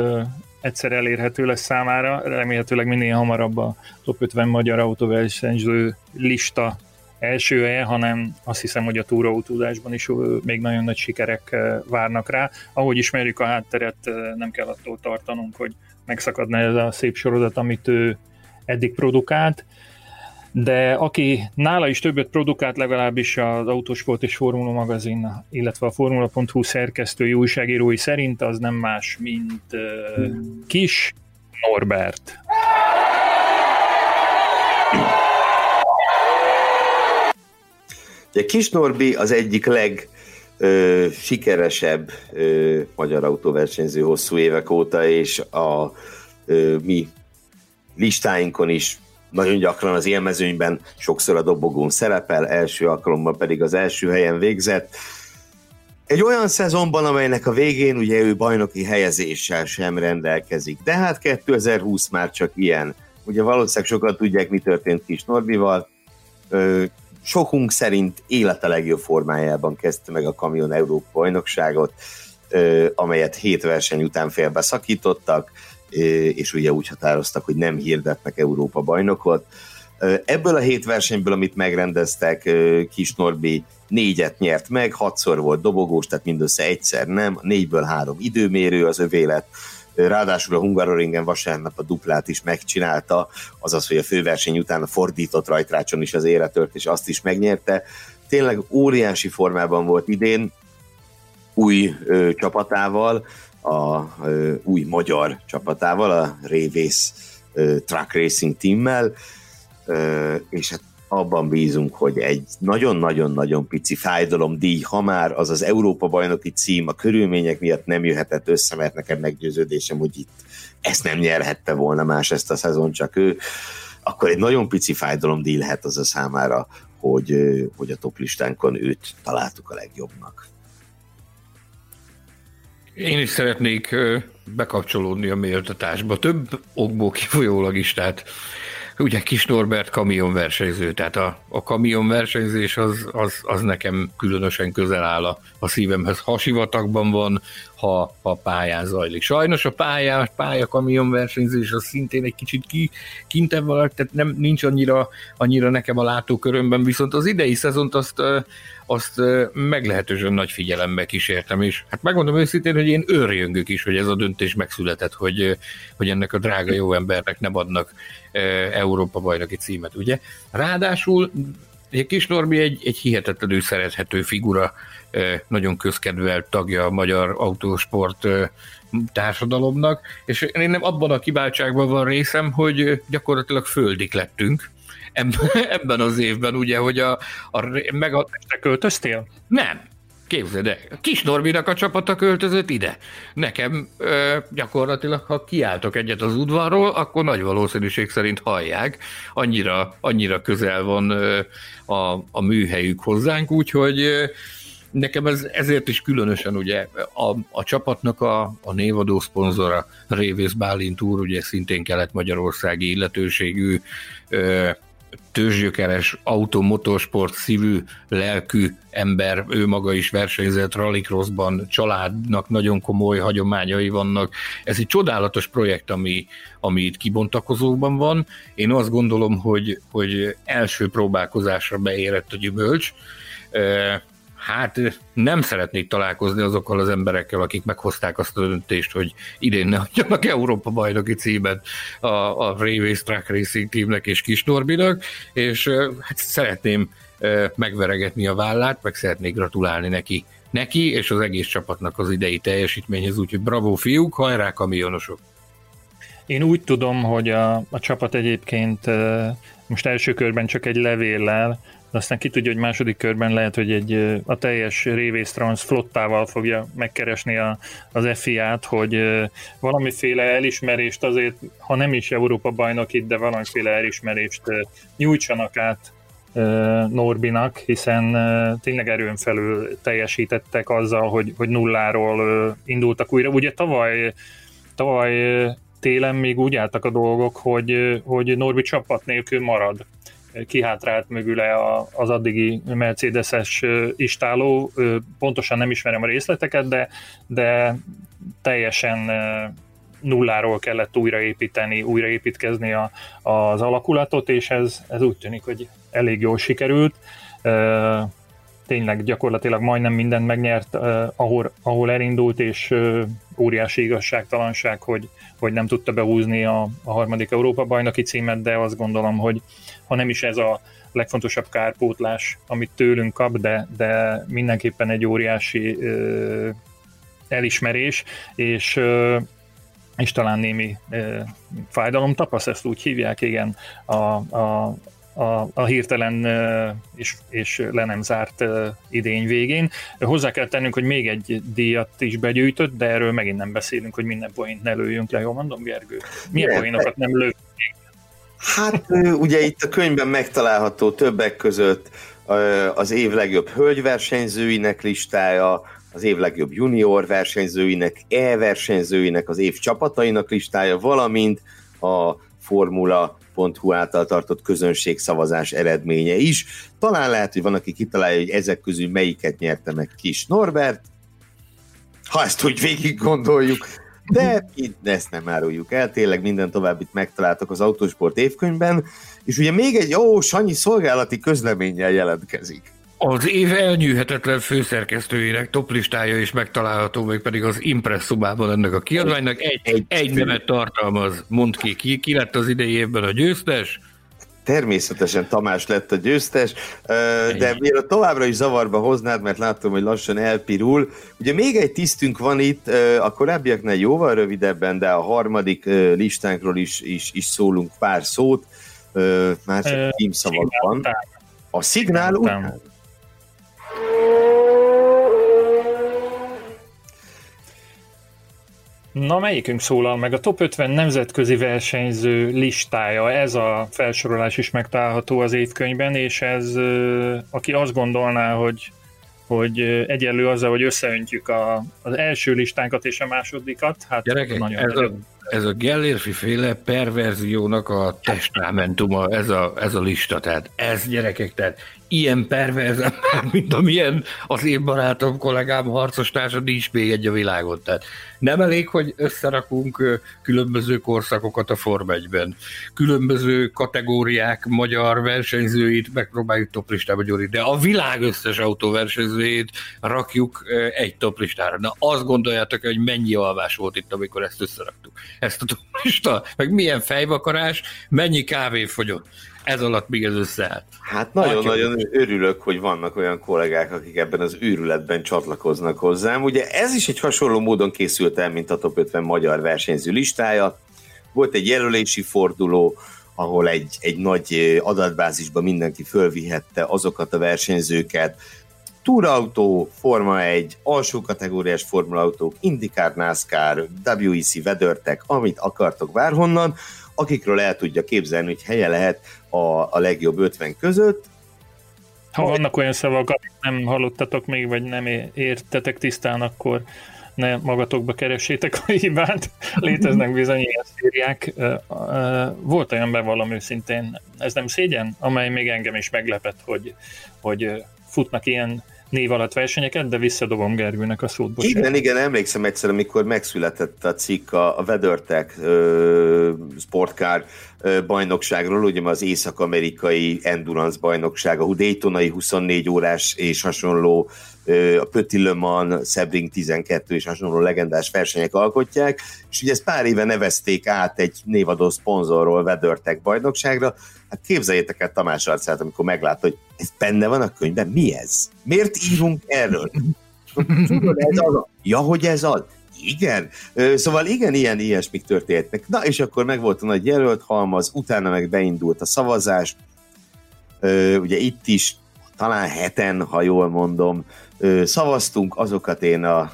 Speaker 2: egyszer elérhető lesz számára, remélhetőleg minél hamarabb a top 50 magyar autóversenyző lista első helye, hanem azt hiszem, hogy a túraautózásban is még nagyon nagy sikerek várnak rá. Ahogy ismerjük a hátteret, nem kell attól tartanunk, hogy megszakadna ez a szép sorozat, amit ő eddig produkált de aki nála is többet produkált legalábbis az Autosport és Formula magazin, illetve a Formula.hu szerkesztői újságírói szerint, az nem más, mint uh, Kis Norbert.
Speaker 4: Ugye Kis Norbi az egyik leg ö, sikeresebb ö, magyar autóversenyző hosszú évek óta, és a ö, mi listáinkon is nagyon gyakran az élmezőnyben sokszor a dobogón szerepel, első alkalommal pedig az első helyen végzett. Egy olyan szezonban, amelynek a végén ugye ő bajnoki helyezéssel sem rendelkezik, de hát 2020 már csak ilyen. Ugye valószínűleg sokan tudják, mi történt Kis Norbival. Sokunk szerint élete legjobb formájában kezdte meg a Kamion Európa bajnokságot, amelyet hét verseny után félbeszakítottak és ugye úgy határoztak, hogy nem hirdetnek Európa bajnokot. Ebből a hét versenyből, amit megrendeztek, Kis Norbi négyet nyert meg, hatszor volt dobogós, tehát mindössze egyszer nem, négyből három időmérő az övélet, ráadásul a Hungaroringen vasárnap a duplát is megcsinálta, azaz, hogy a főverseny után a fordított rajtrácson is az éretört, és azt is megnyerte. Tényleg óriási formában volt idén, új ö, csapatával, a új magyar csapatával, a Révész Truck Racing Teammel, ö, és hát abban bízunk, hogy egy nagyon-nagyon-nagyon pici díj, ha már az az Európa bajnoki cím a körülmények miatt nem jöhetett össze, mert nekem meggyőződésem, hogy itt ezt nem nyerhette volna más ezt a szezon, csak ő, akkor egy nagyon pici díj lehet az a számára, hogy, hogy a toplistánkon őt találtuk a legjobbnak.
Speaker 3: Én is szeretnék bekapcsolódni a méltatásba, több okból kifolyólag is, tehát ugye Kis Norbert kamionversenyző, tehát a, a kamionversenyzés az, az, az nekem különösen közel áll a, a szívemhez. Ha sivatagban van, ha, ha pályán zajlik. Sajnos a pályás, pálya kamionversenyzés az szintén egy kicsit ki, kintebb van, tehát nem, nincs annyira, annyira nekem a látókörömben, viszont az idei szezont azt, azt meglehetősen nagy figyelembe kísértem, és hát megmondom őszintén, hogy én őrjöngök is, hogy ez a döntés megszületett, hogy, hogy ennek a drága jó embernek nem adnak Európa bajnoki címet, ugye? Ráadásul Kis Norbi egy, egy hihetetlenül szerethető figura, nagyon közkedvelt tagja a magyar autósport társadalomnak, és én nem abban a kiváltságban van részem, hogy gyakorlatilag földik lettünk, ebben az évben, ugye, hogy a, a meg a...
Speaker 2: Te költöztél?
Speaker 3: Nem. Képzeld el, Kis Norbinak a csapata költözött ide. Nekem ö, gyakorlatilag, ha kiálltok egyet az udvarról, akkor nagy valószínűség szerint hallják. Annyira, annyira közel van ö, a, a műhelyük hozzánk, úgyhogy ö, nekem ez, ezért is különösen ugye a, a csapatnak a, a névadó szponzora Révész Bálint úr, ugye szintén kelet-magyarországi illetőségű tőzsgyökeres automotorsport szívű, lelkű ember, ő maga is versenyzett rallycrossban, családnak nagyon komoly hagyományai vannak. Ez egy csodálatos projekt, ami, ami itt kibontakozóban van. Én azt gondolom, hogy, hogy első próbálkozásra beérett a gyümölcs hát nem szeretnék találkozni azokkal az emberekkel, akik meghozták azt a döntést, hogy idén ne adjanak Európa bajnoki címet a, a Race Track Racing Teamnek és Kis Norbinak, és hát szeretném megveregetni a vállát, meg szeretnék gratulálni neki, neki és az egész csapatnak az idei teljesítményhez, úgyhogy bravo fiúk, hajrá kamionosok!
Speaker 2: Én úgy tudom, hogy a, a csapat egyébként most első körben csak egy levéllel de aztán ki tudja, hogy második körben lehet, hogy egy, a teljes Révész Trans flottával fogja megkeresni a, az FIA-t, hogy valamiféle elismerést azért, ha nem is Európa bajnok itt, de valamiféle elismerést nyújtsanak át Norbinak, hiszen tényleg erőn felül teljesítettek azzal, hogy, hogy nulláról indultak újra. Ugye tavaly, tavaly télen még úgy álltak a dolgok, hogy, hogy Norbi csapat nélkül marad kihátrált mögüle az addigi Mercedes-es istáló. Pontosan nem ismerem a részleteket, de, de teljesen nulláról kellett újraépíteni, újraépítkezni a, az alakulatot, és ez, ez úgy tűnik, hogy elég jól sikerült. Tényleg gyakorlatilag majdnem mindent megnyert, ahol, ahol elindult, és óriási igazságtalanság, hogy, hogy nem tudta behúzni a, a harmadik Európa bajnoki címet, de azt gondolom, hogy, ha nem is ez a legfontosabb kárpótlás, amit tőlünk kap, de, de mindenképpen egy óriási ö, elismerés, és ö, és talán némi ö, fájdalom tapasz, ezt úgy hívják, igen, a, a, a, a hirtelen és, és le nem zárt idény végén. Hozzá kell tennünk, hogy még egy díjat is begyűjtött, de erről megint nem beszélünk, hogy minden point ne lőjünk le, jól mondom, Gergő? Milyen poénokat nem lőjünk
Speaker 4: Hát ugye itt a könyvben megtalálható többek között az év legjobb hölgyversenyzőinek listája, az év legjobb junior versenyzőinek, e-versenyzőinek, az év csapatainak listája, valamint a formula.hu által tartott közönségszavazás eredménye is. Talán lehet, hogy van, aki kitalálja, hogy ezek közül melyiket nyerte meg Kis Norbert, ha ezt úgy végig gondoljuk, de itt ezt nem áruljuk el, tényleg minden továbbit megtaláltak az Autosport évkönyvben, és ugye még egy, ó, Sanyi szolgálati közleménnyel jelentkezik.
Speaker 3: Az év elnyűhetetlen főszerkesztőjének toplistája is megtalálható, még pedig az impresszumában ennek a kiadványnak. Egy, egy, egy nevet tartalmaz, mond ki, ki, ki lett az idei évben a győztes,
Speaker 4: Természetesen Tamás lett a győztes, de mielőtt továbbra is zavarba hoznád, mert látom, hogy lassan elpirul. Ugye még egy tisztünk van itt, a korábbiaknál jóval rövidebben, de a harmadik listánkról is, is, is szólunk pár szót, már csak címszavakban. A szignál után.
Speaker 2: Na, melyikünk szólal meg? A top 50 nemzetközi versenyző listája, ez a felsorolás is megtalálható az évkönyvben, és ez, aki azt gondolná, hogy, hogy egyenlő azzal, hogy összeöntjük a, az első listánkat és a másodikat, hát
Speaker 3: Gyerekek, nagyon ez, a, ez a Gellérfi féle perverziónak a testamentuma, ez a, ez a lista, tehát ez gyerekek, tehát ilyen perverz mint amilyen az én barátom, kollégám, harcos társa, nincs még egy a világon. Tehát nem elég, hogy összerakunk különböző korszakakat a Form 1-ben. Különböző kategóriák magyar versenyzőit megpróbáljuk toplistába gyúrni, de a világ összes autóversenyzőjét rakjuk egy toplistára. Na azt gondoljátok, hogy mennyi alvás volt itt, amikor ezt összeraktuk. Ezt a toplista, meg milyen fejvakarás, mennyi kávé fogyott ez alatt még ez összeállt.
Speaker 4: Hát nagyon-nagyon örülök, hogy vannak olyan kollégák, akik ebben az őrületben csatlakoznak hozzám. Ugye ez is egy hasonló módon készült el, mint a Top 50 magyar versenyző listája. Volt egy jelölési forduló, ahol egy, egy nagy adatbázisban mindenki fölvihette azokat a versenyzőket, túrautó, Forma 1, alsó kategóriás formulautók, IndyCar, NASCAR, WEC, WeatherTech, amit akartok bárhonnan, akikről el tudja képzelni, hogy helye lehet a, a legjobb 50 között,
Speaker 2: Ha vannak olyan szavak, amit nem hallottatok még, vagy nem értetek tisztán, akkor ne magatokba keressétek a hibát. Léteznek bizony ilyen szériák. Volt olyan bevallom őszintén, ez nem szégyen, amely még engem is meglepett, hogy, hogy futnak ilyen név alatt versenyeket, de visszadobom Gergőnek a szót.
Speaker 4: Bocsánat. Igen, igen, emlékszem egyszer, amikor megszületett a cikk a, WeatherTech sportkár bajnokságról, ugye az észak-amerikai endurance bajnokság, a Daytonai 24 órás és hasonló a Petit Le Mans, Sebring 12 és hasonló legendás versenyek alkotják, és ugye ezt pár éve nevezték át egy névadó szponzorról WeatherTech bajnokságra, hát képzeljétek el Tamás arcát, amikor meglátta, hogy ez benne van a könyvben, mi ez? Miért írunk erről? Tudod, ez az? Ja, hogy ez az? Igen. Szóval igen, ilyen ilyesmik történtek. Na, és akkor meg volt a nagy jelölt halmaz, utána meg beindult a szavazás. Ugye itt is talán heten, ha jól mondom, szavaztunk, azokat én a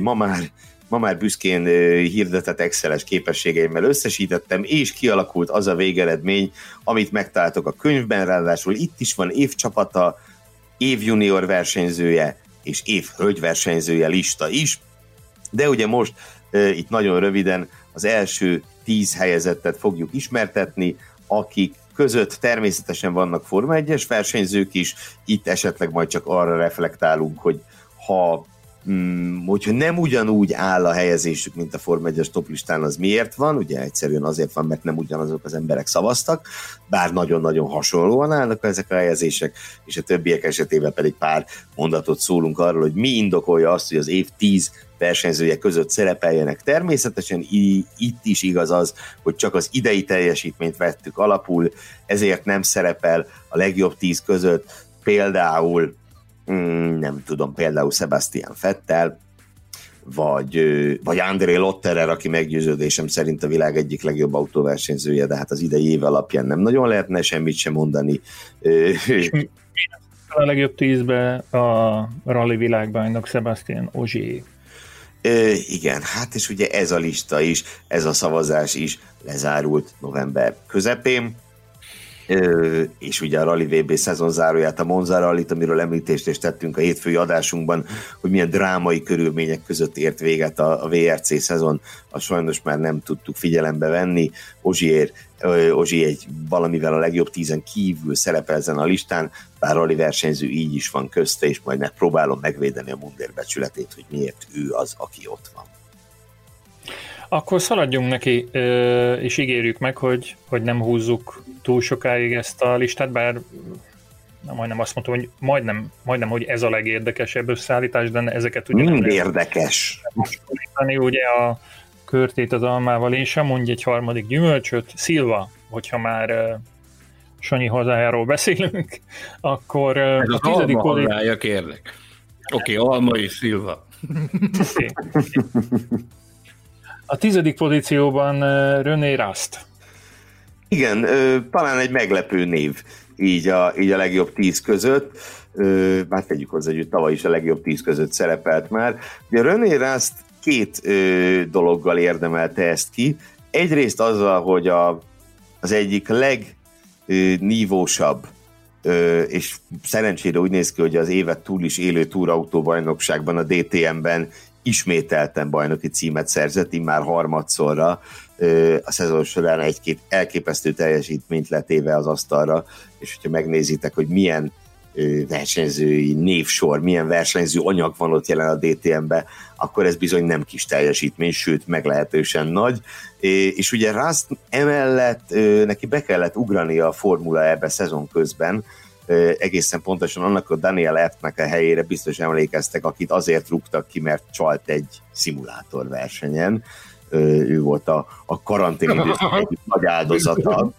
Speaker 4: ma már, ma már büszkén hirdetett Exceles képességeimmel összesítettem, és kialakult az a végeredmény, amit megtaláltok a könyvben, ráadásul itt is van évcsapata, év junior versenyzője és év hölgy versenyzője lista is, de ugye most itt nagyon röviden az első tíz helyezettet fogjuk ismertetni, akik között természetesen vannak Forma 1-es versenyzők is, itt esetleg majd csak arra reflektálunk, hogy ha mm, hogyha nem ugyanúgy áll a helyezésük, mint a Forma 1-es toplistán, az miért van? Ugye egyszerűen azért van, mert nem ugyanazok az emberek szavaztak, bár nagyon-nagyon hasonlóan állnak ezek a helyezések, és a többiek esetében pedig pár mondatot szólunk arról, hogy mi indokolja azt, hogy az év 10 versenyzője között szerepeljenek. Természetesen itt is igaz az, hogy csak az idei teljesítményt vettük alapul, ezért nem szerepel a legjobb tíz között például, mm, nem tudom, például Sebastian Fettel, vagy, vagy André Lotterer, aki meggyőződésem szerint a világ egyik legjobb autóversenyzője, de hát az idei év alapján nem nagyon lehetne semmit sem mondani.
Speaker 2: a legjobb tízbe a rally világbajnok Sebastian Ogier.
Speaker 4: Ö, igen, hát és ugye ez a lista is, ez a szavazás is lezárult november közepén, És ugye a Rally VB szezon záróját, a Monza Rally-t, amiről említést is tettünk a hétfői adásunkban, hogy milyen drámai körülmények között ért véget a, a VRC szezon, a sajnos már nem tudtuk figyelembe venni. Ozsiér, Ozsi egy valamivel a legjobb tízen kívül szerepel ezen a listán, bár rally versenyző így is van közte, és majd megpróbálom megvédeni a Mundér becsületét, hogy miért ő az, aki ott van.
Speaker 2: Akkor szaladjunk neki, és ígérjük meg, hogy, hogy nem húzzuk túl sokáig ezt a listát, bár na, majdnem azt mondtam, hogy majdnem, majdnem, hogy ez a legérdekesebb összeállítás, de ezeket ugye
Speaker 4: Mind érdekes.
Speaker 2: Ugye a körtét az almával, és sem mondj egy harmadik gyümölcsöt, Szilva, hogyha már Sanyi hazájáról beszélünk, akkor
Speaker 3: ez a tizedik alma hazája, kérlek. Oké, okay, Alma és Szilva. Okay.
Speaker 2: A tizedik pozícióban René Rast.
Speaker 4: Igen, talán egy meglepő név így a, így a legjobb tíz között. Már tegyük hozzá, hogy tavaly is a legjobb tíz között szerepelt már. Ugye René Rast két dologgal érdemelte ezt ki. Egyrészt azzal, hogy a, az egyik legnívósabb és szerencsére úgy néz ki, hogy az évet túl is élő túrautóbajnokságban, a DTM-ben ismételten bajnoki címet szerzett, már harmadszorra a szezon során egy-két elképesztő teljesítményt letéve az asztalra, és hogyha megnézitek, hogy milyen versenyzői névsor, milyen versenyző anyag van ott jelen a DTM-be, akkor ez bizony nem kis teljesítmény, sőt, meglehetősen nagy. És ugye Rust emellett neki be kellett ugrani a Formula ebbe szezon közben, egészen pontosan annak a Daniel F-nek a helyére biztos emlékeztek, akit azért rúgtak ki, mert csalt egy szimulátor versenyen. Ő volt a, a karantén egyik nagy áldozata.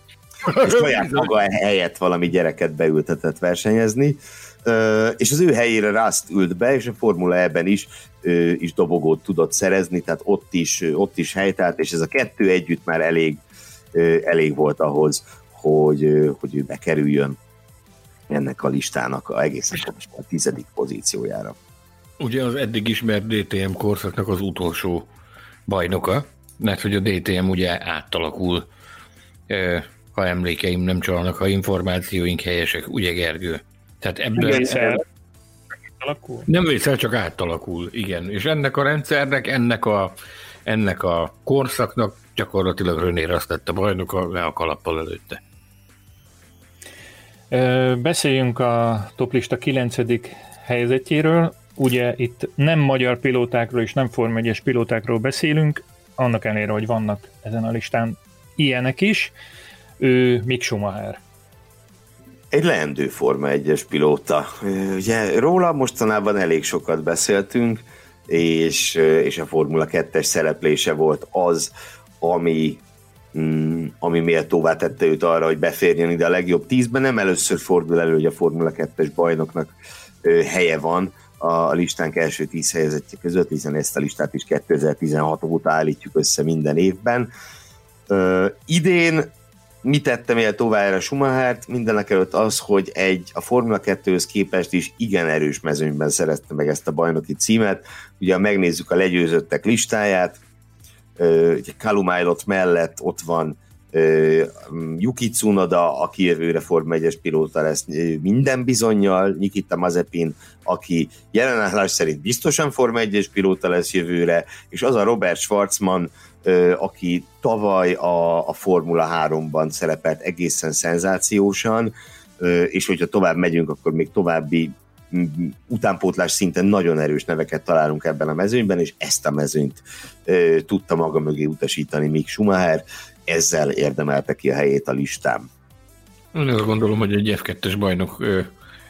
Speaker 4: És saját maga helyett valami gyereket beültetett versenyezni. És az ő helyére Rust ült be, és a Formula ebben is is dobogót tudott szerezni, tehát ott is, ott is helytált, és ez a kettő együtt már elég, elég volt ahhoz, hogy, hogy ő bekerüljön ennek a listának a egészen a tizedik pozíciójára.
Speaker 3: Ugye az eddig ismert DTM korszaknak az utolsó bajnoka, mert hogy a DTM ugye átalakul, ha emlékeim nem csalnak, ha információink helyesek, ugye Gergő? Tehát ebben... Vészel. Alakul? Nem vészel, csak átalakul, igen. És ennek a rendszernek, ennek a, ennek a korszaknak gyakorlatilag René azt tette bajnok le a kalappal előtte.
Speaker 2: Beszéljünk a toplista 9. helyzetjéről. Ugye itt nem magyar pilótákról és nem Form 1 pilótákról beszélünk, annak ellenére, hogy vannak ezen a listán ilyenek is. Ő Mick Schumacher.
Speaker 4: Egy leendő Forma 1-es pilóta. Ugye róla mostanában elég sokat beszéltünk, és, és a Formula 2-es szereplése volt az, ami, ami méltóvá tette őt arra, hogy beférjen ide a legjobb tízben. Nem először fordul elő, hogy a Formula 2-es bajnoknak helye van a listánk első tíz helyezettje között, hiszen ezt a listát is 2016 óta állítjuk össze minden évben. idén mi tettem méltóvá erre Schumachert? Mindenek előtt az, hogy egy a Formula 2-höz képest is igen erős mezőnyben szerezte meg ezt a bajnoki címet. Ugye ha megnézzük a legyőzöttek listáját, ugye Kalumailot mellett ott van Yuki Tsunoda, aki jövőre Form 1-es pilóta lesz minden bizonyal, Nikita Mazepin, aki jelenállás szerint biztosan Form 1-es pilóta lesz jövőre, és az a Robert Schwarzman, aki tavaly a, a Formula 3-ban szerepelt egészen szenzációsan, és hogyha tovább megyünk, akkor még további utánpótlás szinten nagyon erős neveket találunk ebben a mezőnyben, és ezt a mezőnyt e, tudta maga mögé utasítani Mick Schumacher, ezzel érdemelte ki a helyét a listán.
Speaker 3: Én azt gondolom, hogy egy F2-es bajnok ö,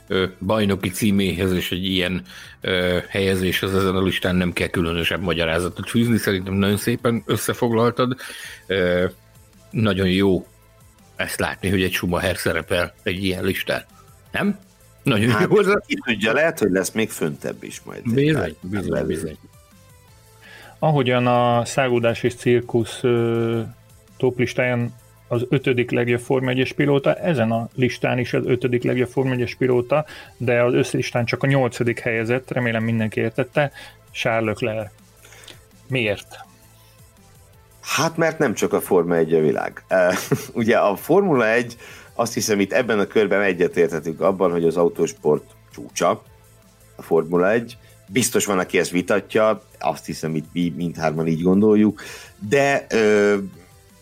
Speaker 3: ö, bajnoki címéhez és egy ilyen ö, helyezéshez ezen a listán nem kell különösebb magyarázatot fűzni, szerintem nagyon szépen összefoglaltad. Ö, nagyon jó ezt látni, hogy egy Schumacher szerepel egy ilyen listán. Nem?
Speaker 4: Nagyon hát, jó. Az... Ki tudja, lehet, hogy lesz még föntebb is majd.
Speaker 3: Bizony, bizony, bizony.
Speaker 2: Ahogyan a Szágódás és Cirkusz toplistáján az ötödik legjobb Form 1 pilóta, ezen a listán is az ötödik legjobb Form 1 pilóta, de az összlistán csak a nyolcadik helyezett, remélem mindenki értette, Charles Leclerc. Miért?
Speaker 4: Hát mert nem csak a Forma 1 a világ. Ugye a Formula 1 azt hiszem itt ebben a körben egyetérthetünk abban, hogy az autósport csúcsa, a Formula 1. Biztos van, aki ezt vitatja, azt hiszem itt mi mindhárman így gondoljuk, de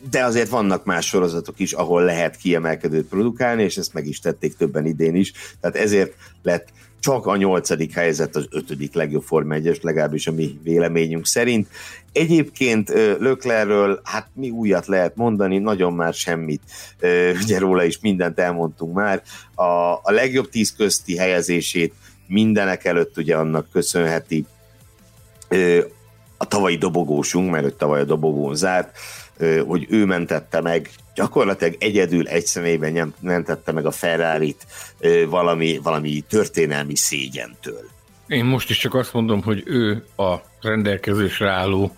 Speaker 4: de azért vannak más sorozatok is, ahol lehet kiemelkedőt produkálni, és ezt meg is tették többen idén is, tehát ezért lett csak a nyolcadik helyzet az ötödik legjobb Forma 1 legalábbis a mi véleményünk szerint. Egyébként Löklerről, hát mi újat lehet mondani, nagyon már semmit. Ugye róla is mindent elmondtunk már. A, a legjobb tíz közti helyezését mindenek előtt ugye annak köszönheti a tavalyi dobogósunk, mert ő tavaly a dobogón zárt, hogy ő mentette meg, gyakorlatilag egyedül egy személyben mentette meg a ferrari valami, valami történelmi szégyentől.
Speaker 3: Én most is csak azt mondom, hogy ő a rendelkezésre álló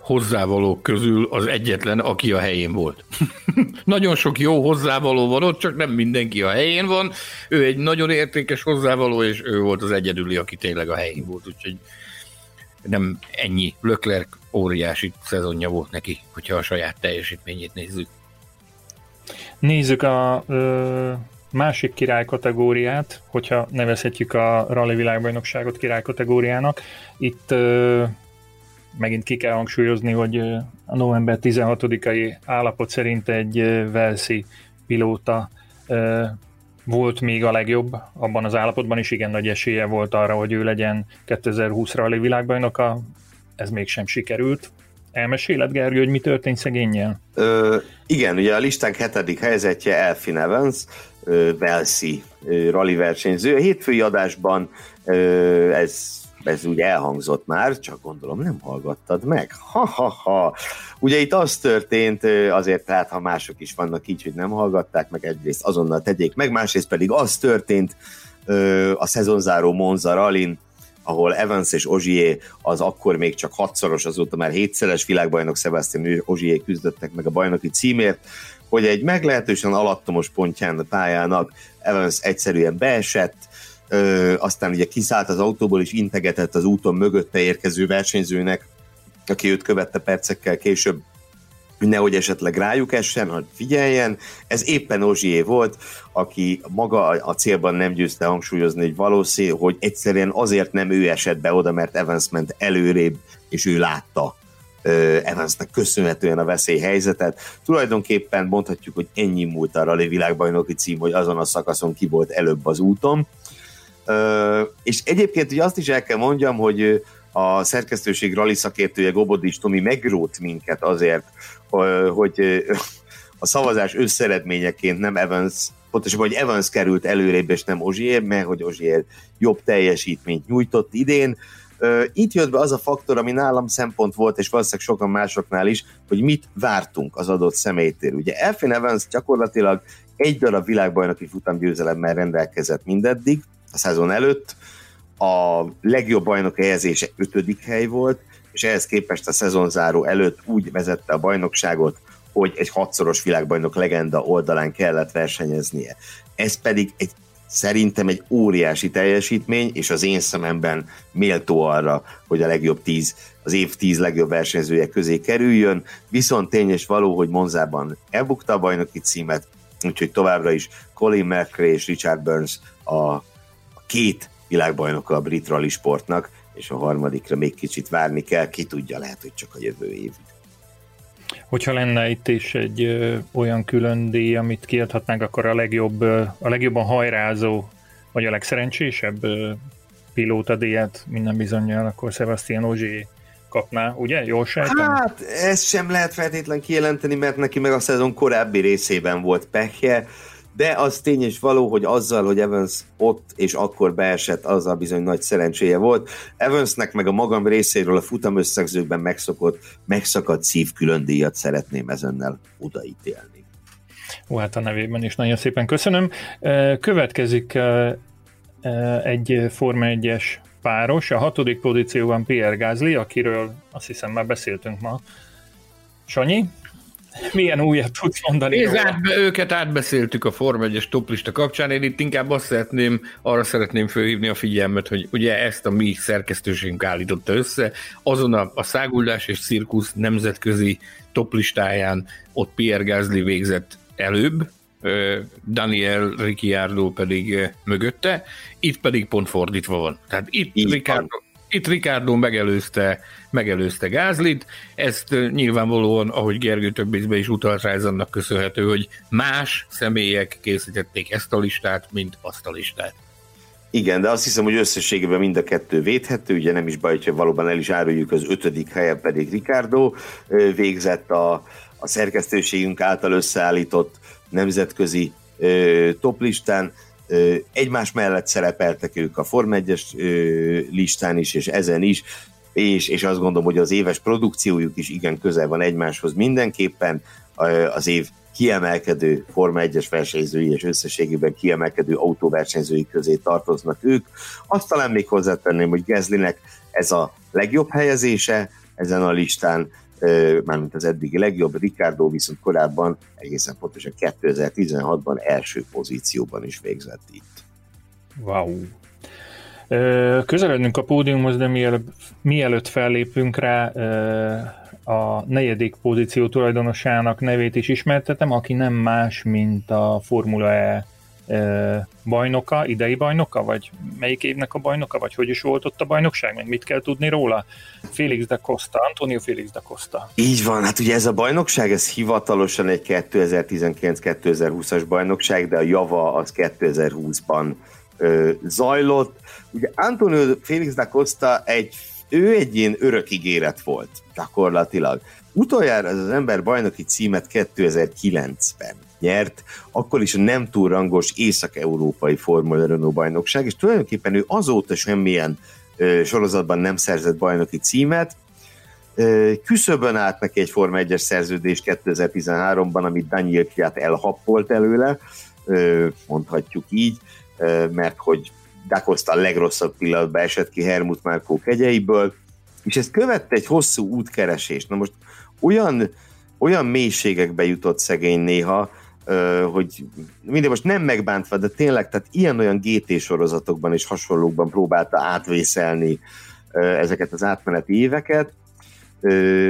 Speaker 3: hozzávalók közül az egyetlen, aki a helyén volt. nagyon sok jó hozzávaló van ott, csak nem mindenki a helyén van. Ő egy nagyon értékes hozzávaló, és ő volt az egyedüli, aki tényleg a helyén volt, úgyhogy nem ennyi. Leclerc óriási szezonja volt neki, hogyha a saját teljesítményét nézzük.
Speaker 2: Nézzük a ö, másik király kategóriát, hogyha nevezhetjük a rally világbajnokságot király kategóriának. Itt ö, megint ki kell hangsúlyozni, hogy a november 16-ai állapot szerint egy Velszi pilóta volt még a legjobb abban az állapotban is, igen nagy esélye volt arra, hogy ő legyen 2020-ra a világbajnoka, ez mégsem sikerült. Elmeséled, Gergő, hogy mi történt szegényel?
Speaker 4: Ö, igen, ugye a listánk hetedik helyzetje Elfin Evans, Velszi rally versenyző. A hétfői adásban ö, ez ez úgy elhangzott már, csak gondolom nem hallgattad meg. Ha-ha-ha. Ugye itt az történt, azért tehát, ha mások is vannak így, hogy nem hallgatták meg, egyrészt azonnal tegyék meg, másrészt pedig az történt a szezonzáró Monza Rallin, ahol Evans és Ogier az akkor még csak hatszoros, azóta már hétszeres világbajnok Sebastian Ogier küzdöttek meg a bajnoki címért, hogy egy meglehetősen alattomos pontján a pályának Evans egyszerűen beesett, ö, aztán ugye kiszállt az autóból és integetett az úton mögötte érkező versenyzőnek, aki őt követte percekkel később, nehogy esetleg rájuk essen, hogy figyeljen. Ez éppen Ozsié volt, aki maga a célban nem győzte hangsúlyozni, hogy valószínű, hogy egyszerűen azért nem ő esett be oda, mert Evans ment előrébb, és ő látta Evansnak köszönhetően a veszélyhelyzetet. Tulajdonképpen mondhatjuk, hogy ennyi múlt a rally világbajnoki cím, hogy azon a szakaszon ki volt előbb az úton. És egyébként ugye azt is el kell mondjam, hogy a szerkesztőség rally szakértője Gobodics Tomi megrót minket azért, hogy a szavazás összeredményeként nem Evans, pontosabban, hogy Evans került előrébb, és nem Ozsier, mert hogy Ozsier jobb teljesítményt nyújtott idén. Itt jött be az a faktor, ami nálam szempont volt, és valószínűleg sokan másoknál is, hogy mit vártunk az adott személytől. Ugye Elfin Evans gyakorlatilag egy darab világbajnoki futamgyőzelemmel rendelkezett mindeddig, a szezon előtt, a legjobb bajnok helyezése ötödik hely volt, és ehhez képest a szezonzáró előtt úgy vezette a bajnokságot, hogy egy hatszoros világbajnok legenda oldalán kellett versenyeznie. Ez pedig egy szerintem egy óriási teljesítmény, és az én szememben méltó arra, hogy a legjobb tíz, az év tíz legjobb versenyzője közé kerüljön, viszont tény és való, hogy Monzában elbukta a bajnoki címet, úgyhogy továbbra is Colin McRae és Richard Burns a, két világbajnoka a brit rally sportnak, és a harmadikra még kicsit várni kell, ki tudja, lehet, hogy csak a jövő év.
Speaker 2: Hogyha lenne itt is egy ö, olyan külön díj, amit kiadhatnánk, akkor a legjobb, ö, a legjobban hajrázó, vagy a legszerencsésebb ö, pilóta díjat minden bizonyal, akkor Sebastian Ozsi kapná, ugye? Jól sejtem?
Speaker 4: Hát, ezt sem lehet feltétlen kijelenteni, mert neki meg a szezon korábbi részében volt pekje, de az tény és való, hogy azzal, hogy Evans ott és akkor beesett, azzal bizony nagy szerencséje volt. Evansnek meg a magam részéről a futam összegzőkben megszokott, megszakadt szív külön díjat szeretném ezennel odaítélni.
Speaker 2: Ó, hát a nevében is nagyon szépen köszönöm. Következik egy Forma 1-es páros, a hatodik pozícióban Pierre Gasly, akiről azt hiszem már beszéltünk ma. Sanyi? Milyen újat tudsz mondani?
Speaker 3: Nézd, át, őket átbeszéltük a Form 1-es toplista kapcsán, én itt inkább azt szeretném, arra szeretném fölhívni a figyelmet, hogy ugye ezt a mi szerkesztőségünk állította össze, azon a, a Száguldás és Cirkusz nemzetközi toplistáján ott Pierre Gasly végzett előbb, Daniel Ricciardo pedig mögötte, itt pedig pont fordítva van. Tehát itt Ricciardo, itt Ricardo megelőzte, megelőzte Gázlit, ezt nyilvánvalóan, ahogy Gergő több ízbe is utalt rá, ez annak köszönhető, hogy más személyek készítették ezt a listát, mint azt a listát.
Speaker 4: Igen, de azt hiszem, hogy összességében mind a kettő védhető, ugye nem is baj, hogyha valóban el is áruljuk, az ötödik helyen pedig Ricardo végzett a, a szerkesztőségünk által összeállított nemzetközi toplistán, egymás mellett szerepeltek ők a Form 1-es listán is, és ezen is, és, és azt gondolom, hogy az éves produkciójuk is igen közel van egymáshoz mindenképpen, az év kiemelkedő Forma 1-es versenyzői és összességében kiemelkedő autóversenyzői közé tartoznak ők. Azt talán még hozzátenném, hogy Gezlinek ez a legjobb helyezése ezen a listán, mármint az eddigi legjobb, Ricardo viszont korábban egészen pontosan 2016-ban első pozícióban is végzett itt.
Speaker 2: Wow! Közeledünk a pódiumhoz, de mielőtt, mielőtt fellépünk rá, a negyedik pozíció tulajdonosának nevét is ismertetem, aki nem más, mint a Formula E bajnoka, idei bajnoka, vagy melyik évnek a bajnoka, vagy hogy is volt ott a bajnokság, meg mit kell tudni róla? Félix de Costa, Antonio Félix de Costa.
Speaker 4: Így van, hát ugye ez a bajnokság, ez hivatalosan egy 2019-2020-as bajnokság, de a java az 2020-ban ö, zajlott. Ugye Antonio Félix da Costa egy, ő egy ilyen örök ígéret volt gyakorlatilag. Utoljára ez az ember bajnoki címet 2009-ben nyert, akkor is a nem túl rangos észak-európai Formula Renault bajnokság, és tulajdonképpen ő azóta semmilyen ö, sorozatban nem szerzett bajnoki címet, Küszöbön állt neki egy Forma 1-es szerződés 2013-ban, amit Daniel Kiat elhappolt előle, mondhatjuk így, mert hogy Dakosta a legrosszabb pillanatban esett ki Hermut Márkó kegyeiből, és ezt követte egy hosszú útkeresés. Na most olyan, olyan mélységekbe jutott szegény néha, hogy minden most nem megbántva, de tényleg, tehát ilyen-olyan GT sorozatokban és hasonlókban próbálta átvészelni ezeket az átmeneti éveket,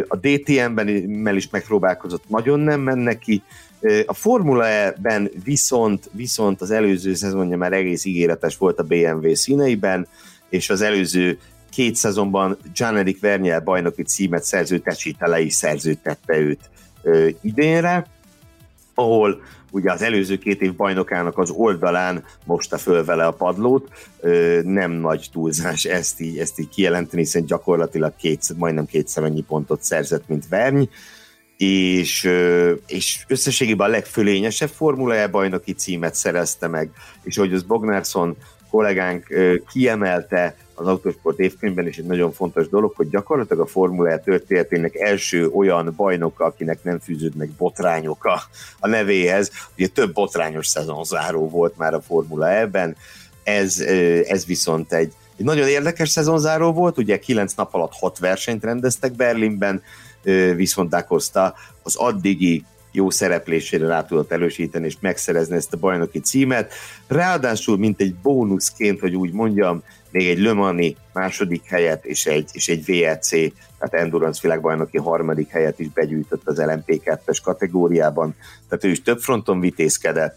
Speaker 4: a DTM-ben is megpróbálkozott, nagyon nem menne ki, a Formula E-ben viszont, viszont az előző szezonja már egész ígéretes volt a BMW színeiben, és az előző két szezonban Jean-Éric Vernier bajnoki címet szerződtesíte le is szerződtette őt idénre, ahol ugye az előző két év bajnokának az oldalán mosta föl vele a padlót, nem nagy túlzás ezt így, ezt így kijelenteni, hiszen gyakorlatilag két, majdnem kétszer annyi pontot szerzett, mint Verny, és, és összességében a legfölényesebb Formula E bajnoki címet szerezte meg, és ahogy az Bognarsson kollégánk kiemelte az autósport évkönyvben is egy nagyon fontos dolog, hogy gyakorlatilag a Formula E történetének első olyan bajnoka, akinek nem fűződnek botrányok a, a nevéhez. Ugye több botrányos szezonzáró volt már a Formula E-ben, ez, ez viszont egy, egy nagyon érdekes szezonzáró volt, ugye kilenc nap alatt hat versenyt rendeztek Berlinben, viszont Dacosta az addigi jó szereplésére rá tudott erősíteni és megszerezni ezt a bajnoki címet. Ráadásul, mint egy bónuszként, hogy úgy mondjam, még egy Le Mani második helyet és egy, és egy VLC, tehát Endurance világbajnoki harmadik helyet is begyűjtött az LMP2-es kategóriában, tehát ő is több fronton vitézkedett,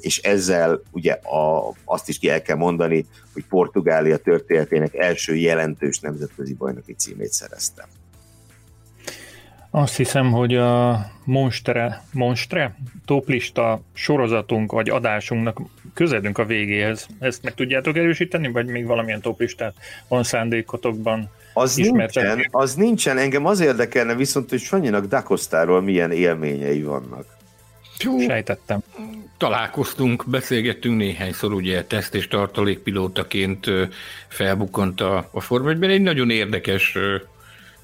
Speaker 4: és ezzel ugye a, azt is ki el kell mondani, hogy Portugália történetének első jelentős nemzetközi bajnoki címét szerezte.
Speaker 2: Azt hiszem, hogy a Monstre, Monstre toplista sorozatunk vagy adásunknak közelünk a végéhez. Ezt meg tudjátok erősíteni, vagy még valamilyen toplistát van szándékotokban?
Speaker 4: Az nincsen, az nincsen. Engem az érdekelne viszont, hogy Sanyinak Dakosztáról milyen élményei vannak.
Speaker 2: Jó. Sejtettem.
Speaker 3: Találkoztunk, beszélgettünk néhányszor, ugye teszt és tartalékpilótaként felbukkant a, a Forma Egy nagyon érdekes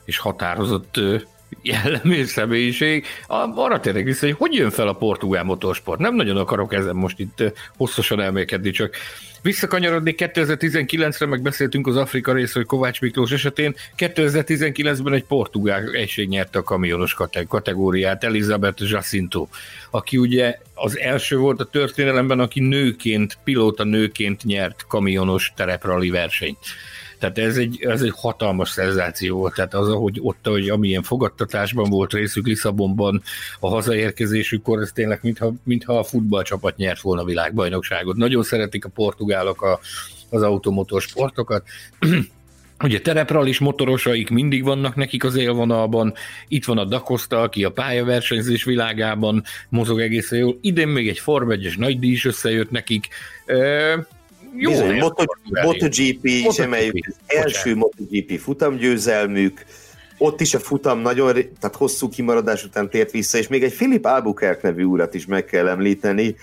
Speaker 3: és határozott jellemű személyiség. Arra tényleg vissza, hogy hogy jön fel a portugál motorsport. Nem nagyon akarok ezen most itt hosszasan elmélkedni, csak visszakanyarodni 2019-re, meg beszéltünk az Afrika részről Kovács Miklós esetén. 2019-ben egy portugál egység nyerte a kamionos kategóriát, Elizabeth Jacinto, aki ugye az első volt a történelemben, aki nőként, pilóta nőként nyert kamionos tereprali versenyt. Tehát ez egy, ez egy hatalmas szenzáció volt, tehát az, hogy ott, hogy amilyen fogadtatásban volt részük Lisszabonban a hazaérkezésükkor, ez tényleg mintha, mintha a futballcsapat nyert volna a világbajnokságot. Nagyon szeretik a portugálok a, az automotorsportokat. Ugye terepralis motorosaik mindig vannak nekik az élvonalban, itt van a Dakosta, aki a pályaversenyzés világában mozog egészen jól, idén még egy Form 1 nagy díj is összejött nekik,
Speaker 4: jó, Bizony, Moto, MotoGP is emeljük, az első MotoGP futamgyőzelmük, ott is a futam nagyon, tehát hosszú kimaradás után tért vissza, és még egy Philip Albuquerque nevű úrat is meg kell említeni,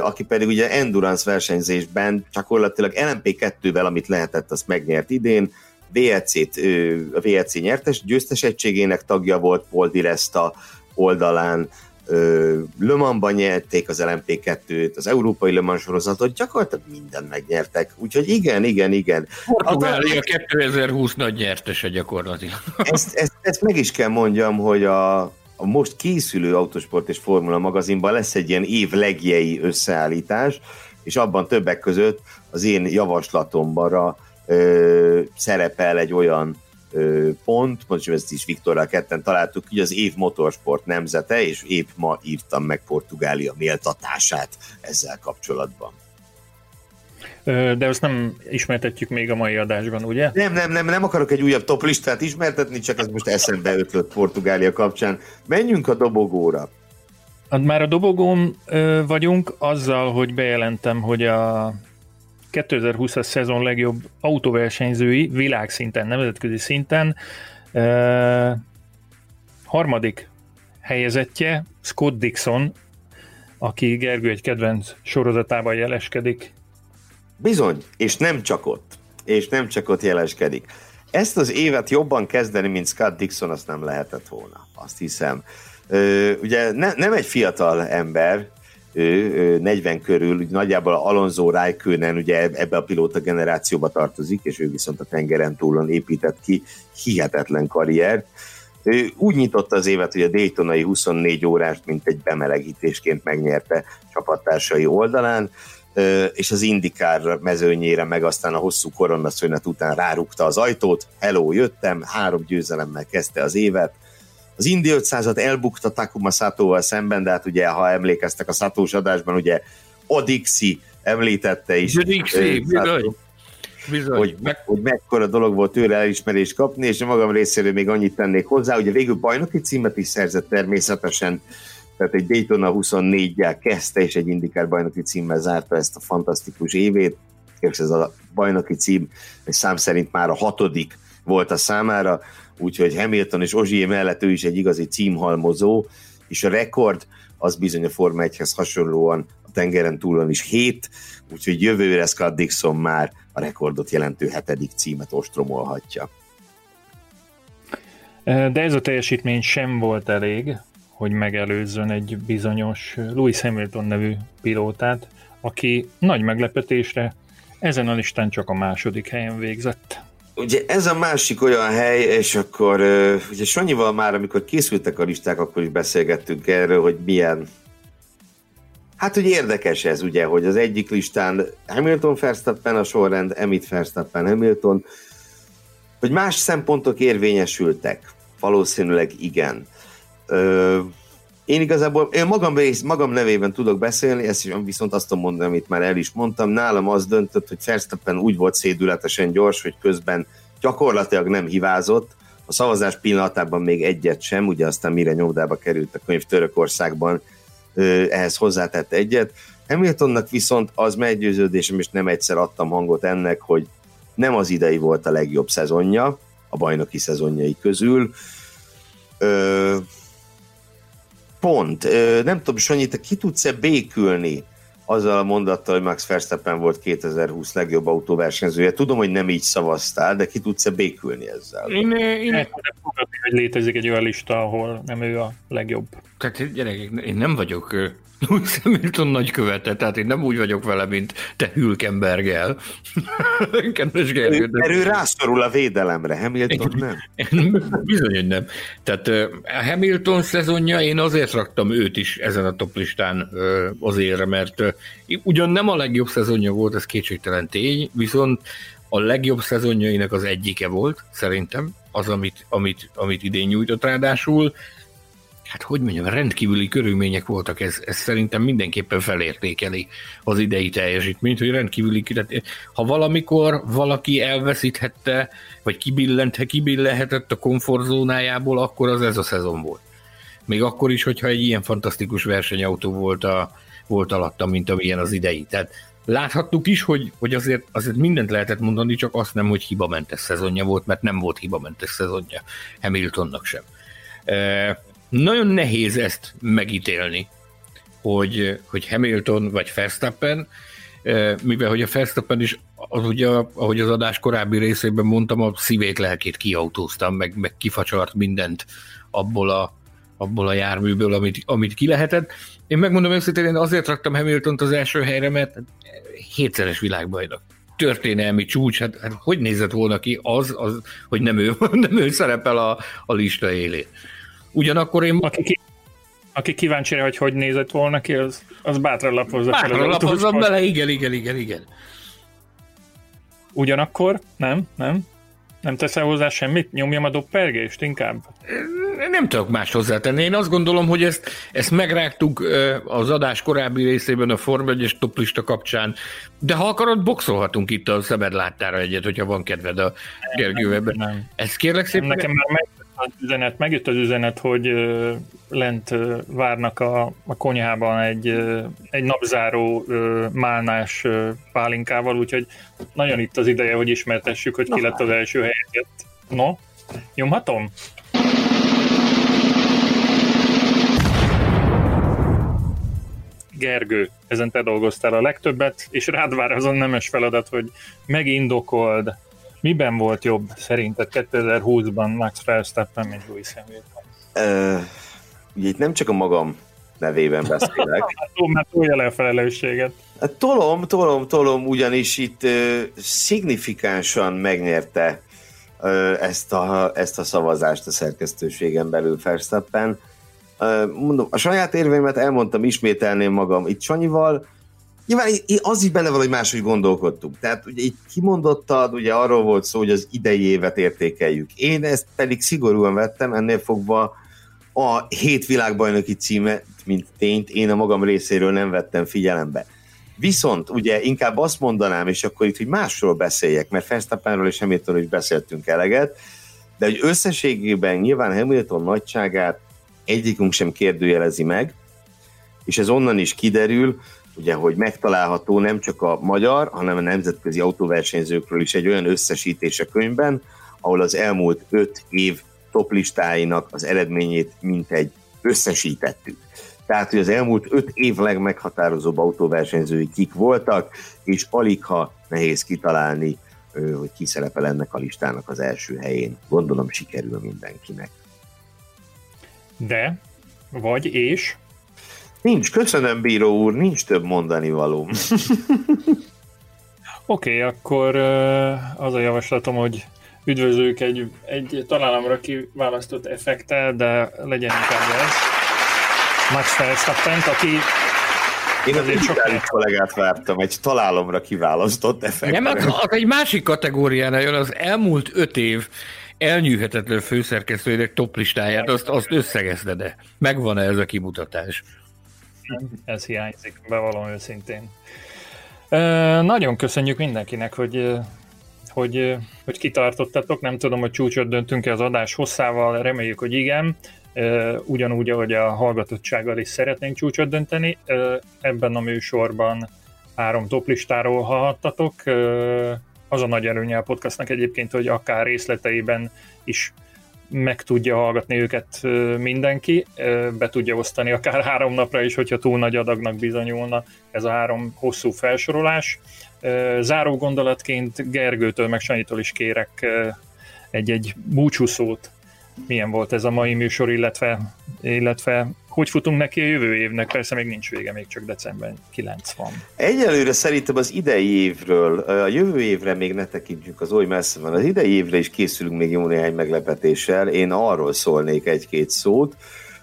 Speaker 4: aki pedig ugye endurance versenyzésben gyakorlatilag LMP2-vel, amit lehetett, azt megnyert idén, VLC-t, a VLC nyertes győztes egységének tagja volt Paul Di Resta oldalán, Le Mansban nyerték az LMP2-t, az Európai Le Mans sorozatot, gyakorlatilag mindent megnyertek. Úgyhogy igen, igen, igen.
Speaker 3: Portugália 2020 nagy nyertese gyakorlatilag.
Speaker 4: Ezt, ezt, ezt meg is kell mondjam, hogy a, a most készülő Autosport és Formula magazinban lesz egy ilyen év legjei összeállítás, és abban többek között az én javaslatomban ö, szerepel egy olyan pont, most ezt is Viktorral ketten találtuk, hogy az év motorsport nemzete, és épp ma írtam meg Portugália méltatását ezzel kapcsolatban.
Speaker 2: De ezt nem ismertetjük még a mai adásban, ugye?
Speaker 4: Nem, nem, nem, nem akarok egy újabb top listát ismertetni, csak ez most eszembe ötlött Portugália kapcsán. Menjünk a dobogóra.
Speaker 2: Hát már a dobogón vagyunk, azzal, hogy bejelentem, hogy a 2020-as szezon legjobb autóversenyzői világszinten, nemzetközi szinten uh, harmadik helyezettje Scott Dixon, aki Gergő egy kedvenc sorozatában jeleskedik.
Speaker 4: Bizony, és nem csak ott. És nem csak ott jeleskedik. Ezt az évet jobban kezdeni, mint Scott Dixon, azt nem lehetett volna, azt hiszem. Ugye ne, nem egy fiatal ember, 40 körül, nagyjából Alonso Raikkonen ugye ebbe a pilóta generációba tartozik, és ő viszont a tengeren túlon épített ki hihetetlen karriert. Ő úgy nyitotta az évet, hogy a Daytonai 24 órást, mint egy bemelegítésként megnyerte csapattársai oldalán. és az indikár mezőnyére meg aztán a hosszú koronaszönet után rárukta az ajtót, hello, jöttem, három győzelemmel kezdte az évet, az Indi 500-at elbukta Takuma Satóval szemben, de hát ugye, ha emlékeztek a Satós adásban, ugye Odixi említette is.
Speaker 3: Odixi, bizony.
Speaker 4: Bizony. Hogy, meg, hogy mekkora dolog volt tőle elismerést kapni, és a magam részéről még annyit tennék hozzá, ugye végül bajnoki címet is szerzett természetesen, tehát egy Daytona 24-jel kezdte, és egy Indikár bajnoki címmel zárta ezt a fantasztikus évét, és ez a bajnoki cím egy szám szerint már a hatodik volt a számára, úgyhogy Hamilton és Ozsié mellett ő is egy igazi címhalmozó, és a rekord az bizony a Forma 1-hez hasonlóan a tengeren túlon is 7, úgyhogy jövőre Scott Dixon már a rekordot jelentő hetedik címet ostromolhatja.
Speaker 2: De ez a teljesítmény sem volt elég, hogy megelőzzön egy bizonyos Louis Hamilton nevű pilótát, aki nagy meglepetésre ezen a listán csak a második helyen végzett.
Speaker 4: Ugye ez a másik olyan hely, és akkor ugye Sanyival már, amikor készültek a listák, akkor is beszélgettünk erről, hogy milyen Hát, hogy érdekes ez, ugye, hogy az egyik listán Hamilton Verstappen a sorrend, Emit Verstappen Hamilton, hogy más szempontok érvényesültek. Valószínűleg igen. Ö, én igazából, én magam, magam nevében tudok beszélni, ezt is viszont azt tudom mondani, amit már el is mondtam. Nálam az döntött, hogy Verstappen úgy volt szédületesen gyors, hogy közben gyakorlatilag nem hivázott, a szavazás pillanatában még egyet sem, ugye aztán mire nyomdába került a könyv Törökországban, ehhez hozzátett egyet. Hamiltonnak viszont az meggyőződésem, és nem egyszer adtam hangot ennek, hogy nem az idei volt a legjobb szezonja, a bajnoki szezonjai közül. Ö, pont. Nem tudom, Sanyi, te ki tudsz-e békülni azzal a mondattal, hogy Max Verstappen volt 2020 legjobb autóversenyzője. Tudom, hogy nem így szavaztál, de ki tudsz-e békülni ezzel?
Speaker 2: Én, én nem hogy létezik egy olyan lista, ahol nem ő a legjobb.
Speaker 3: Tehát gyerekek, én nem vagyok Lewis Hamilton nagykövete, tehát én nem úgy vagyok vele, mint te Hülkenberggel.
Speaker 4: Kedves Gergő. Ő rászorul a védelemre, Hamilton nem.
Speaker 3: Bizony, hogy nem. Tehát a Hamilton szezonja, én azért raktam őt is ezen a toplistán azért, mert ugyan nem a legjobb szezonja volt, ez kétségtelen tény, viszont a legjobb szezonjainak az egyike volt, szerintem, az, amit, amit, amit idén nyújtott ráadásul, hát hogy mondjam, rendkívüli körülmények voltak, ez, ez szerintem mindenképpen felértékeli az idei teljesítményt, hogy rendkívüli, tehát ha valamikor valaki elveszíthette, vagy kibillenthe, kibillenhetett a komfortzónájából, akkor az ez a szezon volt. Még akkor is, hogyha egy ilyen fantasztikus versenyautó volt, a, volt alatta, mint amilyen az idei. Tehát láthattuk is, hogy, hogy azért, azért mindent lehetett mondani, csak azt nem, hogy hibamentes szezonja volt, mert nem volt hibamentes szezonja Hamiltonnak sem. E, nagyon nehéz ezt megítélni, hogy, hogy Hamilton vagy Verstappen, mivel hogy a Verstappen is, az ugye, ahogy az adás korábbi részében mondtam, a szívét, lelkét kiautóztam, meg, meg kifacsart mindent abból a, abból a járműből, amit, amit ki lehetett. Én megmondom őszintén, én azért raktam Hamilton az első helyre, mert hétszeres világbajnok történelmi csúcs, hát, hát hogy nézett volna ki az, az hogy nem ő, nem ő szerepel a, a lista élén. Ugyanakkor én...
Speaker 2: Aki, ki, aki kíváncsi hogy hogy nézett volna ki, az, az bátran lapozza
Speaker 3: Bátran lapozza bele, igen, igen, igen, igen.
Speaker 2: Ugyanakkor, nem, nem, nem teszel hozzá semmit? Nyomjam a doppergést inkább?
Speaker 3: Nem tudok más hozzátenni. Én azt gondolom, hogy ezt, ezt megrágtuk az adás korábbi részében a Form 1 toplista kapcsán, de ha akarod, boxolhatunk itt a szemed láttára egyet, hogyha van kedved a Gergővel. Ezt kérlek szépen.
Speaker 2: Nekem már meg, az üzenet, megjött az üzenet, hogy lent várnak a, a konyhában egy, egy napzáró málnás pálinkával, úgyhogy nagyon itt az ideje, hogy ismertessük, hogy ki lett az első helyet. No, nyomhatom? Gergő, ezen te dolgoztál a legtöbbet, és rád vár azon nemes feladat, hogy megindokold, Miben volt jobb szerinted 2020-ban Max Verstappen, mint Louis Hamilton?
Speaker 4: Uh, itt nem csak a magam nevében beszélek.
Speaker 2: Mert tolja le a felelősséget.
Speaker 4: Hát tolom, tolom, tolom, ugyanis itt uh, szignifikánsan megnyerte uh, ezt, a, ezt a szavazást a szerkesztőségen belül Verstappen. Uh, mondom, a saját érveimet elmondtam, ismételném magam itt Sanyival, Nyilván az is benne van, hogy máshogy gondolkodtunk. Tehát ugye itt kimondottad, ugye arról volt szó, hogy az idei évet értékeljük. Én ezt pedig szigorúan vettem, ennél fogva a hét világbajnoki címet, mint tényt én a magam részéről nem vettem figyelembe. Viszont ugye inkább azt mondanám, és akkor itt, hogy másról beszéljek, mert Verstappenről és Hamiltonról is beszéltünk eleget, de hogy összességében nyilván Hamilton nagyságát egyikünk sem kérdőjelezi meg, és ez onnan is kiderül, ugye, hogy megtalálható nem csak a magyar, hanem a nemzetközi autóversenyzőkről is egy olyan összesítés a könyvben, ahol az elmúlt öt év toplistáinak az eredményét mintegy összesítettük. Tehát, hogy az elmúlt öt év legmeghatározóbb autóversenyzői kik voltak, és alig ha nehéz kitalálni, hogy ki szerepel ennek a listának az első helyén. Gondolom sikerül mindenkinek.
Speaker 2: De, vagy és?
Speaker 4: Nincs, köszönöm, bíró úr, nincs több mondani való.
Speaker 2: Oké, okay, akkor az a javaslatom, hogy üdvözlők egy, egy találomra kiválasztott effektel, de legyen inkább ez. Max verstappen aki
Speaker 4: én az egy kollégát vártam, egy találomra kiválasztott effektel.
Speaker 3: Nem, az, az egy másik kategóriánál jön, az elmúlt öt év elnyűhetetlen főszerkesztőjének toplistáját, azt, azt összegezde, de megvan-e ez a kimutatás?
Speaker 2: Ez hiányzik, bevallom őszintén. nagyon köszönjük mindenkinek, hogy hogy, hogy kitartottatok, nem tudom, hogy csúcsot döntünk-e az adás hosszával, reméljük, hogy igen, ugyanúgy, ahogy a hallgatottsággal is szeretnénk csúcsot dönteni. Ebben a műsorban három toplistáról hallhattatok. Az a nagy előnye a podcastnak egyébként, hogy akár részleteiben is meg tudja hallgatni őket mindenki, be tudja osztani akár három napra is, hogyha túl nagy adagnak bizonyulna ez a három hosszú felsorolás. Záró gondolatként Gergőtől, meg Sanyitól is kérek egy-egy búcsúszót. Milyen volt ez a mai műsor, illetve, illetve hogy futunk neki a jövő évnek? Persze még nincs vége, még csak december 9 van.
Speaker 4: Egyelőre szerintem az idei évről, a jövő évre még ne tekintsünk, az oly messze van. Az idei évre is készülünk még jó néhány meglepetéssel. Én arról szólnék egy-két szót.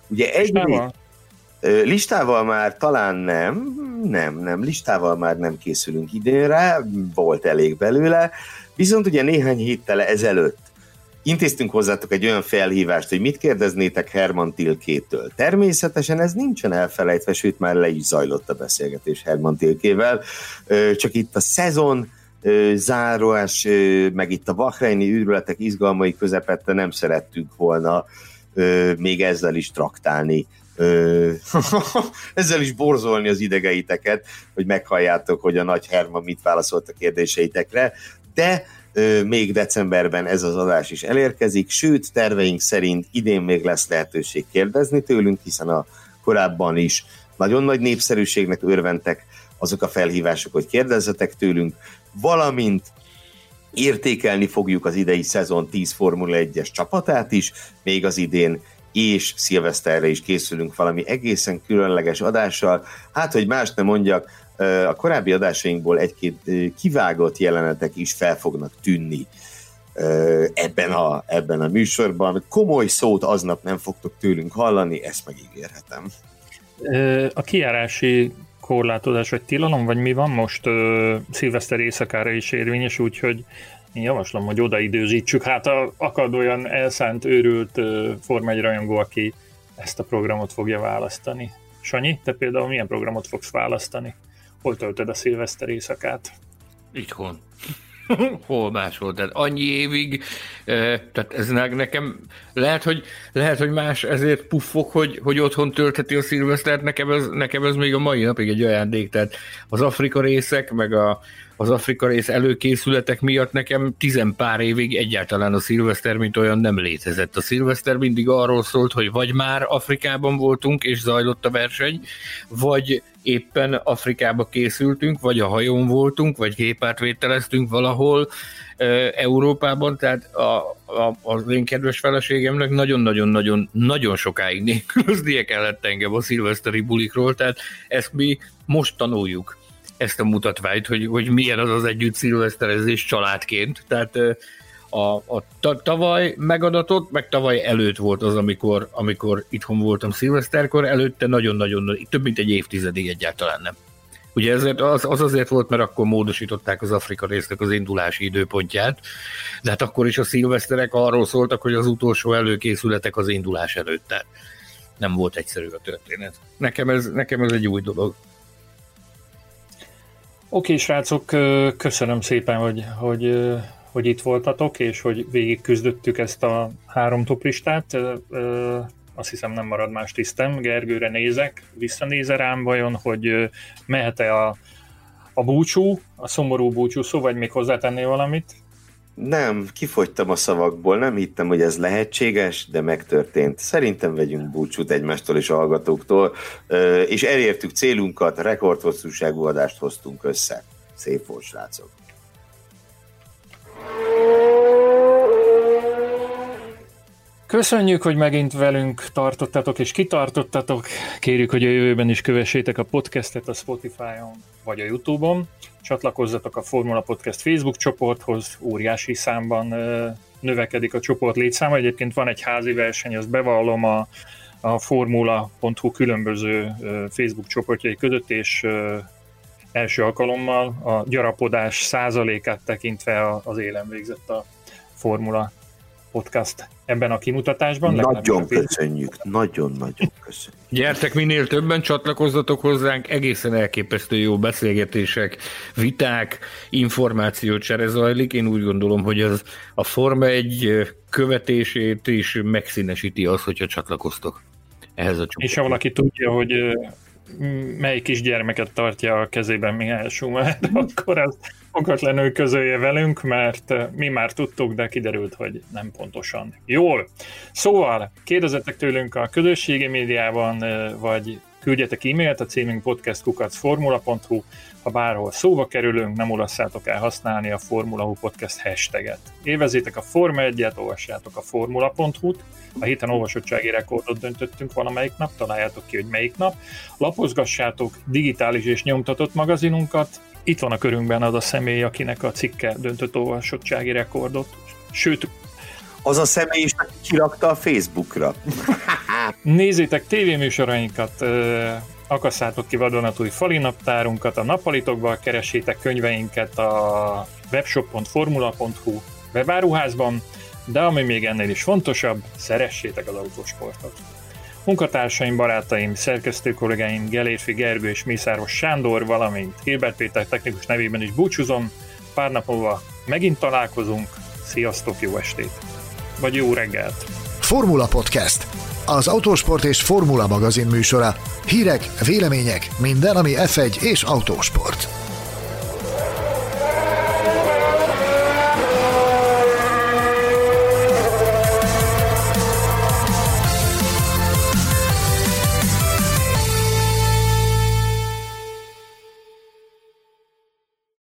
Speaker 4: Ugye egy Listával már talán nem, nem, nem, listával már nem készülünk idénre, volt elég belőle, viszont ugye néhány héttel ezelőtt intéztünk hozzátok egy olyan felhívást, hogy mit kérdeznétek Herman Tilkétől. Természetesen ez nincsen elfelejtve, sőt már le is zajlott a beszélgetés Herman Tilkével, csak itt a szezon zárás, meg itt a Bahreini űrületek izgalmai közepette nem szerettünk volna még ezzel is traktálni ezzel is borzolni az idegeiteket, hogy meghalljátok, hogy a nagy Herma mit válaszolt a kérdéseitekre, de még decemberben ez az adás is elérkezik, sőt, terveink szerint idén még lesz lehetőség kérdezni tőlünk, hiszen a korábban is nagyon nagy népszerűségnek örventek azok a felhívások, hogy kérdezzetek tőlünk, valamint értékelni fogjuk az idei szezon 10 Formula 1-es csapatát is, még az idén és szilveszterre is készülünk valami egészen különleges adással. Hát, hogy más nem mondjak, a korábbi adásainkból egy-két kivágott jelenetek is fel fognak tűnni ebben a, ebben a műsorban. Komoly szót aznap nem fogtok tőlünk hallani, ezt megígérhetem.
Speaker 2: A kiárási korlátozás vagy tilalom, vagy mi van most szilveszter éjszakára is érvényes, úgyhogy én javaslom, hogy odaidőzítsük. Hát akad olyan elszánt, őrült uh, Form 1 rajongó, aki ezt a programot fogja választani. Sanyi, te például milyen programot fogsz választani? Hol töltöd a szilveszter éjszakát?
Speaker 3: Itthon. Hol máshol, tehát annyi évig, tehát ez nekem lehet, hogy, lehet, hogy más ezért puffok, hogy, hogy otthon töltheti a szilvesztert, nekem ez, nekem ez még a mai napig egy ajándék, tehát az Afrika részek, meg a, az Afrika rész előkészületek miatt nekem tizen pár évig egyáltalán a szilveszter, mint olyan nem létezett. A szilveszter mindig arról szólt, hogy vagy már Afrikában voltunk, és zajlott a verseny, vagy éppen Afrikába készültünk, vagy a hajón voltunk, vagy gépátvételeztünk valahol e, Európában, tehát a, a, az én kedves feleségemnek nagyon-nagyon-nagyon nagyon sokáig nélkülöznie kellett engem a szilveszteri bulikról, tehát ezt mi most tanuljuk ezt a mutatványt, hogy, hogy milyen az az együtt szilveszterezés családként. Tehát a, a tavaly megadatott, meg tavaly előtt volt az, amikor, amikor itthon voltam szilveszterkor, előtte nagyon-nagyon, több mint egy évtizedig egyáltalán nem. Ugye ezért az, az azért volt, mert akkor módosították az Afrika résznek az indulási időpontját, de hát akkor is a szilveszterek arról szóltak, hogy az utolsó előkészületek az indulás előtt. Tehát nem volt egyszerű a történet. Nekem ez, nekem ez egy új dolog.
Speaker 2: Oké, srácok, köszönöm szépen, hogy, hogy, hogy itt voltatok, és hogy végig küzdöttük ezt a három toplistát. Azt hiszem nem marad más tisztem. Gergőre nézek, visszanéze rám vajon, hogy mehet-e a, a búcsú, a szomorú búcsú szó, vagy még hozzátennél valamit?
Speaker 4: Nem, kifogytam a szavakból, nem hittem, hogy ez lehetséges, de megtörtént. Szerintem vegyünk búcsút egymástól és a hallgatóktól, és elértük célunkat, rekordhosszúságú adást hoztunk össze. Szép volt, srácok!
Speaker 2: Köszönjük, hogy megint velünk tartottatok és kitartottatok. Kérjük, hogy a jövőben is kövessétek a podcastet a Spotify-on vagy a YouTube-on. Csatlakozzatok a Formula Podcast Facebook csoporthoz, óriási számban növekedik a csoport létszáma. Egyébként van egy házi verseny, azt bevallom a, a formula.hu különböző Facebook csoportjai között, és első alkalommal a gyarapodás százalékát tekintve az élen végzett a Formula podcast ebben a kimutatásban.
Speaker 4: Nagyon köszönjük, nagyon-nagyon köszönjük.
Speaker 3: Gyertek minél többen, csatlakozzatok hozzánk, egészen elképesztő jó beszélgetések, viták, csere zajlik. Én úgy gondolom, hogy az a Forma egy követését is megszínesíti az, hogyha csatlakoztok ehhez a csoporthoz.
Speaker 2: És ha valaki tudja, hogy melyik kisgyermeket tartja a kezében Mihály Schumer, akkor az okatlanul közölje velünk, mert eh, mi már tudtuk, de kiderült, hogy nem pontosan. Jól. Szóval kérdezetek tőlünk a közösségi médiában, eh, vagy küldjetek e-mailt a címünk podcastkukacformula.hu, ha bárhol szóba kerülünk, nem olasszátok el használni a Formula Hu Podcast hashtaget. Évezétek a Forma 1-et, olvassátok a formula.hu-t, a héten olvasottsági rekordot döntöttünk valamelyik nap, találjátok ki, hogy melyik nap. Lapozgassátok digitális és nyomtatott magazinunkat, itt van a körünkben az a személy, akinek a cikke döntött olvasottsági rekordot. Sőt,
Speaker 4: az a személy is, aki kirakta a Facebookra.
Speaker 2: Nézzétek tévéműsorainkat, akasszátok ki vadonatúj falinaptárunkat a nappalitokba, keresétek könyveinket a webshop.formula.hu webáruházban, de ami még ennél is fontosabb, szeressétek az autósportot. Munkatársaim, barátaim, szerkesztő kollégáim Gelérfi Gergő és Mészáros Sándor, valamint Hilbert Péter technikus nevében is búcsúzom. Pár nap múlva megint találkozunk. Sziasztok, jó estét! Vagy jó reggelt!
Speaker 1: Formula Podcast. Az autósport és formula magazin műsora. Hírek, vélemények, minden, ami F1 és autósport.